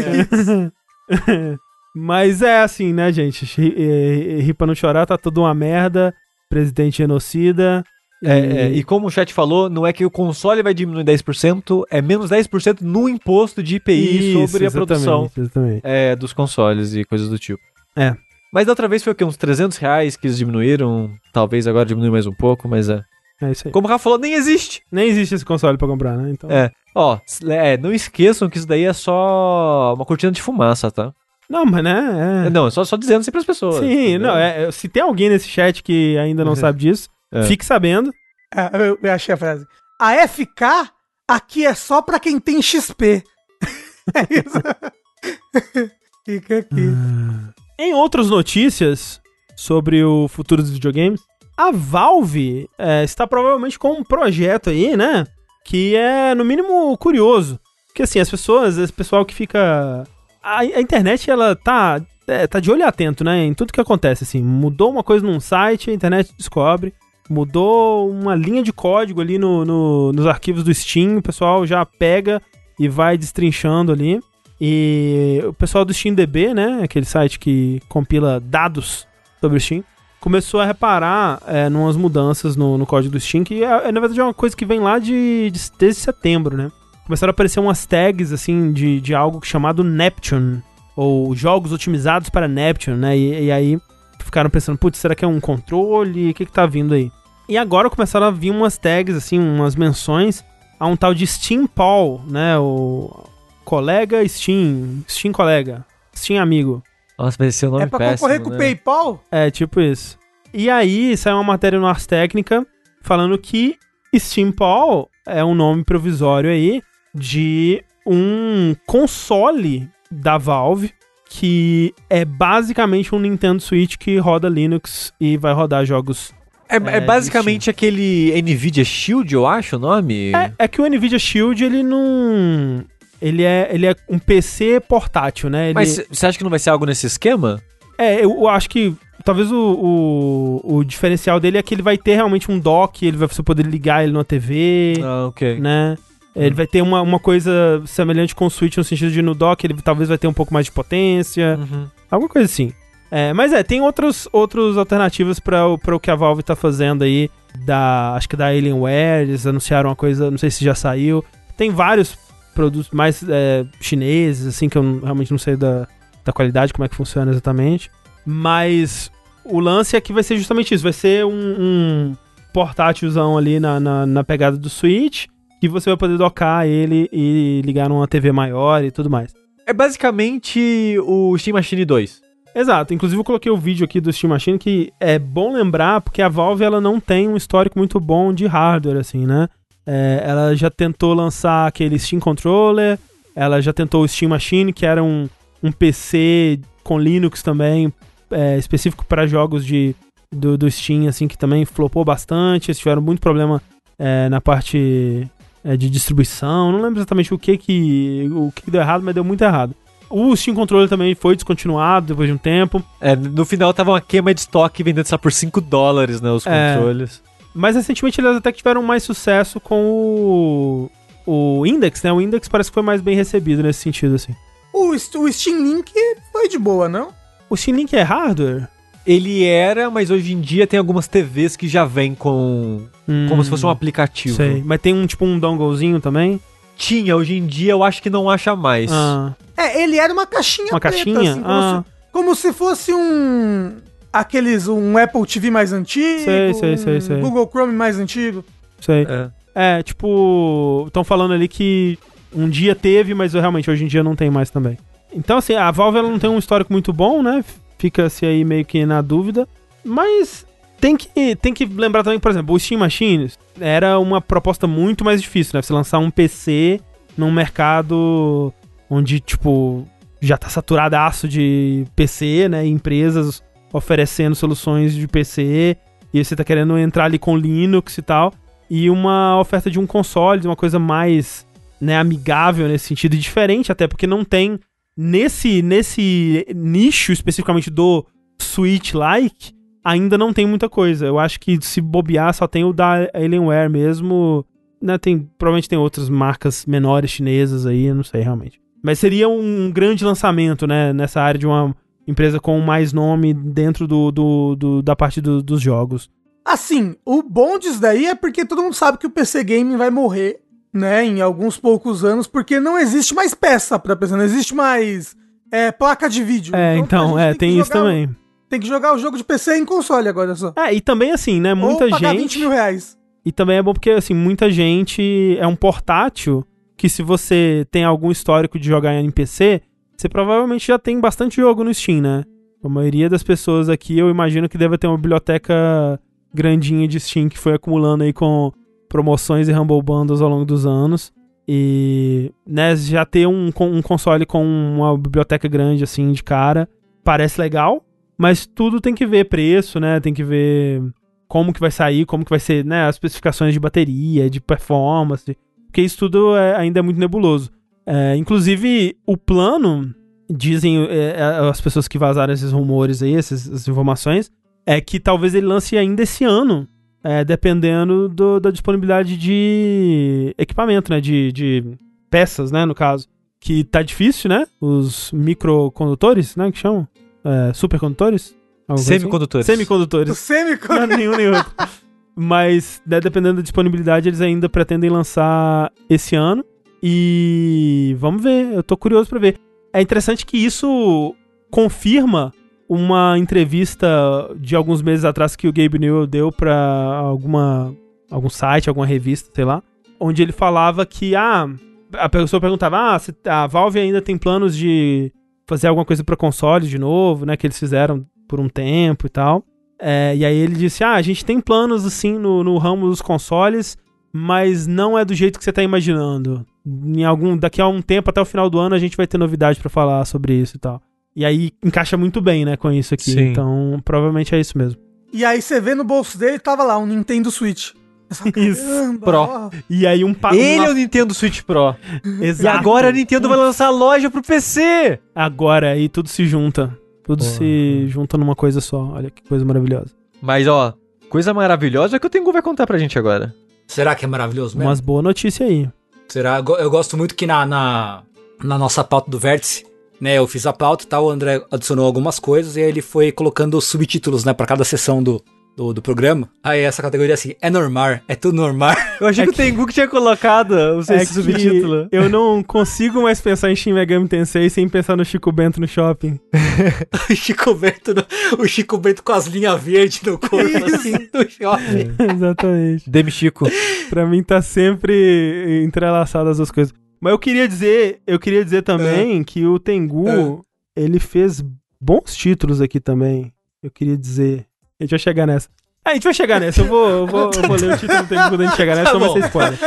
[laughs] Mas é assim, né, gente? Ri, é, ri pra não chorar, tá tudo uma merda. Presidente genocida. É, é, e como o chat falou, não é que o console vai diminuir 10%, é menos 10% no imposto de IPI Isso, sobre a produção exatamente, é, dos consoles e coisas do tipo. É. Mas da outra vez foi o quê? Uns 300 reais que eles diminuíram. Talvez agora diminui mais um pouco, mas é. É isso aí. Como o Rafa falou, nem existe. Nem existe esse console pra comprar, né? Então... É. Ó, é, não esqueçam que isso daí é só uma cortina de fumaça, tá? Não, mas né? é. Não, é só, só dizendo assim pras pessoas. Sim, entendeu? não, é, é, se tem alguém nesse chat que ainda não sabe disso, É. fique sabendo. Ah, eu, eu achei a frase. A FK aqui é só pra quem tem XP. [laughs] é isso. [laughs] Fica aqui. Em outras notícias sobre o futuro dos videogames, a Valve é, está provavelmente com um projeto aí, né? Que é, no mínimo, curioso. Porque, assim, as pessoas, esse pessoal que fica... A, a internet, ela tá, é, tá de olho atento, né? Em tudo que acontece, assim. Mudou uma coisa num site, a internet descobre. Mudou uma linha de código ali no, no- nos arquivos do Steam, o pessoal já pega e vai destrinchando ali. E o pessoal do SteamDB, né, aquele site que compila dados sobre o Steam, começou a reparar é, numas mudanças no, no código do Steam, que é, é, na verdade é uma coisa que vem lá de, de- desde setembro, né? Começaram a aparecer umas tags, assim, de, de algo chamado Neptune, ou jogos otimizados para Neptune, né? E, e aí ficaram pensando, putz, será que é um controle? O que que tá vindo aí? E agora começaram a vir umas tags, assim, umas menções a um tal de Steam Paul, né? O colega Steam, Steam colega, Steam amigo. Nossa, mas esse é um nome É pra péssimo, concorrer com o né? PayPal? É, tipo isso. E aí saiu uma matéria no Ars Técnica falando que Steam Paul é um nome provisório aí de um console da Valve que é basicamente um Nintendo Switch que roda Linux e vai rodar jogos. É, é É, basicamente aquele Nvidia Shield, eu acho o nome. É, é que o Nvidia Shield ele não ele é, ele é um PC portátil, né? Ele... Mas você acha que não vai ser algo nesse esquema? É, eu, eu acho que talvez o, o, o diferencial dele é que ele vai ter realmente um dock, ele vai você poder ligar ele numa TV, Ah, ok. né? Ele vai ter uma, uma coisa semelhante com o Switch no sentido de no dock ele talvez vai ter um pouco mais de potência, Uhum. alguma coisa assim. É, mas é, tem outros, outros alternativas para o que a Valve tá fazendo aí, da, acho que da Alienware, eles anunciaram uma coisa, não sei se já saiu. Tem vários produtos mais é, chineses, assim, que eu realmente não sei da, da qualidade, como é que funciona exatamente. Mas o lance é que vai ser justamente isso, vai ser um, um portátilzão ali na, na, na pegada do Switch, que você vai poder docar ele e ligar numa TV maior e tudo mais. É basicamente o Steam Machine 2. Exato, inclusive eu coloquei o vídeo aqui do Steam Machine que é bom lembrar porque a Valve ela não tem um histórico muito bom de hardware assim, né? É, ela já tentou lançar aquele Steam Controller, ela já tentou o Steam Machine, que era um, um PC com Linux também, é, específico para jogos de, do, do Steam, assim, que também flopou bastante, eles tiveram muito problema é, na parte é, de distribuição, não lembro exatamente o que que, o que deu errado, mas deu muito errado. O Steam Controller também foi descontinuado depois de um tempo. É, no final tava uma queima de estoque vendendo só por 5 dólares, né, os É. controles. Mas recentemente eles até que tiveram mais sucesso com o, o Index, né? O Index parece que foi mais bem recebido nesse sentido, assim. O, o Steam Link foi de boa, não? O Steam Link é hardware? Ele era, mas hoje em dia tem algumas TVs que já vem com... como se fosse um aplicativo. Hum, Sei. Mas tem um tipo um donglezinho também? Tinha, hoje em dia eu acho que não acha mais. Ah, É, ele era uma caixinha uma preta, caixinha? assim, como, ah, se, como se fosse um... Aqueles, um Apple TV mais antigo, Sei, sei, sei, um sei. Google Chrome mais antigo. sei. É. É, tipo, estão falando ali que um dia teve, mas realmente hoje em dia não tem mais também. Então, assim, a Valve ela não tem um histórico muito bom, né? Fica-se aí meio que na dúvida. Mas tem que, tem que lembrar também, por exemplo, o Steam Machines era uma proposta muito mais difícil, né? Você lançar um PC num mercado onde, tipo, já tá saturadaço de PC, né? Empresas oferecendo soluções de PC. E você tá querendo entrar ali com Linux e tal e uma oferta de um console, de uma coisa mais né, amigável nesse sentido, e diferente até, porque não tem nesse, nesse nicho especificamente do Switch-like, ainda não tem muita coisa. Eu acho que se bobear só tem o da Alienware mesmo, né, tem, provavelmente tem outras marcas menores chinesas aí, eu não sei realmente. Mas seria um grande lançamento, né, nessa área de uma empresa com mais nome dentro do, do, do- da parte do- dos jogos. Assim, o bom disso daí é porque todo mundo sabe que o PC Gaming vai morrer, né, em alguns poucos anos, porque não existe mais peça pra PC, não existe mais é, placa de vídeo. É, então, gente é, que tem isso também. Tem que jogar o jogo de PC em console agora só. É, e também assim, né, muita Ou pagar gente... 20 mil reais. E também é bom porque, assim, muita gente é um portátil que se você tem algum histórico de jogar em PC, você provavelmente já tem bastante jogo no Steam, né? A maioria das pessoas aqui, eu imagino que deve ter uma biblioteca grandinha de Steam que foi acumulando aí com promoções e Humble Bundles ao longo dos anos. E, né, já ter um, um console com uma biblioteca grande, assim, de cara, parece legal, mas tudo tem que ver preço, né? Tem que ver como que vai sair, como que vai ser, né, as especificações de bateria, de performance, porque isso tudo é- ainda é muito nebuloso. É, inclusive, o plano, dizem é, é, as pessoas que vazaram esses rumores aí, essas, essas informações, é que talvez ele lance ainda esse ano, é, dependendo do- da disponibilidade de equipamento, né, de, de peças, né, no caso. Que tá difícil, né, os microcondutores, né, que chamam? É, supercondutores? Coisa assim? Semicondutores. Semicondutores. Não, nenhum nem outro. Mas, né, dependendo da disponibilidade, eles ainda pretendem lançar esse ano. E vamos ver, eu tô curioso pra ver. É interessante que isso confirma uma entrevista de alguns meses atrás que o Gabe Newell deu pra alguma algum site, alguma revista, sei lá, onde ele falava que ah, a pessoa perguntava: "Ah, a Valve ainda tem planos de fazer alguma coisa pra console de novo, né, que eles fizeram por um tempo e tal". É, e aí ele disse: Ah, a gente tem planos assim no, no ramo dos consoles, mas não é do jeito que você tá imaginando. Em algum, daqui a um tempo, até o final do ano, a gente vai ter novidade pra falar sobre isso e tal. E aí encaixa muito bem, né, com isso aqui. Sim. Então, provavelmente é isso mesmo. E aí você vê no bolso dele, tava lá, um Nintendo Switch. Isso, "Caramba, Pro. ó." E aí um pa- Ele uma- é o Nintendo Switch Pro. [laughs] E Exato. agora a Nintendo vai lançar a loja pro PC. Agora aí tudo se junta. Tudo Porra. se junta numa coisa só. Olha que coisa maravilhosa. Mas, ó, coisa maravilhosa é que o Tengu vai contar pra gente agora. Será que é maravilhoso mesmo? Umas boas notícias aí. Será? Eu gosto muito que na, na, na nossa pauta do Vértice, né? Eu fiz a pauta e tal, o André adicionou algumas coisas e aí ele foi colocando os subtítulos, né? Pra cada sessão do, do, do programa. Aí essa categoria assim, é normal, é tudo normal. Eu achei É que o que- Tengu que tinha colocado o É subtítulo. eu não consigo mais pensar em Shin Megami Tensei sem pensar no Chico Bento no shopping. [laughs] o Chico Bento, no- o Chico Bento com as linhas verdes no corpo, assim, do shopping. [laughs] Exatamente. Demi Chico. Pra mim tá sempre entrelaçado as duas coisas. Mas eu queria dizer, eu queria dizer também que o Tengu, ele fez bons títulos aqui também. Eu queria dizer. A gente vai chegar nessa. Ah, a gente vai chegar nessa. Eu vou, eu vou, eu vou ler o título do Tengu quando a gente chegar [laughs] nessa, Tá então vai ser spoiler.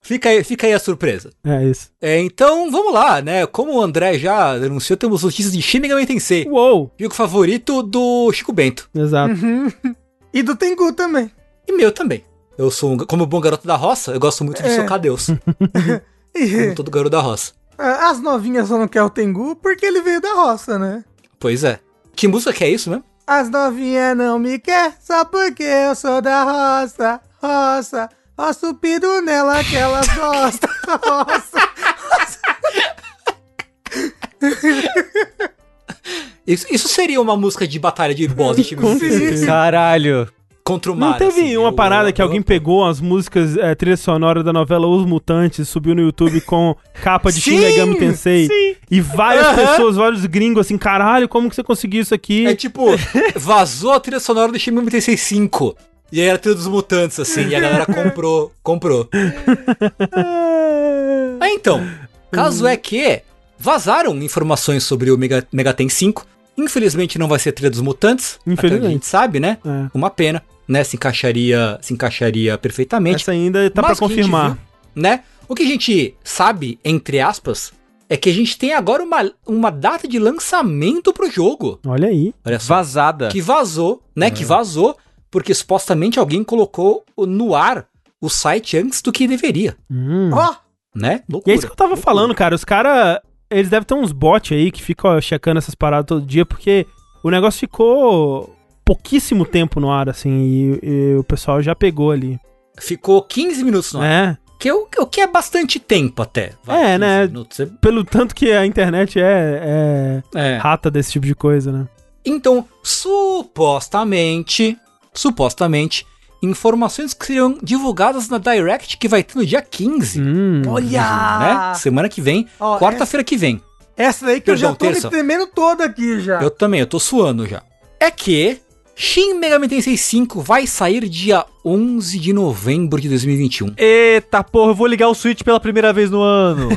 Fica aí, fica aí a surpresa. É isso. É, então, vamos lá, né? Como o André já denunciou, temos notícias de Shin Megami Tensei. Uou! Jogo favorito do Chico Bento. Exato. Uhum. [laughs] E do Tengu também. E meu também. Eu sou, um, como bom garoto da roça, eu gosto muito de É. socar Deus. [laughs] Como [laughs] todo garoto da roça. as novinhas só não querem o Tengu porque ele veio da roça, né? Pois é. Que música que é isso mesmo? As novinhas não me quer só porque eu sou da roça, roça. Roço o piru nela que elas [laughs] gostam, roça. Isso, isso seria uma música de batalha de boss de [laughs] time. Caralho. Contra o mar. Não teve assim, uma eu- parada eu- que alguém eu- pegou as músicas, é, trilha sonora da novela Os Mutantes, subiu no YouTube com capa de Shin Sim, Megami Tensei. E várias Aham. pessoas, vários gringos assim, caralho, como que você conseguiu isso aqui? É tipo, vazou a trilha sonora do Shin Megami Tensei 5. E aí era tudo dos mutantes, assim, e a galera comprou, comprou. [laughs] Ah, então, caso é que vazaram informações sobre o Mega, Megaten 5. Infelizmente não vai ser a trilha dos mutantes. Infelizmente. A gente sabe, né? É. Uma pena, né? Se encaixaria, se encaixaria perfeitamente. Essa ainda tá pra Mas o que a gente confirmar. viu, né? O que a gente sabe, entre aspas, é que a gente tem agora uma, uma data de lançamento pro jogo. Olha aí. Olha só. Vazada. Que vazou, né? Que vazou, porque supostamente alguém colocou no ar o site antes do que deveria, Hum. Ó, né? E Loucura. é isso que eu tava loucura. falando, cara. Os caras, eles devem ter uns bots aí que ficam checando essas paradas todo dia, porque o negócio ficou pouquíssimo tempo no ar, assim, e, e o pessoal já pegou ali. Ficou 15 minutos no ar. É. Que, é o, o que é bastante tempo até. É, 15 né? minutos. É- Pelo tanto que a internet é, é É. rata desse tipo de coisa, né? Então, supostamente, supostamente, informações que serão divulgadas na Direct que vai ter no dia 15. Hum. olha! Né? Semana que vem, quarta-feira que vem. Essa daí que eu Perdão, já tô terça. me tremendo toda aqui já. Eu também, eu tô suando já. É que Shin Megami Tensei 5 vai sair dia 11 de novembro de 2021. Eita porra, eu vou ligar o Switch pela primeira vez no ano.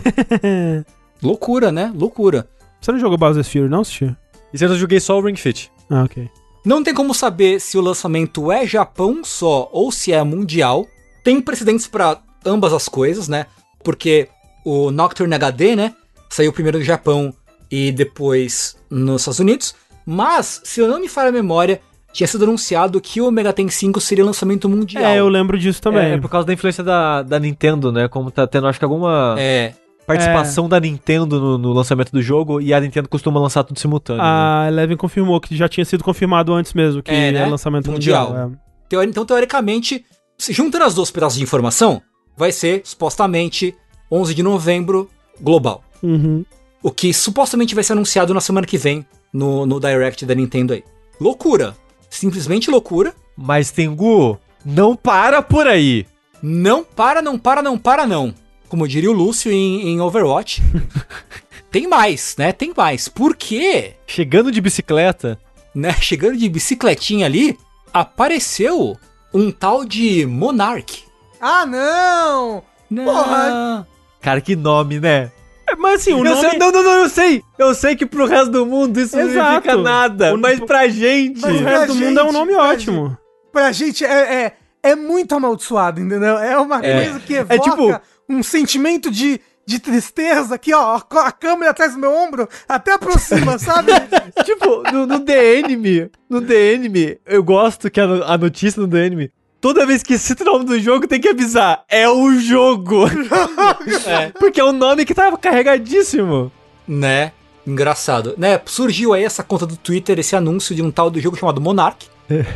[laughs] Loucura, né? Loucura. Você não jogou Bowser's Fury, não, Sushi? Isso eu joguei só o Ring Fit. Ah, ok. Não tem como saber se o lançamento é Japão só ou se é mundial. Tem precedentes pra ambas as coisas, né? Porque o Nocturne HD, né, saiu primeiro no Japão e depois nos Estados Unidos. Mas, se eu não me falha a memória, tinha sido anunciado que o Megaten 5 seria lançamento mundial. É, eu lembro disso também. É, é por causa da influência da, da Nintendo, né? Como tá tendo, acho que alguma É, participação da Nintendo no, no lançamento do jogo e a Nintendo costuma lançar tudo simultâneo. né? A Eleven confirmou que já tinha sido confirmado antes mesmo, que É, é, né? lançamento Mundial. mundial. é. Teori- Então, teoricamente, se juntando as duas pedaços de informação, vai ser, supostamente, 11 de novembro, global. Uhum. O que supostamente vai ser anunciado na semana que vem no, no Direct da Nintendo aí. Loucura. Simplesmente loucura. Mas Tengu, não para por aí. Não para, não para, não para, não. Como diria o Lúcio em, em Overwatch. [laughs] Tem mais, né? Tem mais. Por quê? Chegando de bicicleta, Né? Chegando de bicicletinha ali, apareceu um tal de Monarch. Ah, não! Porra. cara, que nome, né? É, Mas assim, o Eu nome... sei- não, não, não, eu sei. Eu sei que pro resto do mundo isso não Exato. significa nada. O- mas pra gente. o Mas- resto do mundo é um gente, nome pra ótimo. Pra gente é, é, é muito amaldiçoado, entendeu? É uma É. coisa que evoca tipo- um sentimento de, de tristeza aqui, ó. A câmera atrás do meu ombro até aproxima, [laughs] sabe? tipo, no, no The Enemy, no The Enemy, eu gosto que a, a notícia no The Enemy, toda vez que cita o nome do jogo, tem que avisar, é o jogo. [laughs] É, Porque é um nome que tava carregadíssimo. Né? Engraçado. Né? Surgiu aí essa conta do Twitter, esse anúncio de um tal do jogo chamado Monarch,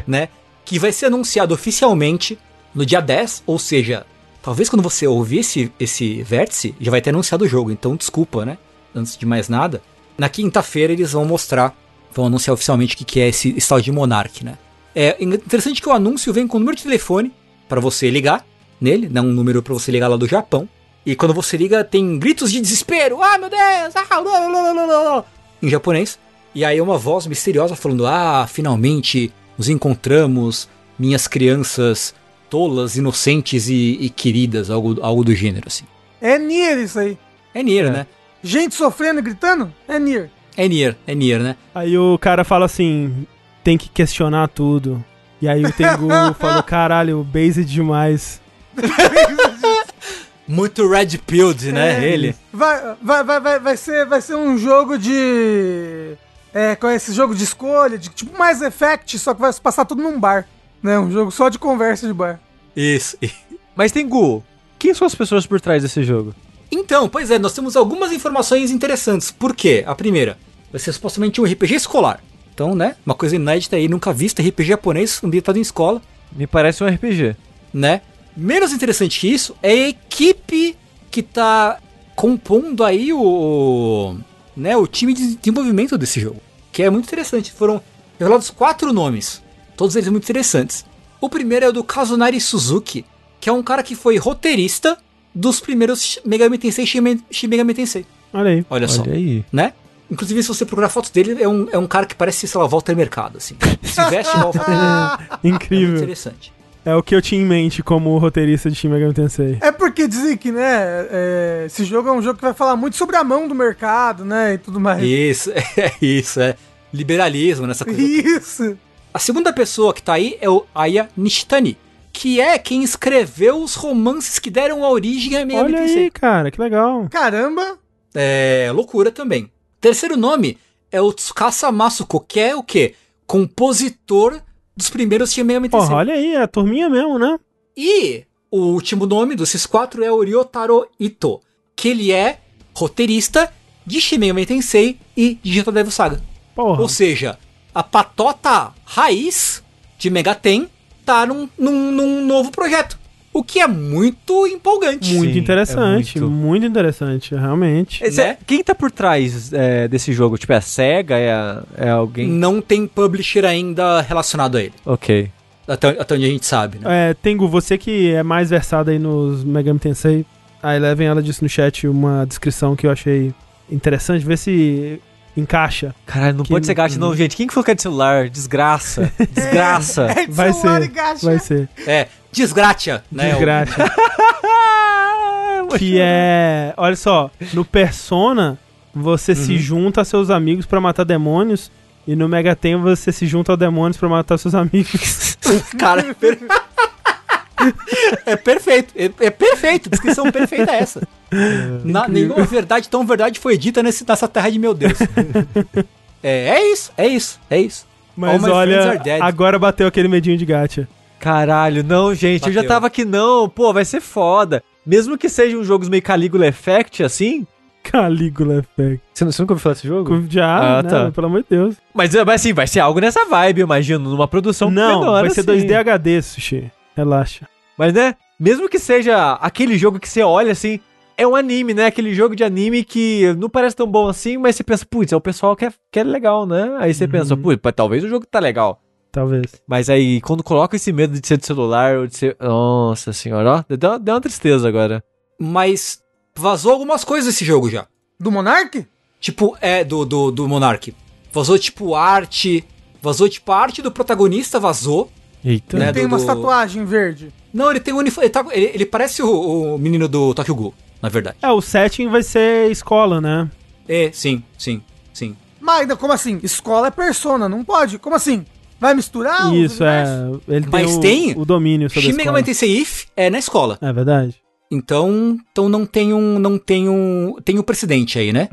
né? Que vai ser anunciado oficialmente no dia 10, ou seja, talvez quando você ouvir esse, esse vértice, já vai ter anunciado o jogo. Então, desculpa, né? Antes de mais nada. Na quinta-feira eles vão mostrar, vão anunciar oficialmente o que, que é esse, esse tal de Monarch, né? É interessante que o anúncio vem com o número de telefone para você ligar nele, né? Um número para você ligar lá do Japão. E quando você liga, tem gritos de desespero. Ah, meu Deus! Ah, em japonês. E aí uma voz misteriosa falando: Ah, finalmente nos encontramos, minhas crianças tolas, inocentes e, e queridas, algo, algo do gênero, assim. É Nier isso aí. É Nier, É. né? Gente sofrendo e gritando? É Nier. É Nier, é Nier, né? Aí o cara fala assim: tem que questionar tudo. E aí o Tengu [laughs] falou: caralho, based demais. [laughs] Muito red pilled, né? É. Ele. Vai, vai, vai, vai, ser, vai ser um jogo de. É, com esse jogo de escolha, de tipo mais Effect, só que vai se passar tudo num bar. Né? Um jogo só de conversa de bar. Isso. [laughs] Mas tem Gu. Quem são as pessoas por trás desse jogo? Então, pois é, nós temos algumas informações interessantes. Por quê? A primeira, vai ser supostamente um RPG escolar. Então, né? Uma coisa inédita aí, nunca vista, RPG japonês ambientado em escola, Me parece um RPG. né? Menos interessante que isso é a equipe que tá compondo aí o, né, o time de desenvolvimento desse jogo. Que é muito interessante. Foram revelados quatro nomes. Todos eles muito interessantes. O primeiro é o do Kazunari Suzuki, que é um cara que foi roteirista dos primeiros Megami Tensei e Shin Shin Megami Tensei. Olha aí. Olha, só, Olha aí. né? Inclusive, se você procurar fotos dele, é um, é um cara que parece, sei lá, Walter Mercado, assim. Se veste igual Walter Mercado. [laughs] É muito Incrível. interessante. É o que eu tinha em mente como roteirista de Shin Megami Tensei. É porque dizem que, né, é, esse jogo é um jogo que vai falar muito sobre a mão do mercado, né, e tudo mais. Isso, [laughs] é isso, é. Liberalismo nessa coisa. Isso. A segunda pessoa que tá aí é o Aya Nishitani, que é quem escreveu os romances que deram origem a Megami Olha Tensei. aí, cara, que legal. Caramba. É loucura também. Terceiro nome é o Tsukasa Masuko, que é o quê? Compositor dos primeiros Shin Megami Tensei. Porra, olha aí, é a turminha mesmo, né? E o último nome desses quatro é o Ryotaro Ito, que ele é roteirista de Shin Megami Tensei e Digital Devil Saga. Porra. Ou seja, a patota raiz de Megaten tá num, num, num novo projeto. O que é muito empolgante. Muito Sim, interessante, é muito. muito interessante, realmente. Esse é- Né? quem tá por trás é, desse jogo? Tipo, é a SEGA? É, a- é alguém? Não tem publisher ainda relacionado a ele. Ok. Até, até onde a gente sabe, né? É, Tengu, você que é mais versado aí nos Megami Tensei, a Eleven ela disse no chat uma descrição que eu achei interessante, vê se encaixa. Caralho, não Que- pode ser gacha não, gente. Quem que falou que é de celular? Desgraça. [laughs] Desgraça. É de Vai ser, e gacha. vai ser. É, desgratia, né? Desgraça. [laughs] que é, olha só, no Persona você Uhum. se junta a seus amigos pra matar demônios e no Megaten você se junta a demônios pra matar seus amigos. [laughs] Cara é, per- é perfeito. É, é perfeito. Descrição perfeita é essa. Na, nenhuma verdade tão verdade foi dita nesse, nessa terra de meu Deus. É, é isso, é isso, é isso. Mas olha, agora bateu aquele medinho de gacha. Caralho, não, gente. Eu já Bateu. tava aqui, não. Pô, vai ser foda. Mesmo que sejam jogos meio Caligula Effect, assim. Calígula Effect. Você, não- você nunca ouviu falar desse jogo? Já, Ah, né? tá. Pelo amor de Deus. Mas, é, mas assim, vai ser algo nessa vibe, eu imagino, numa produção Não, menor, vai ser assim. 2D HD, Sushi. Relaxa. Mas, né, mesmo que seja aquele jogo que você olha assim, é um anime, né? Aquele jogo de anime que não parece tão bom assim, mas você pensa, putz, é o pessoal que é, que é legal, né? Aí você Uhum. pensa, putz, talvez o jogo tá legal. Talvez. Mas aí, quando coloca esse medo de ser de celular ou de ser. Nossa senhora, ó, deu, uma- deu uma tristeza agora. Mas vazou algumas coisas desse jogo já. Do Monark? Tipo, é, do, do, do Monark. Vazou, tipo, arte. Vazou, tipo, a arte do protagonista vazou. Eita. Né, Tem do- umas do- tatuagens verde. Não, ele tem um uniforme. Ele, tá- ele- ele parece o, o menino do Tokyo Ghoul, na verdade. É, o setting vai ser escola, né? É, sim, sim, sim. Mas ainda, como assim? Escola é persona, não pode? Como assim? Vai misturar? os Isso, é. Ele Mas tem, o, tem o domínio sobre Shin a escola. Megami Tensei If é na escola. É verdade. Então, então não tem um. Não tem um. Tem um precedente aí, né?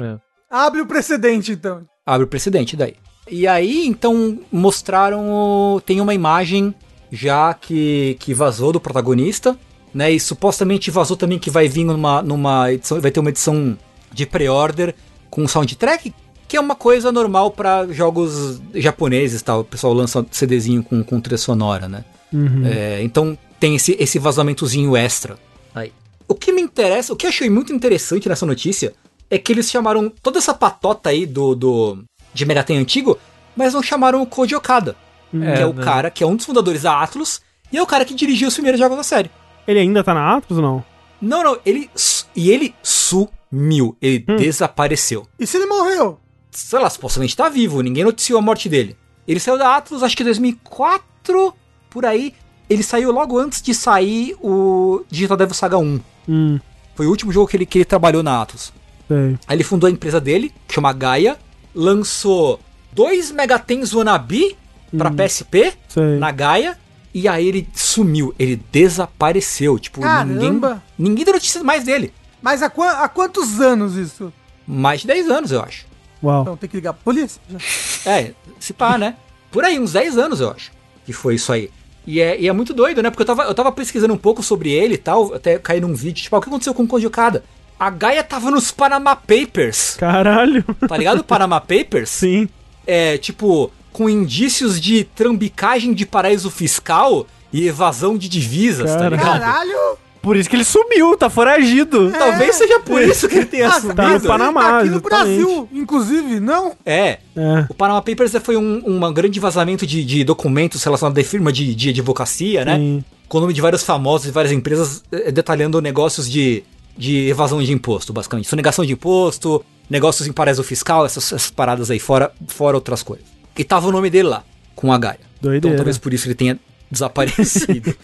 Abre o precedente, então. Abre o precedente daí. E aí, então, mostraram. o- Tem uma imagem já que, que vazou do protagonista, né? E supostamente vazou também que vai vir numa, numa edição. Vai ter uma edição de pre-order com soundtrack, que é uma coisa normal pra jogos japoneses tal. O pessoal lança CDzinho com, com trilha sonora, né? Uhum. É, então tem esse, esse vazamentozinho extra. Aí. O que me interessa, o que eu achei muito interessante nessa notícia é que eles chamaram toda essa patota aí do, do de Megaten antigo, mas não chamaram o Koji Okada. Que é o né? cara que é um dos fundadores da Atlus e é o cara que dirigiu os primeiros jogos da série. Ele ainda tá na Atlus ou não? Não, não, ele. E ele sumiu. Ele desapareceu. E se ele morreu? Sei lá, supostamente tá vivo, ninguém noticiou a morte dele. Ele saiu da Atlus, acho que em 2004, por aí. Ele saiu logo antes de sair o Digital Devil Saga 1. Hum, Foi o último jogo que ele, que ele trabalhou na Atlus. sei. Aí ele fundou a empresa dele, que chama Gaia, lançou dois Megatens Wannabe pra PSP Sei. na Gaia, e aí ele sumiu, ele desapareceu. Tipo, ninguém, Caramba! ninguém deu notícias mais dele. Mas há, qua- há quantos anos isso? Mais de 10 anos, eu acho. Uau. Então tem que ligar pra polícia. já. [laughs] É, se pá, né? Por aí, uns 10 anos, eu acho, que foi isso aí. E é, e é muito doido, né? Porque eu tava, eu tava pesquisando um pouco sobre ele e tal, até caí num vídeo, tipo, ah, o que aconteceu com o Koji Okada? A Gaia tava nos Panama Papers, Caralho. tá ligado? Panama Papers? [laughs] Sim. é, tipo, com indícios de trambicagem de paraíso fiscal e evasão de divisas, tá Caralho. ligado? Caralho! Por isso que ele sumiu, tá foragido. Talvez seja por isso que ele tenha Ah, sumido. tá no Panamá. Tá aqui no exatamente. Brasil, inclusive, não? É. É. O Panama Papers foi um, um grande vazamento de, de documentos relacionados à firma de, de advocacia, né? Sim. Com o nome de vários famosos e várias empresas eh, detalhando negócios de, de evasão de imposto, basicamente. Sonegação de imposto, negócios em paraíso fiscal, essas, essas paradas aí, fora, fora outras coisas. E tava o nome dele lá, com a Gaia. Doideira. Então talvez por isso ele tenha desaparecido.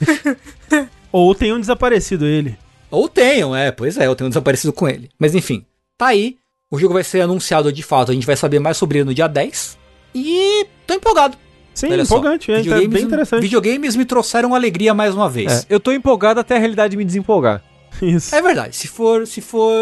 [laughs] Ou tenham desaparecido ele. Ou tenham, é, pois é, eu tenho desaparecido com ele. Mas enfim, tá aí. O jogo vai ser anunciado de fato, a gente vai saber mais sobre ele no dia 10. E tô empolgado. Sim, Olha só, empolgante, é, tá videogames- bem interessante. Videogames me trouxeram alegria mais uma vez. É, eu tô empolgado até a realidade me desempolgar. [laughs] Isso. É, verdade, se for se for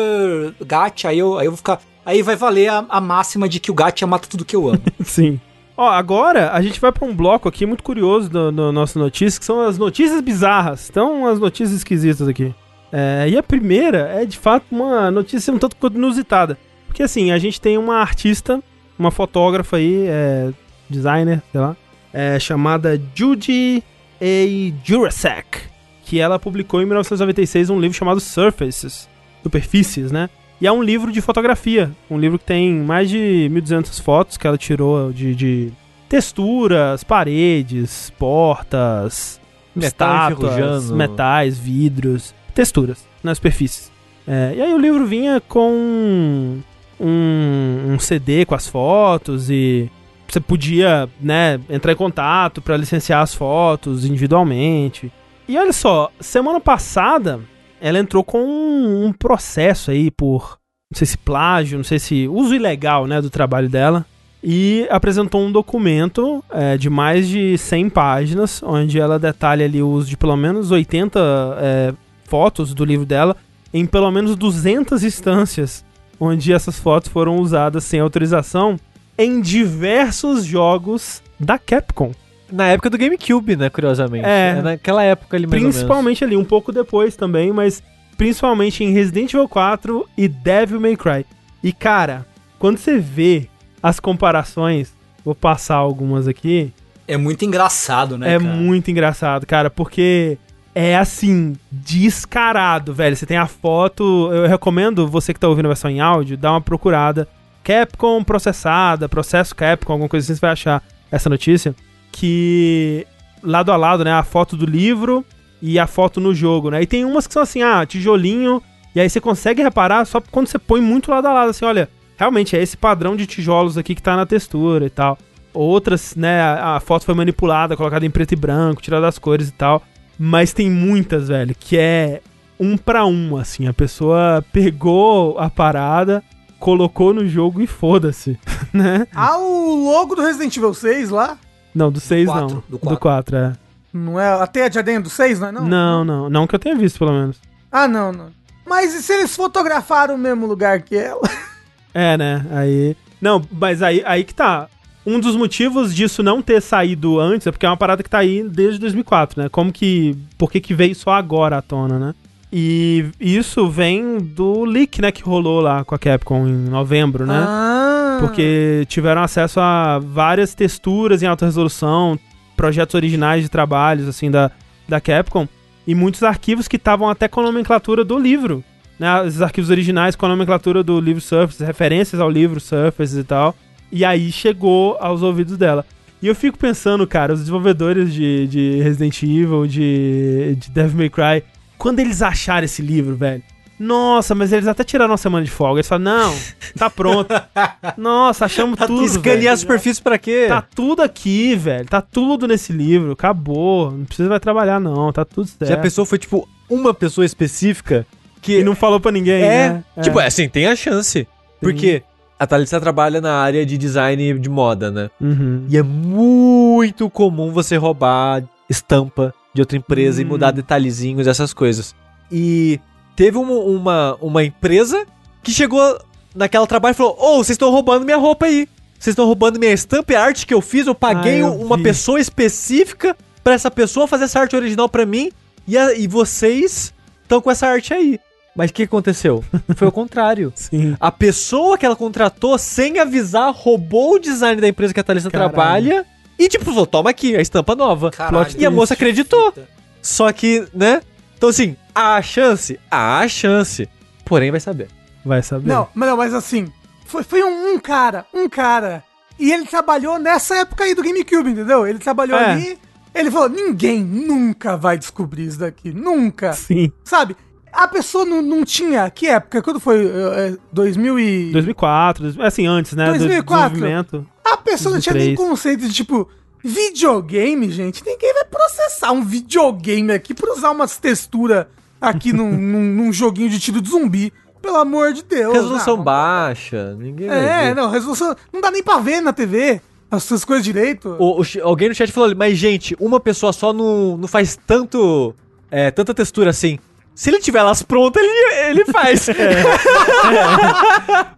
gacha, aí eu, aí eu vou ficar. Aí vai valer a, a máxima de que o gacha mata tudo que eu amo. [laughs] Sim. Ó, agora a gente vai pra um bloco aqui muito curioso do, do nosso notícia, que são as notícias bizarras. Então, as notícias esquisitas aqui. É, e a primeira é de fato uma notícia um tanto inusitada. Porque assim, a gente tem uma artista, uma fotógrafa aí, é, designer, sei lá, é, chamada Judy A. Jurasek, que ela publicou em 1996 um livro chamado Surfaces, superfícies, né? E é um livro de fotografia, um livro que tem mais de 1.200 fotos que ela tirou de, de texturas, paredes, portas, Metal estátuas, metais, vidros, texturas nas superfícies. É, e aí o livro vinha com um, um CD com as fotos e você podia, né, entrar em contato para licenciar as fotos individualmente. E olha só, semana passada ela entrou com um, um processo aí por, não sei se plágio, não sei se uso ilegal, né, do trabalho dela. E apresentou um documento é, de mais de 100 páginas, onde ela detalha ali o uso de pelo menos 80 é, fotos do livro dela em pelo menos 200 instâncias, onde essas fotos foram usadas sem autorização em diversos jogos da Capcom. Na época do GameCube, né, curiosamente. É. naquela época ali mais ou Principalmente ali, um pouco depois também, mas principalmente em Resident Evil 4 e Devil May Cry. E cara, quando você vê as comparações, vou passar algumas aqui, É muito engraçado, né? é cara? muito engraçado, cara, porque é assim, descarado, velho. Você tem a foto, eu recomendo você que tá ouvindo a versão em áudio, dar uma procurada. Capcom processada, processo Capcom, alguma coisa assim, você vai achar essa notícia. Que lado a lado, né, a foto do livro e a foto no jogo, né? E tem umas que são assim, ah, tijolinho, e aí você consegue reparar só quando você põe muito lado a lado, assim, olha, realmente é esse padrão de tijolos aqui que tá na textura e tal. Outras, né, a, a foto foi manipulada, colocada em preto e branco, tirada as cores e tal. Mas tem muitas, velho, que é um pra um, assim. A pessoa pegou a parada, colocou no jogo e foda-se, [laughs] né? Ah, o logo do Resident Evil 6 lá? Não, do 6 não. do Do quatro. 4, é. Não é a teia de aranha do 6, não é? Não, Não, não. Não que eu tenha visto, pelo menos. Ah, não, não. Mas e se eles fotografaram o mesmo lugar que ela? [laughs] É, né? Aí. Não, mas aí, aí que tá. Um dos motivos disso não ter saído antes é porque é uma parada que tá aí desde 2004, né? Como que. Por que, que veio só agora à tona, né? E isso vem do leak, né? Que rolou lá com a Capcom em novembro, né? Ah. Porque tiveram acesso a várias texturas em alta resolução, projetos originais de trabalhos, assim, da, da Capcom, e muitos arquivos que estavam até com a nomenclatura do livro. Né? Os arquivos originais com a nomenclatura do livro Surface, referências ao livro Surface e tal. E aí chegou aos ouvidos dela. E eu fico pensando, cara, os desenvolvedores de, de Resident Evil, de, de Devil May Cry, quando eles acharam esse livro, velho. Nossa, mas eles até tiraram uma semana de folga. Eles falaram, não, tá pronto. [laughs] Nossa, achamos tudo. Escanear a superfície pra quê? Tá tudo aqui, velho. Tá tudo nesse livro. Acabou. Não precisa mais trabalhar, não. Tá tudo certo. Já a pessoa foi, tipo, uma pessoa específica que E não falou pra ninguém, é, né? tipo, é assim, tem a chance. Porque a Thalissa trabalha na área de design de moda, né? Uhum. E é muito comum você roubar estampa de outra empresa e Hum. mudar detalhezinhos, essas coisas. E teve uma, uma, uma empresa que chegou naquela trabalho e falou: Ô, vocês estão roubando minha roupa aí. Vocês estão roubando minha estampa e a arte que eu fiz. Eu paguei Ah, eu uma vi. pessoa específica pra essa pessoa fazer essa arte original pra mim. E, a- e vocês estão com essa arte aí. Mas o que aconteceu? [laughs] Foi o contrário. Sim. A pessoa que ela contratou, sem avisar, roubou o design da empresa que a Thalissa Caralho. trabalha e, tipo, falou: toma aqui, a estampa nova. Caralho. E a moça acreditou. Fita. Só que, né? Então, assim, há a chance? Há a chance. Porém, vai saber. Vai saber. Não, mas, não, mas assim, foi, foi um, um cara, um cara. E ele trabalhou nessa época aí do GameCube, entendeu? Ele trabalhou É. ali. Ele falou: ninguém nunca vai descobrir isso daqui. Nunca. Sim. Sabe? A pessoa não, não tinha. Que época? Quando foi? É, é, 2000 e. 2004, dois- assim, antes, né? do 2004. desenvolvimento. A pessoa não tinha nem 2003. conceito de tipo. Videogame, gente. Ninguém vai processar um videogame aqui por usar umas texturas aqui num, [laughs] num, num joguinho de tiro de zumbi. Pelo amor de Deus. Resolução Ah, baixa, ninguém É, não, resolução. Não dá nem pra ver na TV essas coisas direito. O- o alguém no chat falou, mas gente, uma pessoa só não, não faz tanto, é, tanta textura assim. Se ele tiver elas prontas, ele, ele faz. [laughs]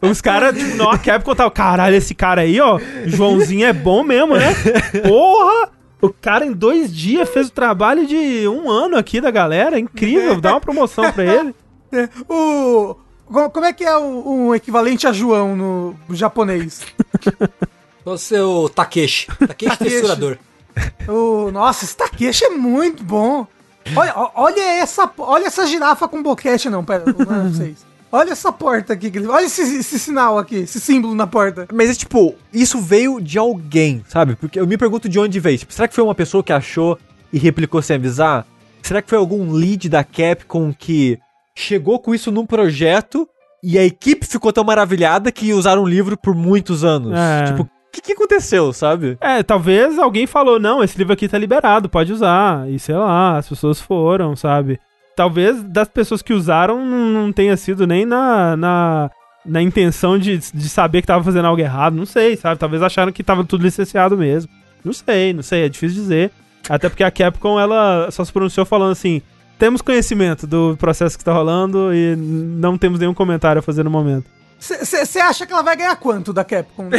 Os caras, tipo, não, a Capcom tava, caralho, esse cara aí, ó, Joãozinho é bom mesmo, né? Porra! O cara em dois dias fez o trabalho de um ano aqui da galera, incrível, dá uma promoção pra [laughs] ele. É, o. co- Como é que é o, o equivalente a João no japonês? Você é o Takeshi. Takeshi Takeshi. texturador. O, nossa, esse Takeshi é muito bom. Olha, olha essa, olha essa girafa com boquete, não, pera, não é vocês. Olha essa porta aqui, olha esse, esse sinal aqui, esse símbolo na porta. Mas é tipo, isso veio de alguém, sabe? Porque eu me pergunto de onde veio. Tipo, será que foi uma pessoa que achou e replicou sem avisar? Será que foi algum lead da Capcom que chegou com isso num projeto e a equipe ficou tão maravilhada que usaram o livro por muitos anos? É. Tipo, o que, que aconteceu, sabe? É, talvez alguém falou, não, esse livro aqui tá liberado, pode usar. E sei lá, as pessoas foram, sabe? Talvez das pessoas que usaram não, tenha sido nem na, na, na intenção de, de saber que tava fazendo algo errado, não sei, sabe? Talvez acharam que tava tudo licenciado mesmo. Não sei, não sei, é difícil dizer. Até porque a Capcom, ela só se pronunciou falando assim, temos conhecimento do processo que tá rolando e não temos nenhum comentário a fazer no momento. Você acha que ela vai ganhar quanto da Capcom? [laughs]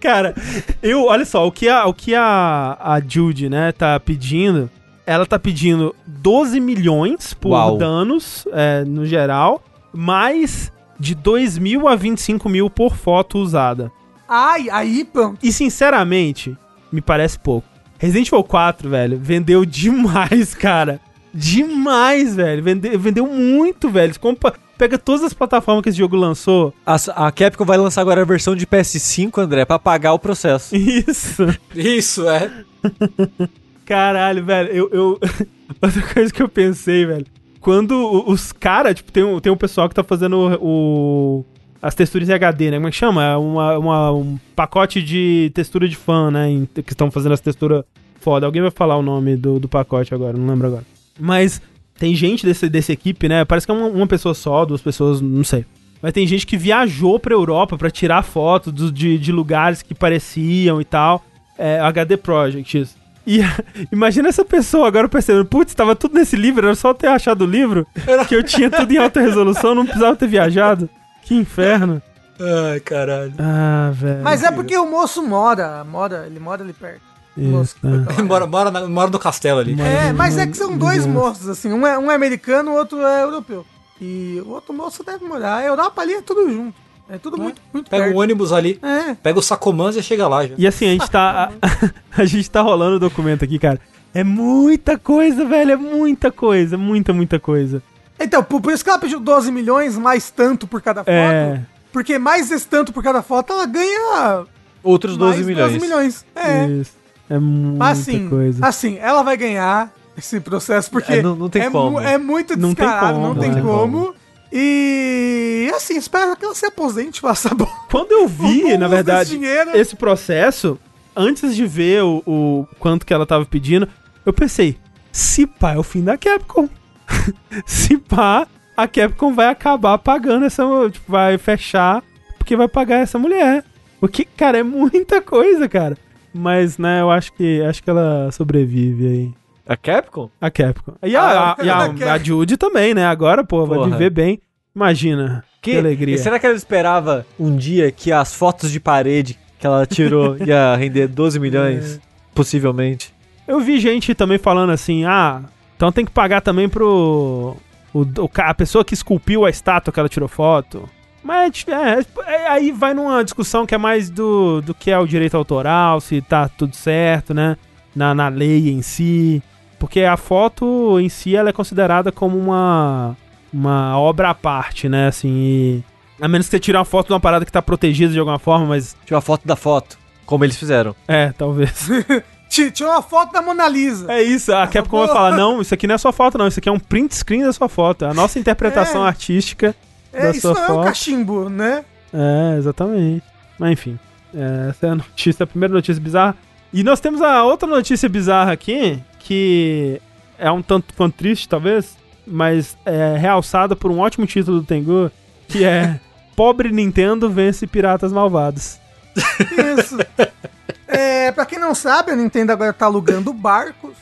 Cara, eu, olha só, o que a, o que a, a Judy, né, tá pedindo, ela tá pedindo 12 milhões por Uau. danos, é, no geral, mais de 2 mil a 25 mil por foto usada. Ai, aí, pronto. E, sinceramente, me parece pouco. Resident Evil 4, velho, vendeu demais, [laughs] cara. Demais, velho. Vende, vendeu muito, velho. Você compra- pega todas as plataformas que esse jogo lançou. A, a Capcom vai lançar agora a versão de PS5, André, pra pagar o processo. Isso. Isso, é. [laughs] Caralho, velho, eu, eu- [laughs] Outra coisa que eu pensei, velho. Quando os caras, tipo, tem um, tem um pessoal que tá fazendo o, o- as texturas em HD, né? Como é que chama? É uma, uma- um pacote de textura de fã, né? em- que estão fazendo as texturas foda. Alguém vai falar o nome do, do pacote agora, não lembro agora. Mas tem gente desse, dessa equipe, né? Parece que é uma, uma pessoa só, duas pessoas, não sei. Mas tem gente que viajou pra Europa pra tirar foto do- de, de lugares que pareciam e tal. É, HD Project, isso. E [laughs] imagina essa pessoa agora percebendo, putz, tava tudo nesse livro, era só eu ter achado o livro, que eu tinha tudo em alta resolução, não precisava ter viajado. Que inferno. Ai, caralho. Ah, velho. Mas é porque o moço mora, mora, ele mora ali perto. Isso, né? lá. Mora, mora, na- mora no castelo ali. É, mas é que são dois moços, assim. Um é, um é americano, o outro é europeu. E o outro moço deve morar. A Europa ali é tudo junto. É tudo muito, muito Pega perto. o ônibus ali, É. pega o Sacomans e chega lá já. E assim, a gente tá. A, [laughs] a gente tá rolando o documento aqui, cara. É muita coisa, velho. É muita coisa. Muita, muita coisa. Então, por, por isso que ela pediu 12 milhões, mais tanto por cada foto. É. Porque mais esse tanto por cada foto, ela ganha Outros 12 mais milhões. 12 milhões. É. Isso. É muita Mas assim, coisa. assim, ela vai ganhar esse processo porque É, não- não tem é, como. é muito Não tem descarado, como, não tem tem como. E assim, espero que ela se aposente, faça bom. Quando eu [laughs] vi, na verdade, dinheiro. esse processo, antes de ver o, o quanto que ela tava pedindo, eu pensei, se pá é o fim da Capcom. [laughs] se pá, a Capcom vai acabar pagando essa, tipo, vai fechar porque vai pagar essa mulher. Porque, cara, é muita coisa, cara. Mas, né, eu acho que acho que ela sobrevive aí. A Capcom? A Capcom. E a, Ah, a, e a, a a Judy também, né? Agora, pô, vai viver bem. Imagina. Que, alegria. E será que ela esperava um dia que as fotos de parede que ela tirou [laughs] ia render 12 milhões? Possivelmente. Eu vi gente também falando assim, ah, então tem que pagar também pro. O, o a pessoa que esculpiu a estátua que ela tirou foto. Mas é, é, aí vai numa discussão que é mais do, do que é o direito autoral, se tá tudo certo, né? Na, na lei em si. Porque a foto em si ela é considerada como uma, uma obra à parte, né? Assim, e- a menos que você tire uma foto de uma parada que tá protegida de alguma forma, mas. Tinha uma foto da foto, como eles fizeram. É, talvez. [laughs] Ti- Tinha uma foto da Mona Lisa. É isso, a Capcom vai falar, não, isso aqui não é sua foto não, isso aqui é um print screen da sua foto, é a nossa [laughs] interpretação É. artística É, isso não é um foto. cachimbo, né? É, exatamente. Mas enfim, essa é a [laughs] notícia, a primeira notícia bizarra. E nós temos a outra notícia bizarra aqui, que é um tanto quanto triste, talvez, mas é realçada por um ótimo título do Tengu, que é [laughs] Pobre Nintendo vence Piratas Malvados. Isso. é, pra quem não sabe, a Nintendo agora tá alugando barcos,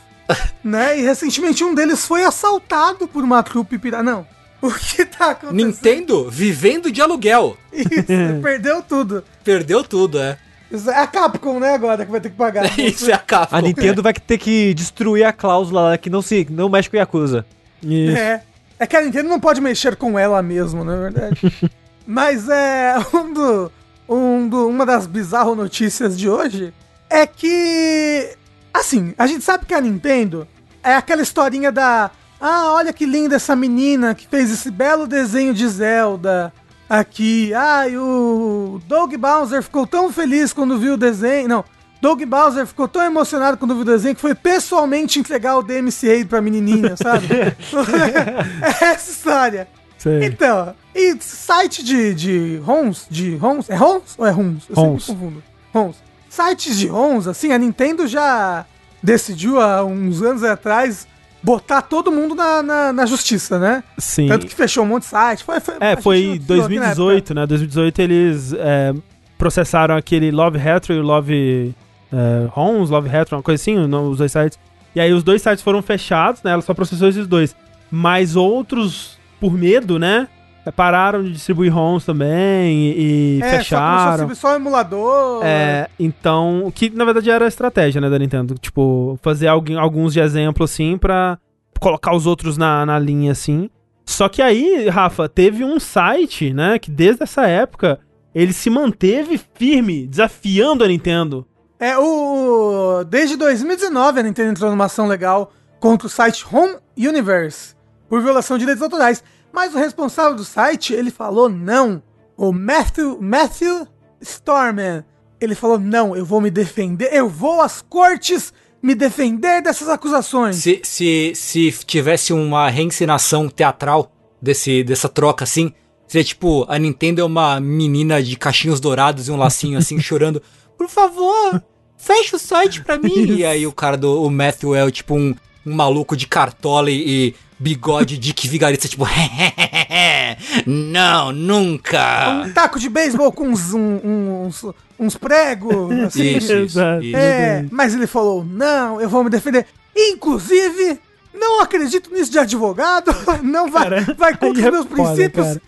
né? E recentemente um deles foi assaltado por uma trupe pirata. Não. O que tá acontecendo? Nintendo vivendo de aluguel. Isso, [laughs] perdeu tudo. Perdeu tudo, é. Isso é a Capcom, né, agora, que vai ter que pagar. [laughs] Isso é a Capcom. A Nintendo vai ter que destruir a cláusula lá que não se não mexe com Yakuza. Isso. É. É que a Nintendo não pode mexer com ela mesmo, na verdade. [laughs] Mas é. Um do, um do, uma das bizarras notícias de hoje é que. Assim, a gente sabe que a Nintendo é aquela historinha da. Ah, olha que linda essa menina que fez esse belo desenho de Zelda aqui. Ah, e o Doug Bowser ficou tão feliz quando viu o desenho. Não. Doug Bowser ficou tão emocionado quando viu o desenho que foi pessoalmente entregar o DMCA pra menininha, [laughs] sabe? [laughs] é essa história. Sei. Então, e site de, de ROMs, de ROMs, é ROMs ou é ROMs? Eu ROMs. sempre confundo. ROMs. Sites de ROMs, assim, a Nintendo já decidiu há uns anos atrás botar todo mundo na, na, na justiça, né? Sim. Tanto que fechou um monte de site. Foi, foi, É, foi noticiou aqui na época. 2018, né? 2018 eles é, processaram aquele Love Retro e o Love é, Homes, Love Retro, uma coisa assim, os dois sites. E aí os dois sites foram fechados, né? Ela só processou esses dois. Mas outros, por medo, né? Pararam de distribuir ROMs também e, e É, só fecharam. só o emulador. É, então, o que na verdade era a estratégia, né, da Nintendo. Tipo, fazer alguém, alguns de exemplo, assim, pra colocar os outros na, na linha, assim. Só que aí, Rafa, teve um site, né, que desde essa época ele se manteve firme, desafiando a Nintendo. É, o. Desde 2019 a Nintendo entrou numa ação legal contra o site Home Universe por violação de direitos autorais. Mas o responsável do site, ele falou não. O Matthew, Matthew Storman. Ele falou: não, eu vou me defender, eu vou às cortes me defender dessas acusações. Se, se, se tivesse uma reencenação teatral desse, dessa troca assim, seria tipo, a Nintendo é uma menina de cachinhos dourados e um lacinho assim, [laughs] chorando, por favor, fecha o site pra mim. E aí o cara do o Matthew é tipo um, um maluco de cartola e, e bigode de que vigarista, tipo, não, nunca. Um taco de beisebol com uns, um- uns, uns pregos. Assim. Isso, isso, isso. É, mas ele falou: não, eu vou me defender. Inclusive, não acredito nisso de advogado. [laughs] Não vai, Cara, vai contra aí é os meus foda, princípios. cara.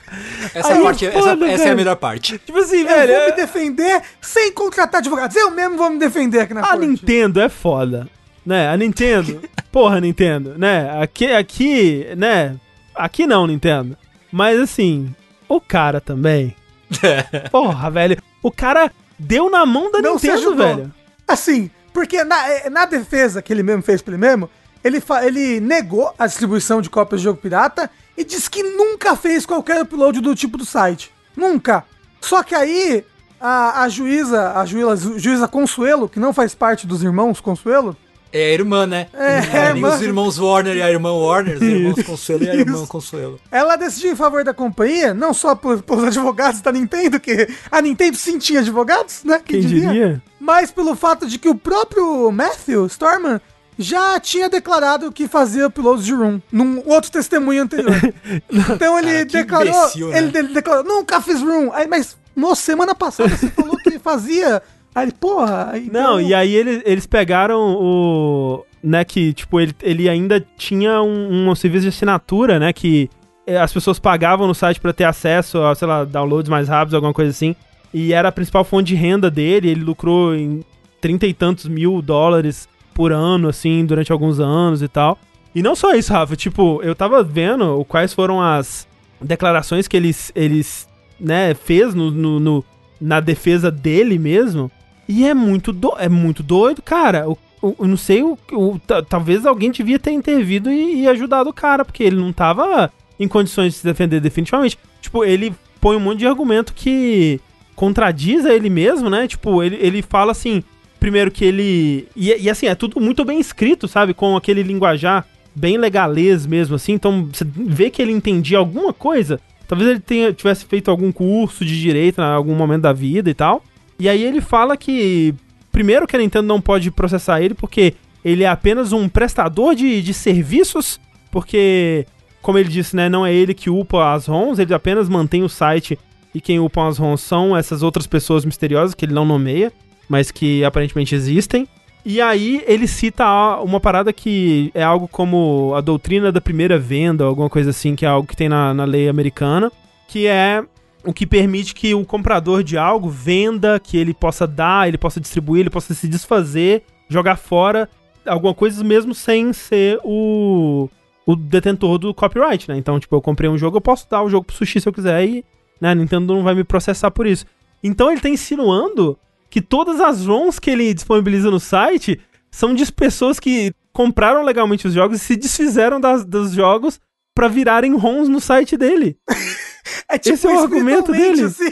Essa, parte, é essa, foda, essa é a melhor parte. Tipo assim, Eu velho. vou é- me defender sem contratar advogados. Eu mesmo vou me defender aqui na A corte. Nintendo é foda, né? A Nintendo, porra, Nintendo, né? Aqui, aqui, né? Aqui não, Nintendo. Mas assim, o cara também. [laughs] Porra, velho. O cara deu na mão da Não Nintendo, velho. Assim, porque na, eh, na defesa que ele mesmo fez pra ele mesmo, ele, fa- ele negou a distribuição de cópias de jogo pirata e disse que nunca fez qualquer upload do tipo do site. Nunca. Só que aí, a, a juíza, a juíza, juíza Consuelo, que não faz parte dos irmãos Consuelo, É a irmã, né? É, é, os irmãos Warner e a irmã Warner, os [laughs] irmãos Consuelo e a irmã. Consuelo. ela decidiu em favor da companhia, não só por, pelos advogados da Nintendo, que a Nintendo sim tinha advogados, né? Quem diria? Mas pelo fato de que o próprio Matthew Storman já tinha declarado que fazia uploads de room num outro testemunho anterior. [laughs] então ele Cara, declarou, imbecil, né? ele, ele declarou, nunca fiz room. Aí, mas, moço, semana passada você falou que fazia. Aí, ele, porra, então... Não, e aí eles, eles pegaram o. Né, que, tipo, ele, ele ainda tinha um, um serviço de assinatura, né? Que eh, as pessoas pagavam no site pra ter acesso a, sei lá, downloads mais rápidos, alguma coisa assim. E era a principal fonte de renda dele. Ele lucrou em trinta e tantos mil dólares por ano, assim, durante alguns anos e tal. E não só isso, Rafa. Tipo, eu tava vendo quais foram as declarações que eles, eles né, fez no, no- no- na defesa dele mesmo. E é muito, do, é muito doido, cara. O- o- Eu não sei, o, o- ta- talvez alguém devia ter intervido e, e ajudado o cara, porque ele não tava em condições de se defender definitivamente. Tipo, ele põe um monte de argumento que contradiz a ele mesmo, né? Tipo, ele, ele fala assim, primeiro que ele... E, e assim, é tudo muito bem escrito, sabe? Com aquele linguajar bem legalês mesmo, assim. Então, você vê que ele entendia alguma coisa. Talvez ele tenha, tivesse feito algum curso de direito em algum momento da vida e tal. E aí ele fala que, primeiro, que a Nintendo não pode processar ele porque ele é apenas um prestador de, de serviços, porque, como ele disse, né, não é ele que upa as ROMs, ele apenas mantém o site e quem upa as ROMs são essas outras pessoas misteriosas que ele não nomeia, mas que aparentemente existem. E aí ele cita uma parada que é algo como a doutrina da primeira venda, alguma coisa assim, que é algo que tem na, na lei americana, que é o que permite que o comprador de algo venda, que ele possa dar, ele possa distribuir, ele possa se desfazer, jogar fora alguma coisa mesmo sem ser o, o detentor do copyright, né? Então, tipo, eu comprei um jogo, eu posso dar o jogo pro Sushi se eu quiser e né, a Nintendo não vai me processar por isso. Então ele tá insinuando que todas as ROMs que ele disponibiliza no site são de pessoas que compraram legalmente os jogos e se desfizeram das, dos jogos pra virarem ROMs no site dele. [laughs] É esse é o argumento dele. assim.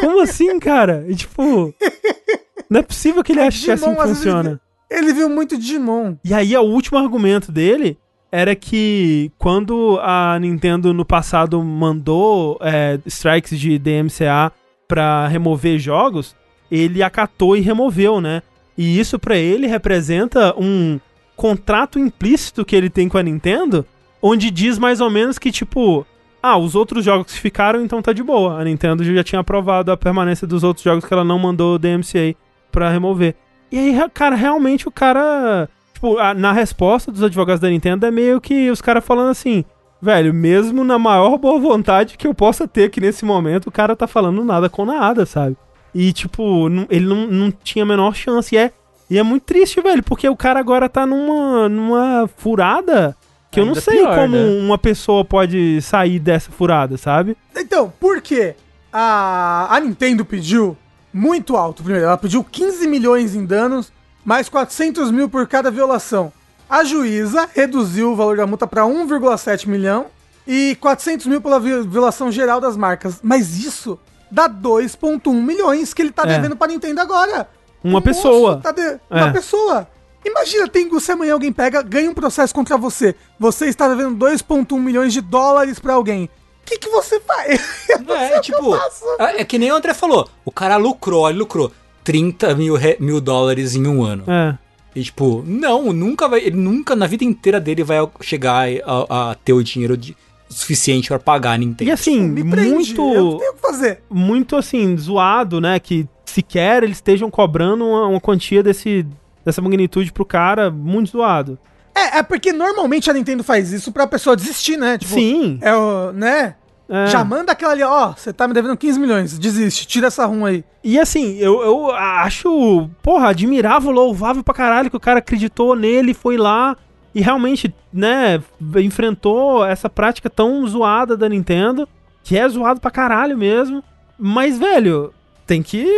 Como assim, cara? E, tipo, não é possível que ele ache que é assim funciona. Ele viu muito Digimon. E aí, o último argumento dele era que quando a Nintendo no passado mandou é, strikes de DMCA pra remover jogos, ele acatou e removeu, né? E isso pra ele representa um contrato implícito que ele tem com a Nintendo, onde diz mais ou menos que, tipo, ah, os outros jogos que ficaram, então tá de boa. A Nintendo já tinha aprovado a permanência dos outros jogos que ela não mandou DMCA pra remover. E aí, cara, realmente o cara. Tipo, a- na resposta dos advogados da Nintendo é meio que os caras falando assim. Velho, mesmo na maior boa vontade que eu possa ter aqui nesse momento, o cara tá falando nada com nada, sabe? E, tipo, não- ele não, não tinha a menor chance. E é, e é muito triste, velho, porque o cara agora tá numa, numa furada que eu não sei pior, como né? uma pessoa pode sair dessa furada, sabe? Então, por quê? A, a Nintendo pediu muito alto. Primeiro, ela pediu 15 milhões em danos, mais 400 mil por cada violação. A juíza reduziu o valor da multa para 1,7 milhão e 400 mil pela vi- violação geral das marcas. Mas isso dá 2,1 milhões que ele tá É. devendo pra Nintendo agora. Uma pessoa. moço tá de- Uma É. pessoa. Imagina, tem, se amanhã alguém pega, ganha um processo contra você. Você está devendo 2,1 milhões de dólares pra alguém. O que, que você faz? [laughs] É, que tipo, faço. é é que nem o André falou. O cara lucrou, ele lucrou 30 mil, re- mil dólares em um ano. É. E tipo, não, nunca vai. Ele nunca na vida inteira dele vai chegar a, a ter o dinheiro de- suficiente pra pagar a Nintendo. E assim, Me prende, eu muito. tenho o que fazer. muito assim, zoado, né? Que sequer eles estejam cobrando uma, uma quantia desse, dessa magnitude pro cara, muito zoado. É, é porque normalmente a Nintendo faz isso pra pessoa desistir, né? Tipo, Sim. É o, né? é. Já manda aquela ali, ó, você tá me devendo 15 milhões, desiste, tira essa rum aí. E assim, eu, eu acho, porra, admirável, louvável pra caralho que o cara acreditou nele, foi lá e realmente, né, enfrentou essa prática tão zoada da Nintendo, que é zoado pra caralho mesmo. Mas, velho, tem que.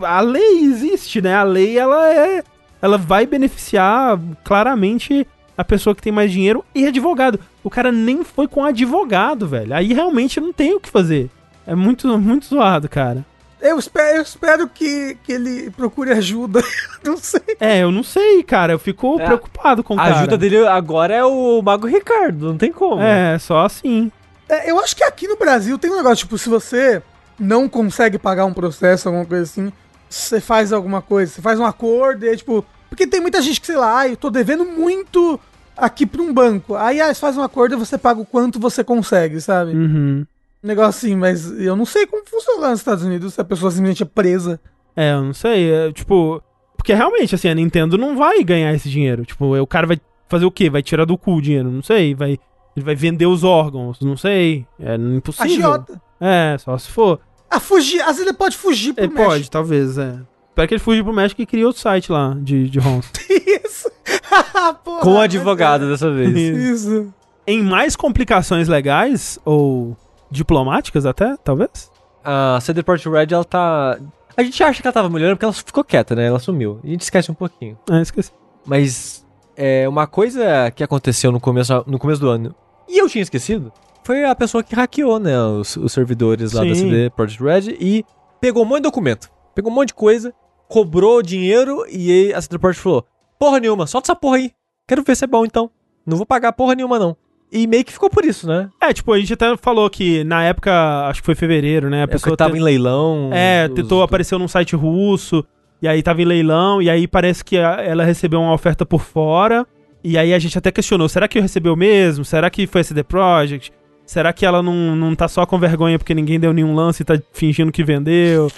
A lei existe, né? A lei, ela é. Ela vai beneficiar claramente a pessoa que tem mais dinheiro e advogado. O cara nem foi com advogado, velho. Aí realmente não tem o que fazer. É muito, muito zoado, cara. Eu espero, eu espero que, que ele procure ajuda. [laughs] não sei. É, eu não sei, cara. Eu fico É, preocupado com o A cara. ajuda dele agora é o Mago Ricardo, não tem como. É, só assim. É, eu acho que aqui no Brasil tem um negócio, tipo, se você não consegue pagar um processo, alguma coisa assim, você faz alguma coisa, você faz um acordo, e aí, tipo. Porque tem muita gente que, sei lá, ah, eu tô devendo muito aqui pra um banco. Aí ah, você faz um acordo e você paga o quanto você consegue, sabe? Uhum. Um negócio assim, mas eu não sei como funciona lá nos Estados Unidos se a pessoa simplesmente é presa. É, eu não sei. É, tipo. Porque realmente, assim, a Nintendo não vai ganhar esse dinheiro. Tipo, o cara vai fazer o quê? Vai tirar do cu o dinheiro? Não sei. Vai, ele vai vender os órgãos? Não sei. É impossível. Agiota. É, só se for. Ah, fugir. Às vezes ele pode fugir pro Ele pode, talvez, é. Espero que ele fuja pro México e crie outro site lá de, de ROMs. [laughs] Isso. [laughs] Porra, Com o advogado dessa vez. Isso. em mais complicações legais, ou diplomáticas até, talvez? A CD Projekt Red, ela tá... A gente acha que ela tava melhorando porque ela ficou quieta, né? Ela sumiu. A gente esquece um pouquinho. É, esqueci. Mas é, uma coisa que aconteceu no começo, no começo do ano, e eu tinha esquecido, foi a pessoa que hackeou, né, os, os servidores lá da Sim. CD Projekt Red e pegou um monte de documento, pegou um monte de coisa, cobrou dinheiro e aí a Projekt falou, porra nenhuma, solta essa porra aí, quero ver se é bom então, não vou pagar porra nenhuma não. E meio que ficou por isso, né? É, tipo, a gente até falou que na época, acho que foi fevereiro, né? A A pessoa pessoa tava em leilão. É, os- tentou, apareceu num site russo, e aí tava em leilão, e aí parece que ela recebeu uma oferta por fora, e aí a gente até questionou, será que recebeu mesmo? Será que foi a CD Projekt? Será que ela não, não tá só com vergonha porque ninguém deu nenhum lance e tá fingindo que vendeu?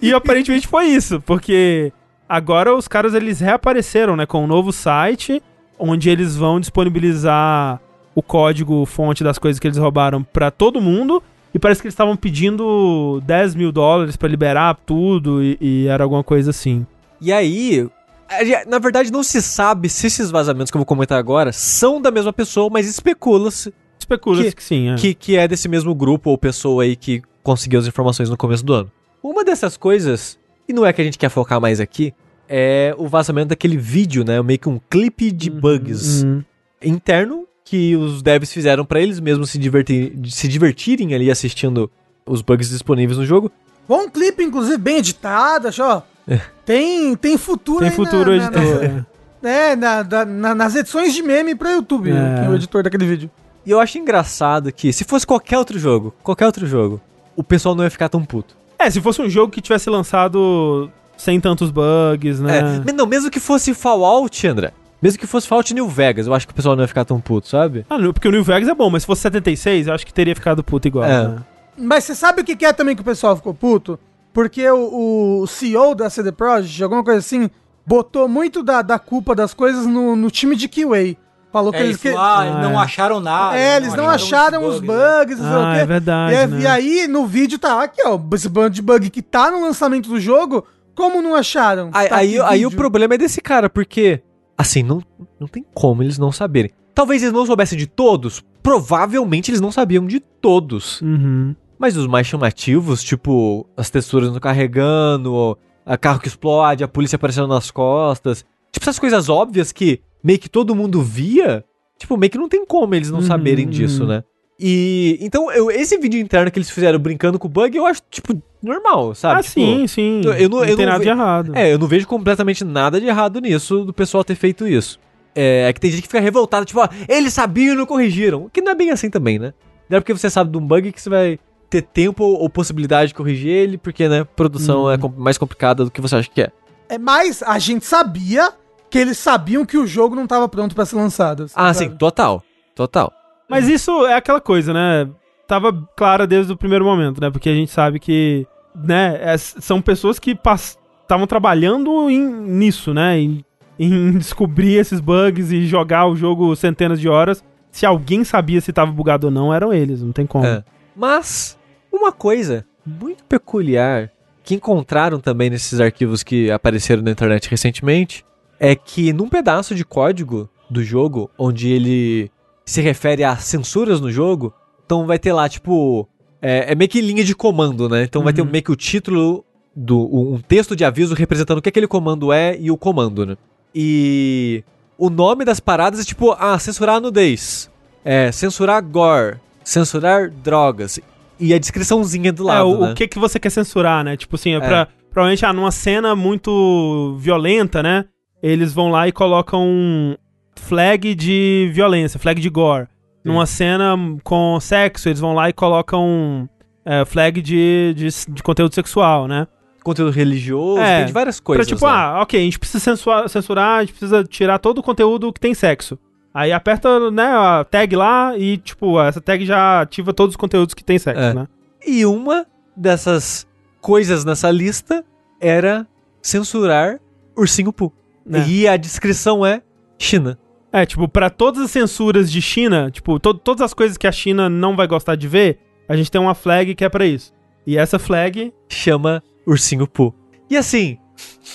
e aparentemente foi isso, porque agora os caras eles reapareceram, né, com um novo site, onde eles vão disponibilizar o código fonte das coisas que eles roubaram pra todo mundo. E parece que eles estavam pedindo 10 mil dólares pra liberar tudo e, e era alguma coisa assim. E aí, na verdade não se sabe se esses vazamentos que eu vou comentar agora são da mesma pessoa, mas especula-se Especula-se Que- que, sim, é. que, que é desse mesmo grupo ou pessoa aí que conseguiu as informações no começo do ano. Uma dessas coisas, e não é que a gente quer focar mais aqui, é o vazamento daquele vídeo, né? Meio que um clipe de bugs Uhum. interno que os devs fizeram pra eles mesmos se, divertir, se divertirem ali assistindo os bugs disponíveis no jogo. Bom clipe, inclusive, bem editado, acho, ó. Tem, tem futuro Tem aí futuro na, editor. na- é, na- na- nas edições de meme pra YouTube, É. que é o editor daquele vídeo. E eu acho engraçado que, se fosse qualquer outro jogo, qualquer outro jogo, o pessoal não ia ficar tão puto. É, se fosse um jogo que tivesse lançado sem tantos bugs, né? É, mas não, mesmo que fosse Fallout, André. Mesmo que fosse Fallout New Vegas, eu acho que o pessoal não ia ficar tão puto, sabe? Ah, não, porque o New Vegas é bom, mas se fosse 76, eu acho que teria ficado puto igual. É. né? Mas você sabe o que que é também que o pessoal ficou puto? Porque o, o CEO da CD Projekt, alguma coisa assim, botou muito da, da culpa das coisas no, no time de QA. Falou que É, ele eles que... ah, Ah, não é. acharam nada. É, eles não acharam os bugs, não sei Ah, o quê. é verdade, E, aí- né? e aí, no vídeo tá aqui, ó, esse bando de bug que tá no lançamento do jogo, como não acharam? Aí, Tá aí, aí o problema é desse cara, porque, assim, não, não tem como eles não saberem. Talvez eles não soubessem de todos, provavelmente eles não sabiam de todos. Uhum. Mas os mais chamativos, tipo, as texturas não carregando, ou a carro que explode, a polícia aparecendo nas costas. Tipo, essas coisas óbvias que meio que todo mundo via, tipo, meio que não tem como eles não Uhum, saberem disso, né? E então, eu, esse vídeo interno que eles fizeram brincando com o bug, eu acho, tipo, normal, sabe? Ah, Tipo, sim, sim. eu- eu não- eu tem não nada ve- de errado. É, eu não vejo completamente nada de errado nisso, do pessoal ter feito isso. É, é que tem gente que fica revoltada, tipo, ó, eles sabiam e não corrigiram. O que não é bem assim também, né? Não é porque você sabe de um bug que você vai ter tempo ou possibilidade de corrigir ele, porque, né, produção Uhum. é mais complicada do que você acha que é. É, mas a gente sabia que eles sabiam que o jogo não tava pronto pra ser lançado. Ah, sabe? sim, total. Total. Mas isso é aquela coisa, né? Tava clara desde o primeiro momento, né? Porque a gente sabe que, né, é- são pessoas que estavam trabalhando em- nisso, né? Em, em [laughs] descobrir esses bugs e jogar o jogo centenas de horas. Se alguém sabia se tava bugado ou não, eram eles, não tem como. É. Mas, uma coisa muito peculiar que encontraram também nesses arquivos que apareceram na internet recentemente é que num pedaço de código do jogo, onde ele se refere a censuras no jogo, então vai ter lá, tipo. É, é meio que linha de comando, né? Então vai ter Uhum. meio que o título do. um texto de aviso representando o que aquele comando é e o comando, né? E o nome das paradas é tipo, ah, censurar nudez, é, censurar gore, censurar drogas. E a descriçãozinha do lado, é, o, né? o que que você quer censurar, né? Tipo assim, é, É. pra, provavelmente, ah, numa cena muito violenta, né? Eles vão lá e colocam um flag de violência, flag de gore. Numa cena com sexo, eles vão lá e colocam é, flag de, de, de conteúdo sexual, né? Conteúdo religioso, É, tem de várias coisas. pra tipo, né? ah, ok, a gente precisa censurar, censurar, a gente precisa tirar todo o conteúdo que tem sexo. Aí aperta, né, a tag lá e, tipo, essa tag já ativa todos os conteúdos que tem sexo, É. né? E uma dessas coisas nessa lista era censurar Ursinho Poo. É. E a descrição é China. É, tipo, pra todas as censuras de China, tipo, to- todas as coisas que a China não vai gostar de ver, a gente tem uma flag que é pra isso. E essa flag, Chama Ursinho Poo. E assim,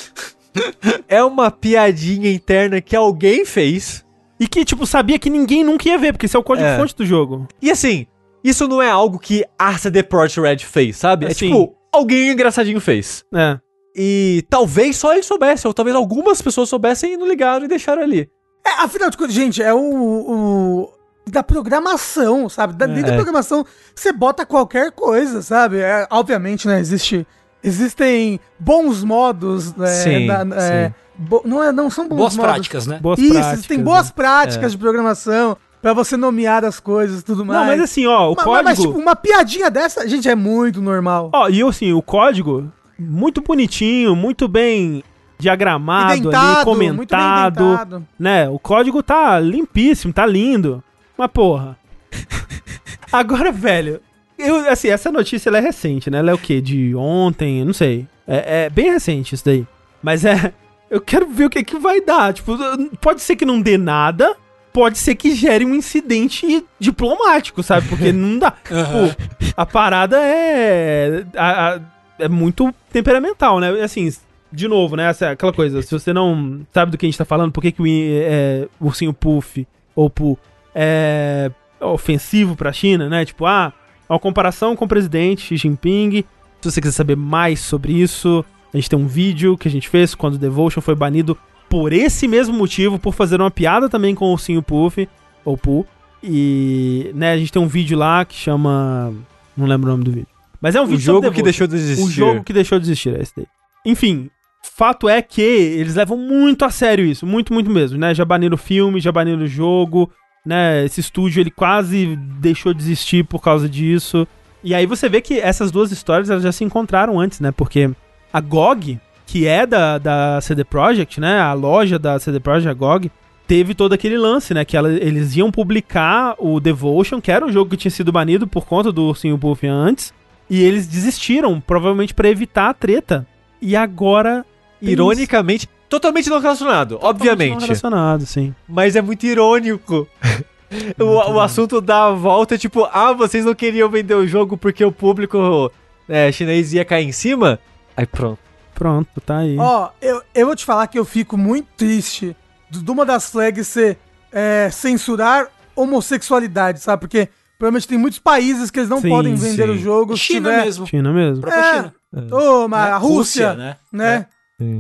[laughs] é uma piadinha interna que alguém fez. e que, tipo, sabia que ninguém nunca ia ver, porque esse é o É. código-fonte do jogo. E assim, isso não é algo que a CD Projekt Red fez, sabe? É Assim. tipo, alguém engraçadinho fez. É. E talvez só ele soubesse, ou talvez algumas pessoas soubessem e não ligaram e deixaram ali. É, afinal de contas, gente, é o. o- da programação, sabe? Da, dentro da É. programação, você bota qualquer coisa, sabe? É, obviamente, né? Existe, existem bons modos. né, Sim, da- é, sim. bo- não, é, não são bons Boas modos. práticas, né? Boas Isso, práticas. existem boas né? práticas de programação pra você nomear as coisas e tudo mais. Não, mas assim, ó, o Ma- ma- código... mas, tipo, uma piadinha dessa, gente, é muito normal. Ó, e assim, o código, muito bonitinho, muito bem diagramado ali, comentado, né? O código tá limpíssimo, tá lindo. Mas porra. [laughs] Agora, velho, eu, assim, essa notícia é recente, né? Ela é o quê? De ontem, não sei. É, é bem recente isso daí. Mas é. [laughs] Eu quero ver o que que vai dar. Tipo, pode ser que não dê nada, pode ser que gere um incidente diplomático, sabe? Porque não dá. [laughs] Aham. Pô, a parada é. a- a- é muito temperamental, né? Assim, de novo, né? Essa, aquela coisa, se você não sabe do que a gente tá falando, por que, que o i- é, ursinho Puff ou Poo é ofensivo pra China, né? Tipo, ah, uma comparação com o presidente Xi Jinping. Se você quiser saber mais sobre isso, a gente tem um vídeo que a gente fez quando o Devotion foi banido por esse mesmo motivo, por fazer uma piada também com o ursinho Puff ou Poo. E, né, a gente tem um vídeo lá que chama. Não lembro o nome do vídeo. Mas é um O vídeo jogo sobre que deixou de existir. O jogo que deixou de existir, é esse daí. Enfim, fato é que eles levam muito a sério isso, muito, muito mesmo, né? Já baniram o filme, já baniram o jogo, né? Esse estúdio ele quase deixou de existir por causa disso. E aí você vê que essas duas histórias elas já se encontraram antes, né? Porque a GOG, que é da, da CD Projekt, né? A loja da CD Projekt, a GOG, teve todo aquele lance, né? Que ela- eles iam publicar o Devotion, que era um jogo que tinha sido banido por conta do Ursinho Puff antes. E eles desistiram, provavelmente pra evitar a treta. E agora. Ironicamente, totalmente não relacionado, isso. Não obviamente. relacionado, sim. Mas é muito irônico. [laughs] o, o assunto da volta é tipo, ah, vocês não queriam vender o jogo porque o público é, chinês ia cair em cima? Aí pronto. Pronto, tá aí. Ó, eu, eu vou te falar que eu fico muito triste de de uma das flags ser é, censurar homossexualidade, sabe? Porque provavelmente tem muitos países que eles não Sim, podem vender sim. o jogo. China tiver- mesmo. China mesmo. É. China. Ô, mas Né? a Rússia, né? né?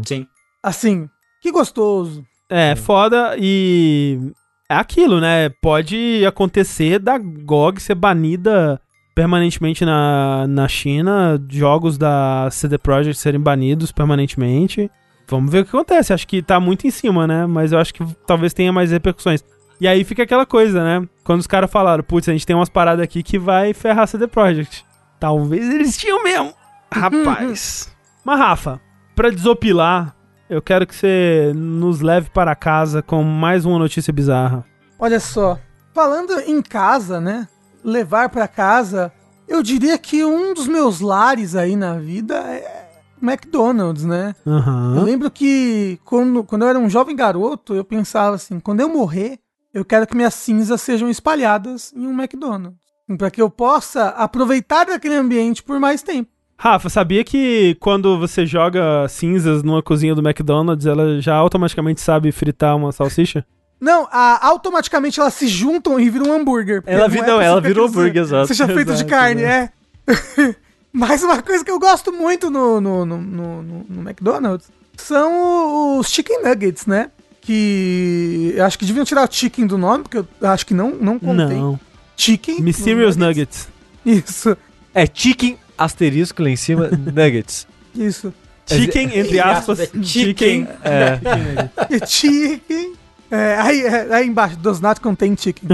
Sim. Assim, que gostoso. É, foda e. É aquilo, né? Pode acontecer da GOG ser banida permanentemente na, na China, jogos da CD Projekt serem banidos permanentemente. Vamos ver o que acontece. Acho que tá muito em cima, né? Mas eu acho que talvez tenha mais repercussões. E aí fica aquela coisa, né? Quando os caras falaram, putz, a gente tem umas paradas aqui que vai ferrar CD Projekt. Talvez eles tinham mesmo. [laughs] Rapaz. Mas, Rafa, pra desopilar, eu quero que você nos leve para casa com mais uma notícia bizarra. Olha só, falando em casa, né? Levar pra casa, eu diria que um dos meus lares aí na vida é McDonald's, né? Eu Aham. lembro que quando, quando eu era um jovem garoto, eu pensava assim: quando eu morrer, eu quero que minhas cinzas sejam espalhadas em um McDonald's. Para que eu possa aproveitar daquele ambiente por mais tempo. Rafa, sabia que quando você joga cinzas numa cozinha do McDonald's, ela já automaticamente sabe fritar uma salsicha? Não, a- automaticamente elas se juntam e viram um hambúrguer. Ela vi- não, possível ela virou hambúrguer, exato. Seja feito de Exato, carne, é. [laughs] Mas uma coisa que eu gosto muito no, no, no, no- no McDonald's são os chicken nuggets, né? Que acho que deviam tirar o chicken do nome, porque eu acho que não, não contém. Não. Chicken. Mysterious no Nuggets. Isso. É chicken asterisco lá em cima, [laughs] nuggets. Isso. Chicken, entre aspas. Chicken. Chicken. É. [laughs] [laughs] chicken. É, aí, é, aí embaixo, does not contain chicken.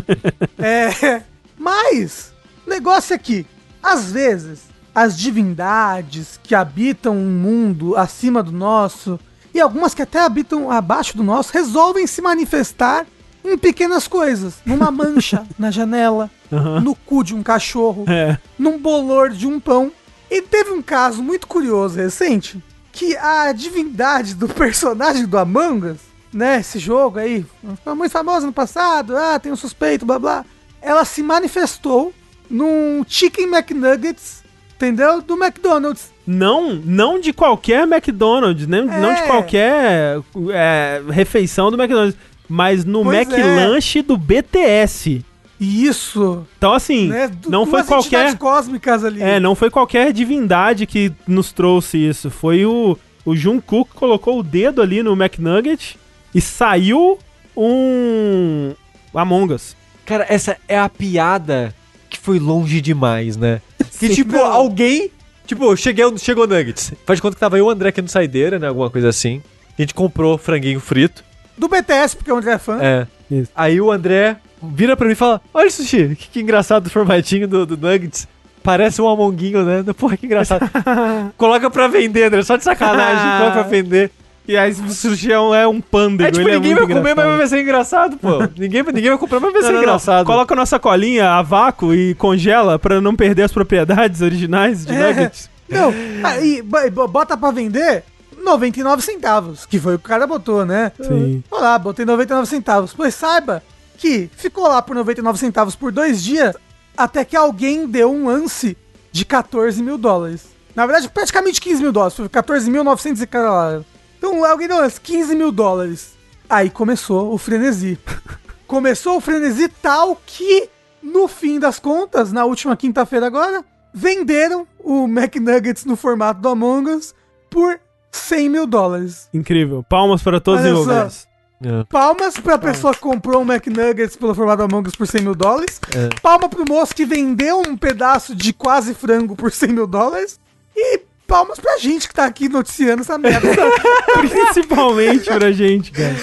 é, mas, negócio aqui, às vezes, as divindades que habitam um mundo acima do nosso, e algumas que até habitam abaixo do nosso, resolvem se manifestar em pequenas coisas. Numa mancha [laughs] na janela, Aham. no cu de um cachorro, É. num bolor de um pão. E teve um caso muito curioso recente, que a divindade do personagem do Among Us, né, esse jogo aí, foi muito famoso no passado, ah, tem um suspeito, blá blá, ela se manifestou num Chicken McNuggets, entendeu? Do McDonald's. Não, não de qualquer McDonald's, nem, não de É. qualquer é, refeição do McDonald's, mas no Pois McLanche do BTS. Isso, Então, assim, né, du- não foi qualquer. cósmicas ali. É, não foi qualquer divindade que nos trouxe isso. Foi o, o Jungkook que colocou o dedo ali no McNugget e saiu um Among Us. Cara, essa é a piada que foi longe demais, né? Que Sim. tipo, Não. alguém. Tipo, cheguei, chegou Nuggets. Faz de conta que tava eu e o André aqui no Saideira, né? Alguma coisa assim. A gente comprou franguinho frito. Do BTS, porque o André é fã. É. Isso. Aí o André vira pra mim e fala: Olha, Sushi, que, que engraçado o formatinho do, do Nuggets. Parece um amonguinho, né? Porra, que engraçado. [laughs] Coloca pra vender, André, só de sacanagem. [laughs] Coloca pra vender. E aí o sushi é um, é um pândego, É tipo, ele é ninguém vai muito comer, mas engraçado. vai ser engraçado, pô. [laughs] ninguém, ninguém vai comprar, mas vai Não, ser não, não. engraçado. Coloca a nossa colinha a vácuo e congela pra não perder as propriedades originais de É. nuggets. Não, aí bo- bota pra vender 99 centavos, que foi o que o cara botou, né? Sim. Olha lá, botei 99 centavos. Pois saiba que ficou lá por 99 centavos por dois dias, até que alguém deu um lance de 14 mil dólares. Na verdade, praticamente 15 mil dólares. Foi 14.900 e cara lá. Então alguém deu um lance, 15 mil dólares. Aí começou o frenesi. [laughs] começou o frenesi tal que, no fim das contas, na última quinta-feira agora, venderam o McNuggets no formato do Among Us por 100 mil dólares. Incrível. Palmas para todos os envolvidos. É. Palmas pra pessoa que comprou um McNuggets pelo formato Among Us por 100 mil dólares. É. Palma pro moço que vendeu um pedaço de quase frango por 100 mil dólares. E palmas pra gente que tá aqui noticiando essa merda. [laughs] Principalmente pra gente, cara.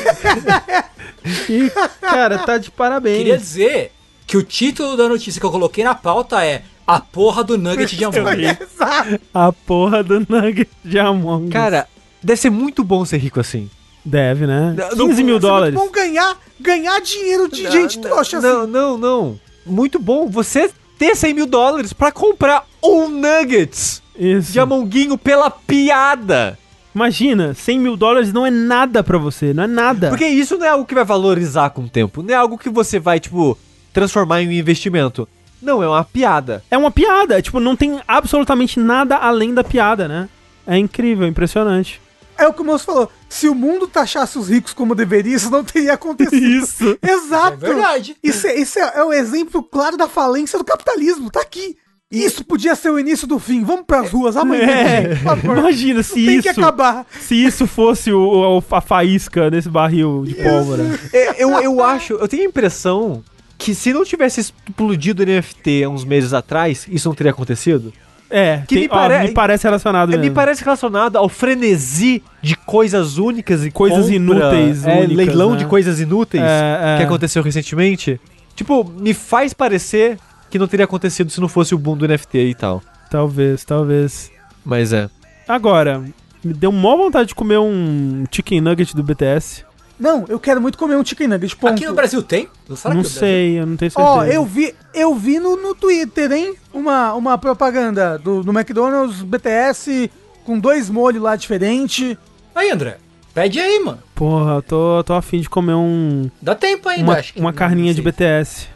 E, cara, tá de parabéns. Queria dizer que o título da notícia que eu coloquei na pauta é A porra do nugget de Among Us. [laughs] Exato. A porra do nugget de Among Us. Cara, deve ser muito bom ser rico assim. Deve, né? Não, 15 mil é dólares. muito bom ganhar, ganhar dinheiro de gente trouxa Não, assim. não, não. Muito bom você ter 100 mil dólares pra comprar um Nuggets Isso. de Amonguinho pela piada. Imagina, 100 mil dólares não é nada pra você, não é nada. Porque isso não é algo que vai valorizar com o tempo. Não é algo que você vai, tipo, transformar em um investimento. Não, é uma piada. É uma piada, tipo, não tem absolutamente nada além da piada, né? É incrível, impressionante. É o que o moço falou. Se o mundo taxasse os ricos como deveria, isso não teria acontecido. [laughs] Isso. Exato. É verdade. Isso, é, isso é, é o exemplo claro da falência do capitalismo. Tá aqui. Isso podia ser o início do fim. Vamos pras ruas amanhã, É, imagina se Tem que isso, acabar. se isso fosse o, o- a faísca nesse barril de pólvora. É, eu, eu acho, eu tenho a impressão que se não tivesse explodido o NFT há uns meses atrás, isso não teria acontecido. É, Que tem- me ó, pare- me parece relacionado É, me mesmo. parece relacionado ao frenesi de coisas únicas e Coisas inúteis, é, únicas, leilão né? de coisas inúteis É, é. que aconteceu recentemente. Tipo, me faz parecer que não teria acontecido se não fosse o boom do NFT e tal. Talvez, talvez. Mas é. Agora, me deu mó vontade de comer um chicken nugget do BTS. Não, eu quero muito comer um chicken nugget, ponto. Aqui no Brasil tem? Não, será não que no sei, eu não tenho certeza. Ó, eu vi, eu vi no, no Twitter, hein? Uma, uma propaganda do, do McDonald's BTS com dois molhos lá diferentes. Brasil? Aí, André. Pede aí, mano. Porra, eu tô, tô afim de comer um, Dá tempo ainda, uma, acho que. uma carninha de. BTS.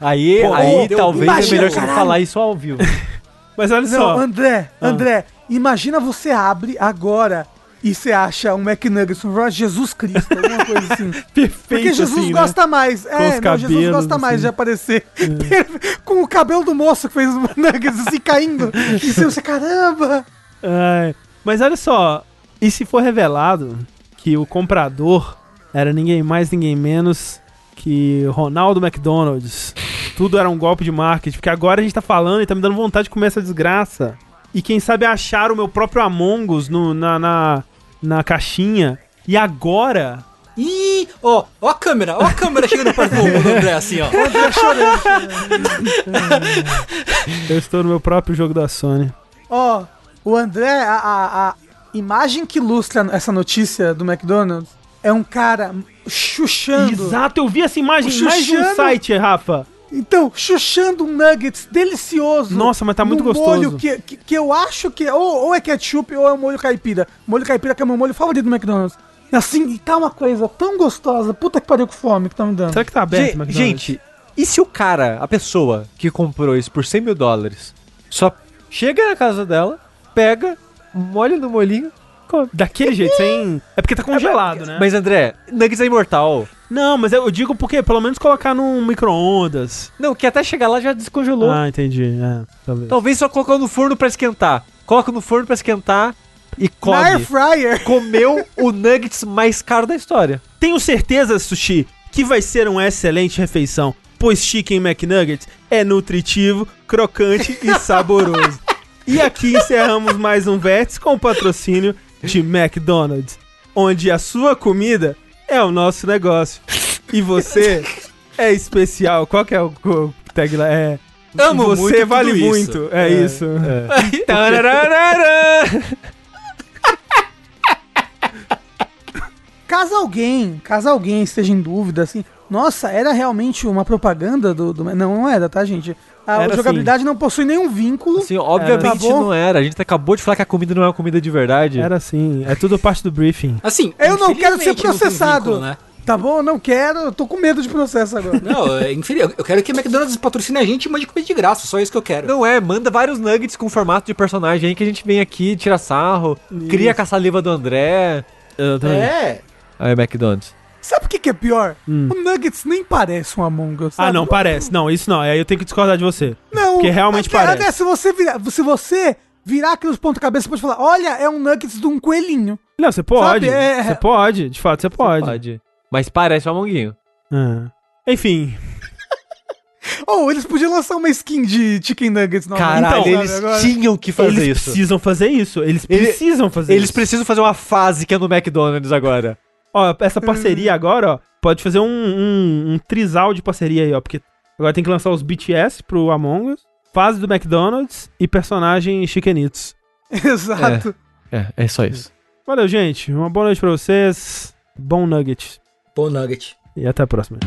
Aí, Pô, aí deu- talvez imagina, é melhor você não caralho. falar isso ao vivo. [laughs] Mas olha Não, só. André, Ah. André, imagina você abre agora e você acha um McNuggets com Jesus Cristo, alguma coisa assim. [laughs] Perfeito Porque Jesus assim, né? gosta mais. É, os não, Jesus gosta mais assim. de aparecer [laughs] com o cabelo do moço que fez os nuggets assim caindo. E você, você, caramba! Ai, Mas olha só, e se for revelado que o comprador era ninguém mais, ninguém menos que Ronaldo McDonald's? tudo era um golpe de marketing, porque agora a gente tá falando e tá me dando vontade de comer essa desgraça. E quem sabe achar o meu próprio Among Us no, na, na, na caixinha. E agora, Ih, ó, ó a câmera, ó a câmera chegando do [laughs] do André, assim, ó. eu estou no meu próprio jogo da Sony. Ó, o André, a, a, a imagem que ilustra essa notícia do McDonald's é um cara chuchando. Exato, eu vi essa imagem em mais de um site, Rafa. Então, chuchando um nuggets delicioso. Nossa, mas tá muito gostoso. molho que, que, que eu acho que é, ou, ou é ketchup ou é um molho caipira. Molho caipira que é meu molho favorito do McDonald's. Assim, e tá uma coisa tão gostosa. Puta que pariu com fome que tá me dando. Será que tá aberto, Ge- McDonald's? gente, e se o cara, a pessoa que comprou isso por 100 mil dólares, só chega na casa dela, pega, molha no molinho, come. Daquele jeito, sem... É porque tá congelado, né? Mas André, Nuggets é imortal. Não, mas eu digo porque pelo menos colocar num micro-ondas. Não, que até chegar lá já descongelou. Ah, entendi. É, talvez. Talvez só colocar no forno pra esquentar. Coloca no forno pra esquentar e Na air come. fryer. Comeu o nuggets mais caro da história. Tenho certeza, Sushi, que vai ser uma excelente refeição, pois Chicken McNuggets é nutritivo, crocante e saboroso. [laughs] E aqui encerramos mais um Vértice com o patrocínio de McDonald's, onde a sua comida é o nosso negócio. E você [laughs] é especial. Qual que é o, o tagline? É... Amo você muito vale muito. É, isso. [laughs] Tarararara. [laughs] Caso alguém, caso alguém esteja em dúvida, assim, nossa, era realmente uma propaganda do. do- não, não era, tá, gente? A Era jogabilidade não possui nenhum vínculo. Assim, obviamente bom? não era. A gente acabou de falar que a comida não é uma comida de verdade. Era assim. É tudo parte do briefing. Assim, Eu não quero ser processado. vínculo, né? Tá bom? Não quero, eu tô com medo de processo agora. Não, é infeliz. Eu quero que a McDonald's patrocine a gente e mande comida de graça, só isso que eu quero. Não é, manda vários nuggets com formato de personagem aí que a gente vem aqui, tira sarro, cria com a saliva do André. É. Aí, McDonald's. Sabe o que, que é pior? O Nuggets nem parece um Among Us. Hum. Ah, sabe? não, parece. Não, isso não. Aí eu tenho que discordar de você. Não, Porque realmente até- parece. se você virar, se você virar aqui os pontos cabeça, você pode falar, olha, é um Nuggets de um coelhinho. Não, você pode. Sabe, é- Você pode. De fato, você pode. Pode. Mas parece o Amonguinho. Ah. Enfim. [laughs] Ou eles podiam lançar uma skin de Chicken Nuggets nova. Caralho, Então, eles agora? tinham que fazer eles isso. precisam fazer isso. Eles Ele- precisam fazer Eles isso. precisam fazer uma fase que é no McDonald's agora. Ó, essa parceria agora, ó, pode fazer um, um, um trisal de parceria aí, ó. Porque agora tem que lançar os BTS pro Among Us, fase do McDonald's e personagem Chiquenitos. [laughs] Exato. É, é só isso. Valeu, gente. Uma boa noite pra vocês. Bom nugget. Bom nugget. E até a próxima.